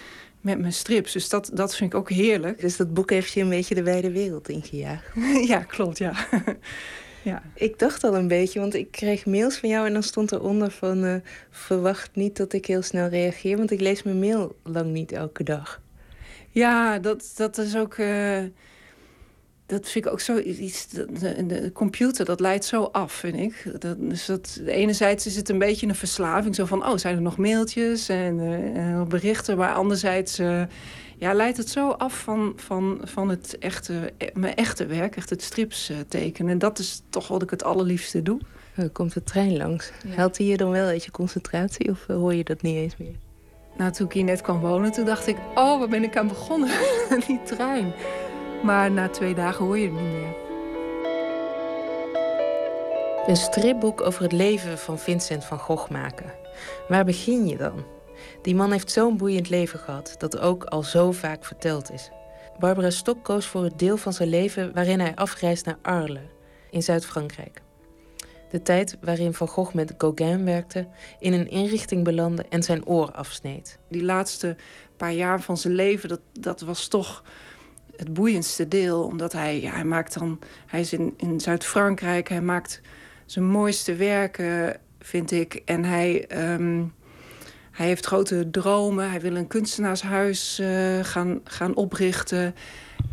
met mijn strips. Dus dat, dat vind ik ook heerlijk. Dus dat boek heeft je een beetje de wijde wereld ingejaagd. [laughs] ja, klopt, ja. [laughs] ja. Ik dacht al een beetje, want ik kreeg mails van jou en dan stond eronder van uh, verwacht niet dat ik heel snel reageer, want ik lees mijn mail lang niet elke dag. Ja, dat, dat is ook. Uh, dat vind ik ook zo iets. De, de, computer, dat leidt zo af, vind ik. Dat, dus dat, enerzijds is het een beetje een verslaving. Zo van, oh, zijn er nog mailtjes en uh, berichten. Maar anderzijds uh, ja, leidt het zo af van, van, van het echte, mijn echte werk. Echt het strips tekenen. En dat is toch wat ik het allerliefste doe. Komt de trein langs. Ja. Helpt hij je dan wel uit je concentratie? Of hoor je dat niet eens meer? Nou, toen ik hier net kwam wonen, toen dacht ik... oh, waar ben ik aan begonnen? [laughs] Die trein. Maar na twee dagen hoor je het niet meer. Een stripboek over het leven van Vincent van Gogh maken. Waar begin je dan? Die man heeft zo'n boeiend leven gehad dat ook al zo vaak verteld is. Barbara Stok koos voor het deel van zijn leven waarin hij afreist naar Arles in Zuid-Frankrijk. De tijd waarin Van Gogh met Gauguin werkte, in een inrichting belandde en zijn oor afsneed. Die laatste paar jaar van zijn leven, dat, dat was toch het boeiendste deel. Omdat hij, hij maakt dan. Hij is in, in Zuid-Frankrijk. Hij maakt zijn mooiste werken, vind ik. En hij. Ehm, hij heeft grote dromen. Hij wil een kunstenaarshuis uh, gaan, gaan oprichten.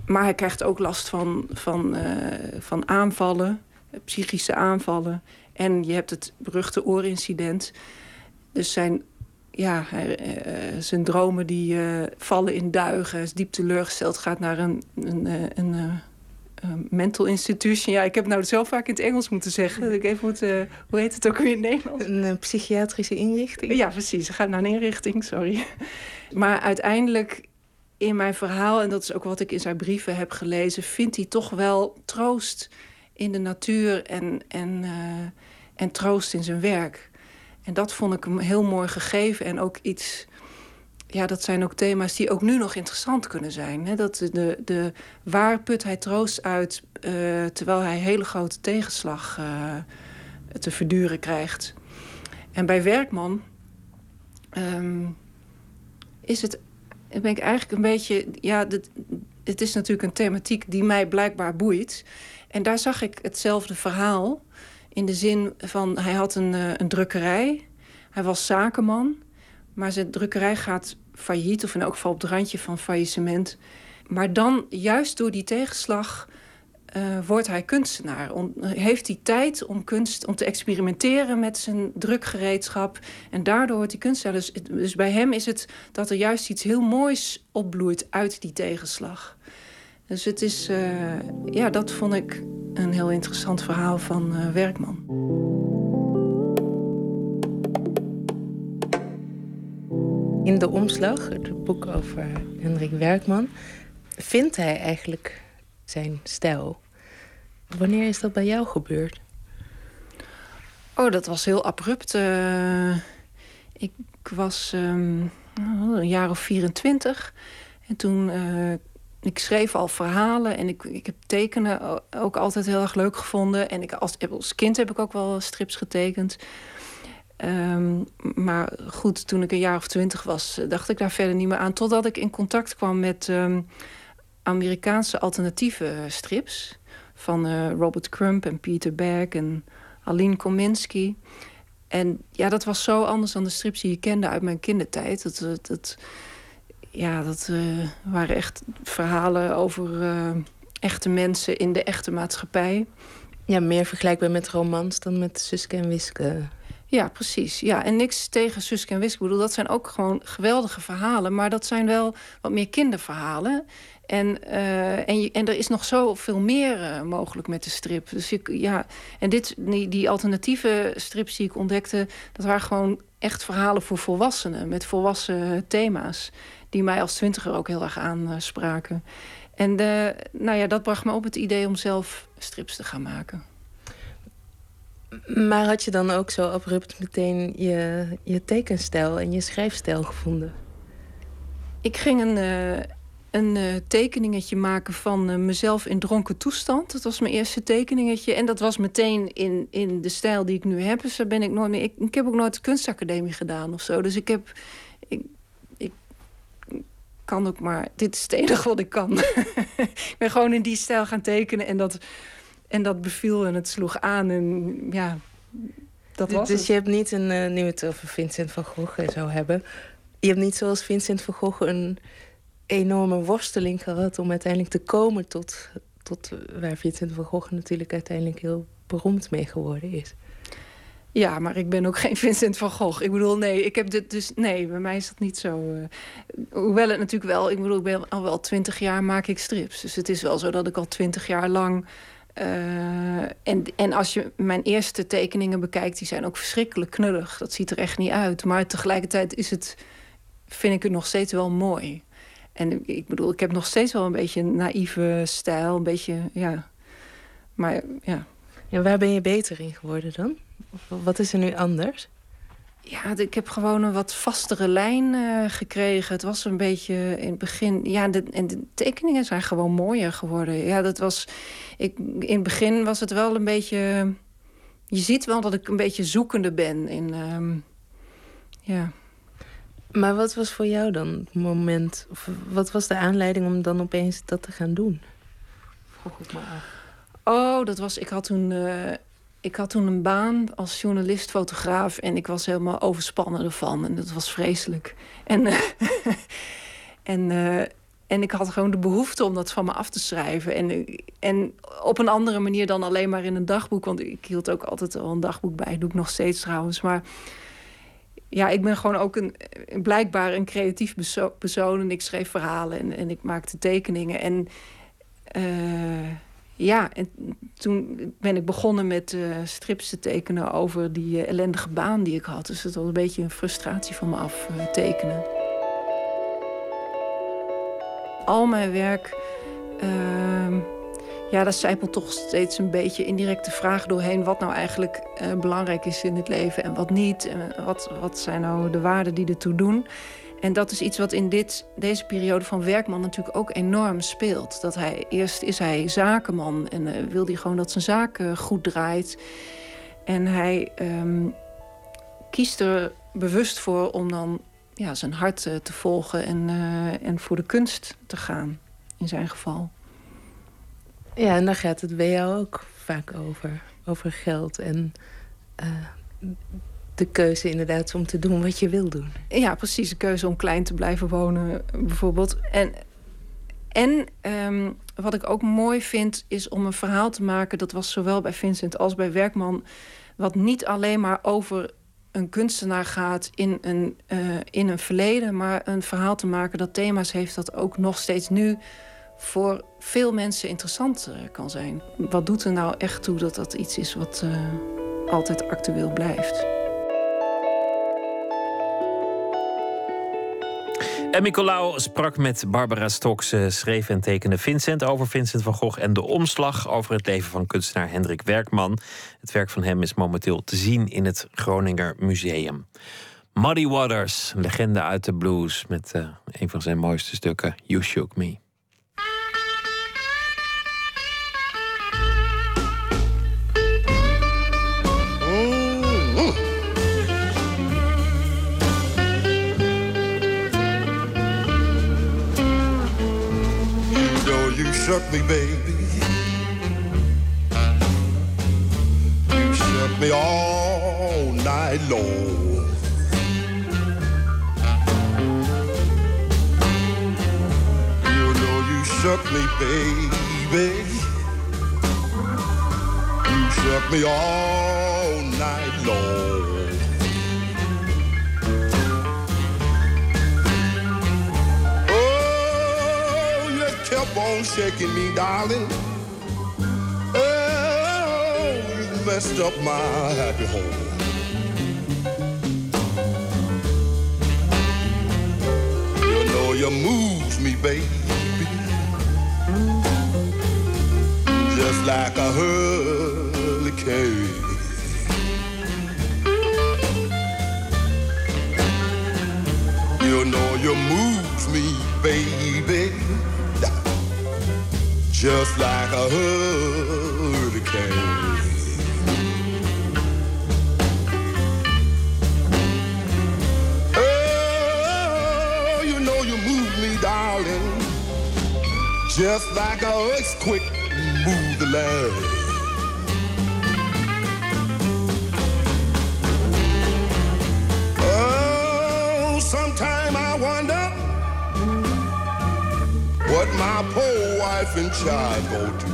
Maar hij krijgt ook last van, van, uh, van aanvallen, psychische aanvallen. En je hebt het beruchte oorincident. Dus zijn ja, uh, zijn dromen die uh, vallen in duigen. is diep teleurgesteld. Gaat naar een, een, een, een mental institution. Ja, ik heb het nou zo vaak in het Engels moeten zeggen. Dat ik even moet, hoe heet het ook weer in Nederlands? Een psychiatrische inrichting. Ja, precies. Ze gaat naar een inrichting, sorry. Maar uiteindelijk in mijn verhaal, en dat is ook wat ik in zijn brieven heb gelezen... vindt hij toch wel troost in de natuur en, en, en troost in zijn werk... En dat vond ik hem heel mooi gegeven. En ook iets. Ja, dat zijn ook thema's die ook nu nog interessant kunnen zijn. Hè? Dat de, de, waar put hij troost uit uh, terwijl hij hele grote tegenslag uh, te verduren krijgt. En bij Werkman um, is het. Ben ik eigenlijk een beetje. Ja, het is natuurlijk een thematiek die mij blijkbaar boeit. En daar zag ik hetzelfde verhaal. In de zin van, hij had een, uh, een drukkerij. Hij was zakenman. Maar zijn drukkerij gaat failliet. Of in elk geval op het randje van faillissement. Maar dan, juist door die tegenslag... Uh, wordt hij kunstenaar. Heeft hij tijd om, kunst, om te experimenteren met zijn drukgereedschap. En daardoor wordt hij kunstenaar. Dus, dus bij hem is het dat er juist iets heel moois opbloeit uit die tegenslag. Dus het is, uh, ja, dat vond ik een heel interessant verhaal van uh, Werkman. In de omslag, het boek over Hendrik Werkman, vindt hij eigenlijk zijn stijl. Wanneer is dat bij jou gebeurd? Oh, dat was heel abrupt. Uh, ik was um, een jaar of 24. En toen uh, ik schreef al verhalen en ik, ik heb tekenen ook altijd heel erg leuk gevonden. En ik, als, als kind heb ik ook wel strips getekend. Um, maar goed, toen ik een jaar of twintig was, dacht ik daar verder niet meer aan. Totdat ik in contact kwam met um, Amerikaanse alternatieve strips. Van uh, Robert Crump en Peter Berg en Aline Kominski. En ja, dat was zo anders dan de strips die je kende uit mijn kindertijd. Dat, dat, ja, dat uh, waren echt verhalen over uh, echte mensen in de echte maatschappij. Ja, meer vergelijkbaar met romans dan met Suske en Wiske. Ja, precies. Ja, en niks tegen Suske en Wiske. Ik bedoel, dat zijn ook gewoon geweldige verhalen. Maar dat zijn wel wat meer kinderverhalen. En, uh, en, je, en er is nog zoveel meer uh, mogelijk met de strip. Dus ik, ja, en dit, die, die alternatieve strips die ik ontdekte... dat waren gewoon echt verhalen voor volwassenen. Met volwassen thema's die mij als twintiger ook heel erg aanspraken. En de, nou ja, dat bracht me op het idee om zelf strips te gaan maken. Maar had je dan ook zo abrupt meteen je, je tekenstijl en je schrijfstijl gevonden? Ik ging een, uh, een uh, tekeningetje maken van mezelf in dronken toestand. Dat was mijn eerste tekeningetje. En dat was meteen in, in de stijl die ik nu heb. Dus daar ben ik nooit meer. Ik, ik heb ook nooit de kunstacademie gedaan of zo. Dus ik heb. Kan ook maar. Dit is het enige wat ik kan. [laughs] ik ben gewoon in die stijl gaan tekenen en dat, en dat beviel en het sloeg aan. En ja, dat was Dus het. je hebt niet een. Uh, nu het over Vincent van Gogh zou hebben. Je hebt niet zoals Vincent van Gogh een enorme worsteling gehad om uiteindelijk te komen tot, tot waar Vincent van Gogh natuurlijk uiteindelijk heel beroemd mee geworden is. Ja, maar ik ben ook geen [laughs] Vincent van Gogh. Ik bedoel, nee, ik heb dit dus. Nee, bij mij is dat niet zo. Uh, hoewel het natuurlijk wel. Ik bedoel, ik ben al wel twintig jaar maak ik strips. Dus het is wel zo dat ik al twintig jaar lang. Uh, en, en als je mijn eerste tekeningen bekijkt, die zijn ook verschrikkelijk knullig. Dat ziet er echt niet uit. Maar tegelijkertijd is het, vind ik het nog steeds wel mooi. En ik bedoel, ik heb nog steeds wel een beetje een naïeve stijl. Een beetje, ja. Maar ja. En waar ben je beter in geworden dan? Wat is er nu anders? Ja, ik heb gewoon een wat vastere lijn uh, gekregen. Het was een beetje in het begin... Ja, de, en de tekeningen zijn gewoon mooier geworden. Ja, dat was... Ik, in het begin was het wel een beetje... Je ziet wel dat ik een beetje zoekende ben in... Um, ja. Maar wat was voor jou dan het moment... Of wat was de aanleiding om dan opeens dat te gaan doen? Vroeg ik me af. Oh, dat was... Ik had toen... Uh, ik had toen een baan als journalist, fotograaf. En ik was helemaal overspannen ervan. En dat was vreselijk. En, uh, [laughs] en, uh, en ik had gewoon de behoefte om dat van me af te schrijven. En, en op een andere manier dan alleen maar in een dagboek. Want ik hield ook altijd al een dagboek bij. Doe ik nog steeds trouwens. Maar ja, ik ben gewoon ook een, blijkbaar een creatief persoon. En ik schreef verhalen en, en ik maakte tekeningen. En... Uh, ja, en toen ben ik begonnen met uh, strips te tekenen over die uh, ellendige baan die ik had. Dus het was een beetje een frustratie van me af uh, tekenen. Al mijn werk, ehm, ja, daar zijpelt toch steeds een beetje indirecte vraag doorheen... wat nou eigenlijk belangrijk is in het leven en wat niet. En wat, wat zijn nou de waarden die ertoe doen... En dat is iets wat in dit, deze periode van Werkman natuurlijk ook enorm speelt. Dat hij, eerst is hij zakenman en uh, wil hij gewoon dat zijn zaak uh, goed draait. En hij um, kiest er bewust voor om dan ja, zijn hart uh, te volgen en, en voor de kunst te gaan, in zijn geval. Ja, en daar gaat het bij jou ook vaak over. Over geld en de keuze inderdaad om te doen wat je wil doen. Ja, precies. De keuze om klein te blijven wonen bijvoorbeeld. En, en um, wat ik ook mooi vind is om een verhaal te maken... dat was zowel bij Vincent als bij Werkman... wat niet alleen maar over een kunstenaar gaat in een, uh, in een verleden... maar een verhaal te maken dat thema's heeft... dat ook nog steeds nu voor veel mensen interessant uh, kan zijn. Wat doet er nou echt toe dat dat iets is wat uh, altijd actueel blijft? En Nicolaou sprak met Barbara Stok. Ze schreef en tekende Vincent over Vincent van Gogh en de omslag over het leven van kunstenaar Hendrik Werkman. Het werk van hem is momenteel te zien in het Groninger Museum. Muddy Waters, legende uit de blues, met uh, een van zijn mooiste stukken, You Shook Me. Shook me, baby. You shook me all night long. You know you shook me, baby. You shook me all night long. On shaking me, darling. Oh, you messed up my happy home. You know you moves me, baby. Just like a hurricane. You know you moves me, baby just like a hurricane. Oh, you know you move me, darling, just like a earthquake move the land. my poor wife and child go to?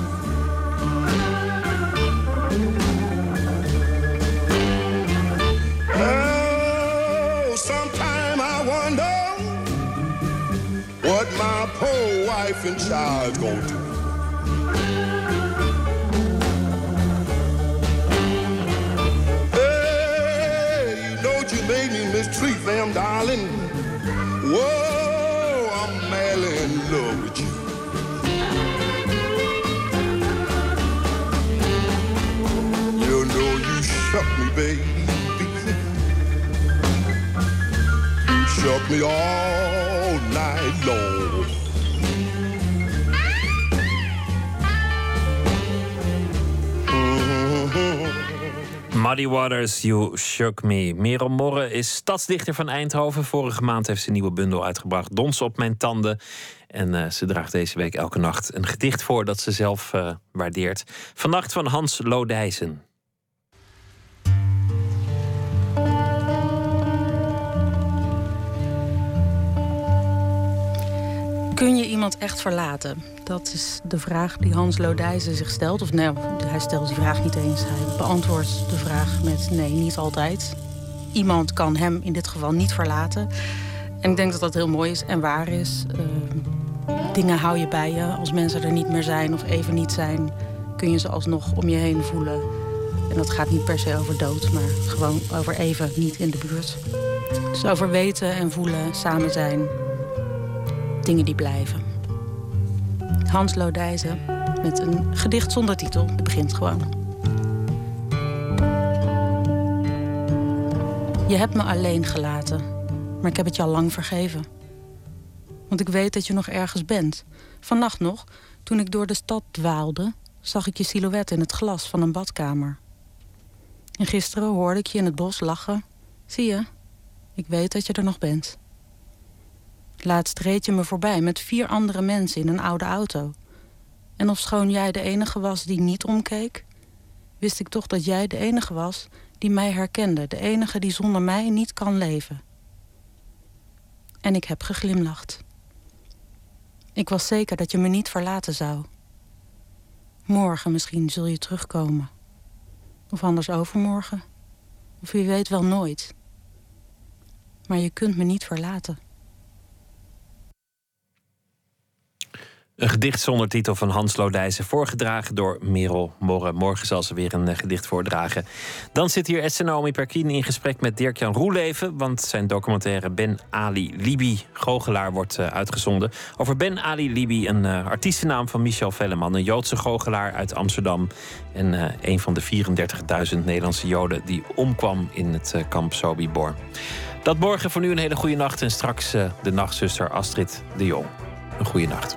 Oh, sometime I wonder what my poor wife and child go to. Hey, you know you made me mistreat them, darling. Baby. Me all night long. Muddy Waters, You Shook Me. Merel Morre is stadsdichter van Eindhoven. Vorige maand heeft ze een nieuwe bundel uitgebracht. Dons op mijn tanden. En eh, ze draagt deze week elke nacht een gedicht voor dat ze zelf eh, waardeert. Vannacht van Hans Lodijzen. Kun je iemand echt verlaten? Dat is de vraag die Hans Lodijzen zich stelt. Of nee, hij stelt die vraag niet eens. Hij beantwoordt de vraag met nee, niet altijd. Iemand kan hem in dit geval niet verlaten. En ik denk dat dat heel mooi is en waar is. Uh, dingen hou je bij je. Als mensen er niet meer zijn of even niet zijn... kun je ze alsnog om je heen voelen. En dat gaat niet per se over dood, maar gewoon over even niet in de buurt. Dus over weten en voelen, samen zijn, dingen die blijven. Hans Lodijzen met een gedicht zonder titel. Begint gewoon. Je hebt me alleen gelaten, maar ik heb het je al lang vergeven. Want ik weet dat je nog ergens bent. Vannacht nog, toen ik door de stad dwaalde, zag ik je silhouet in het glas van een badkamer. En gisteren hoorde ik je in het bos lachen. Zie je, ik weet dat je er nog bent. Laatst reed je me voorbij met vier andere mensen in een oude auto. En ofschoon jij de enige was die niet omkeek, wist ik toch dat jij de enige was die mij herkende, de enige die zonder mij niet kan leven. En ik heb geglimlacht. Ik was zeker dat je me niet verlaten zou. Morgen misschien zul je terugkomen. Of anders overmorgen. Of wie weet wel nooit. Maar je kunt me niet verlaten. Een gedicht zonder titel van Hans Lodijzen, voorgedragen door Merel Morre. Morgen zal ze weer een uh, gedicht voordragen. Dan zit hier Esther Naomi Perkin in gesprek met Dirk-Jan Roeleven... want zijn documentaire Ben Ali Libi, goochelaar, wordt uh, uitgezonden. Over Ben Ali Libi, een uh, artiestennaam van Michel Velleman... een Joodse goochelaar uit Amsterdam... en een van de 34.000 Nederlandse Joden... die omkwam in het kamp Sobibor. Dat morgen voor nu een hele goede nacht... en straks de nachtzuster Astrid de Jong. Een goede nacht.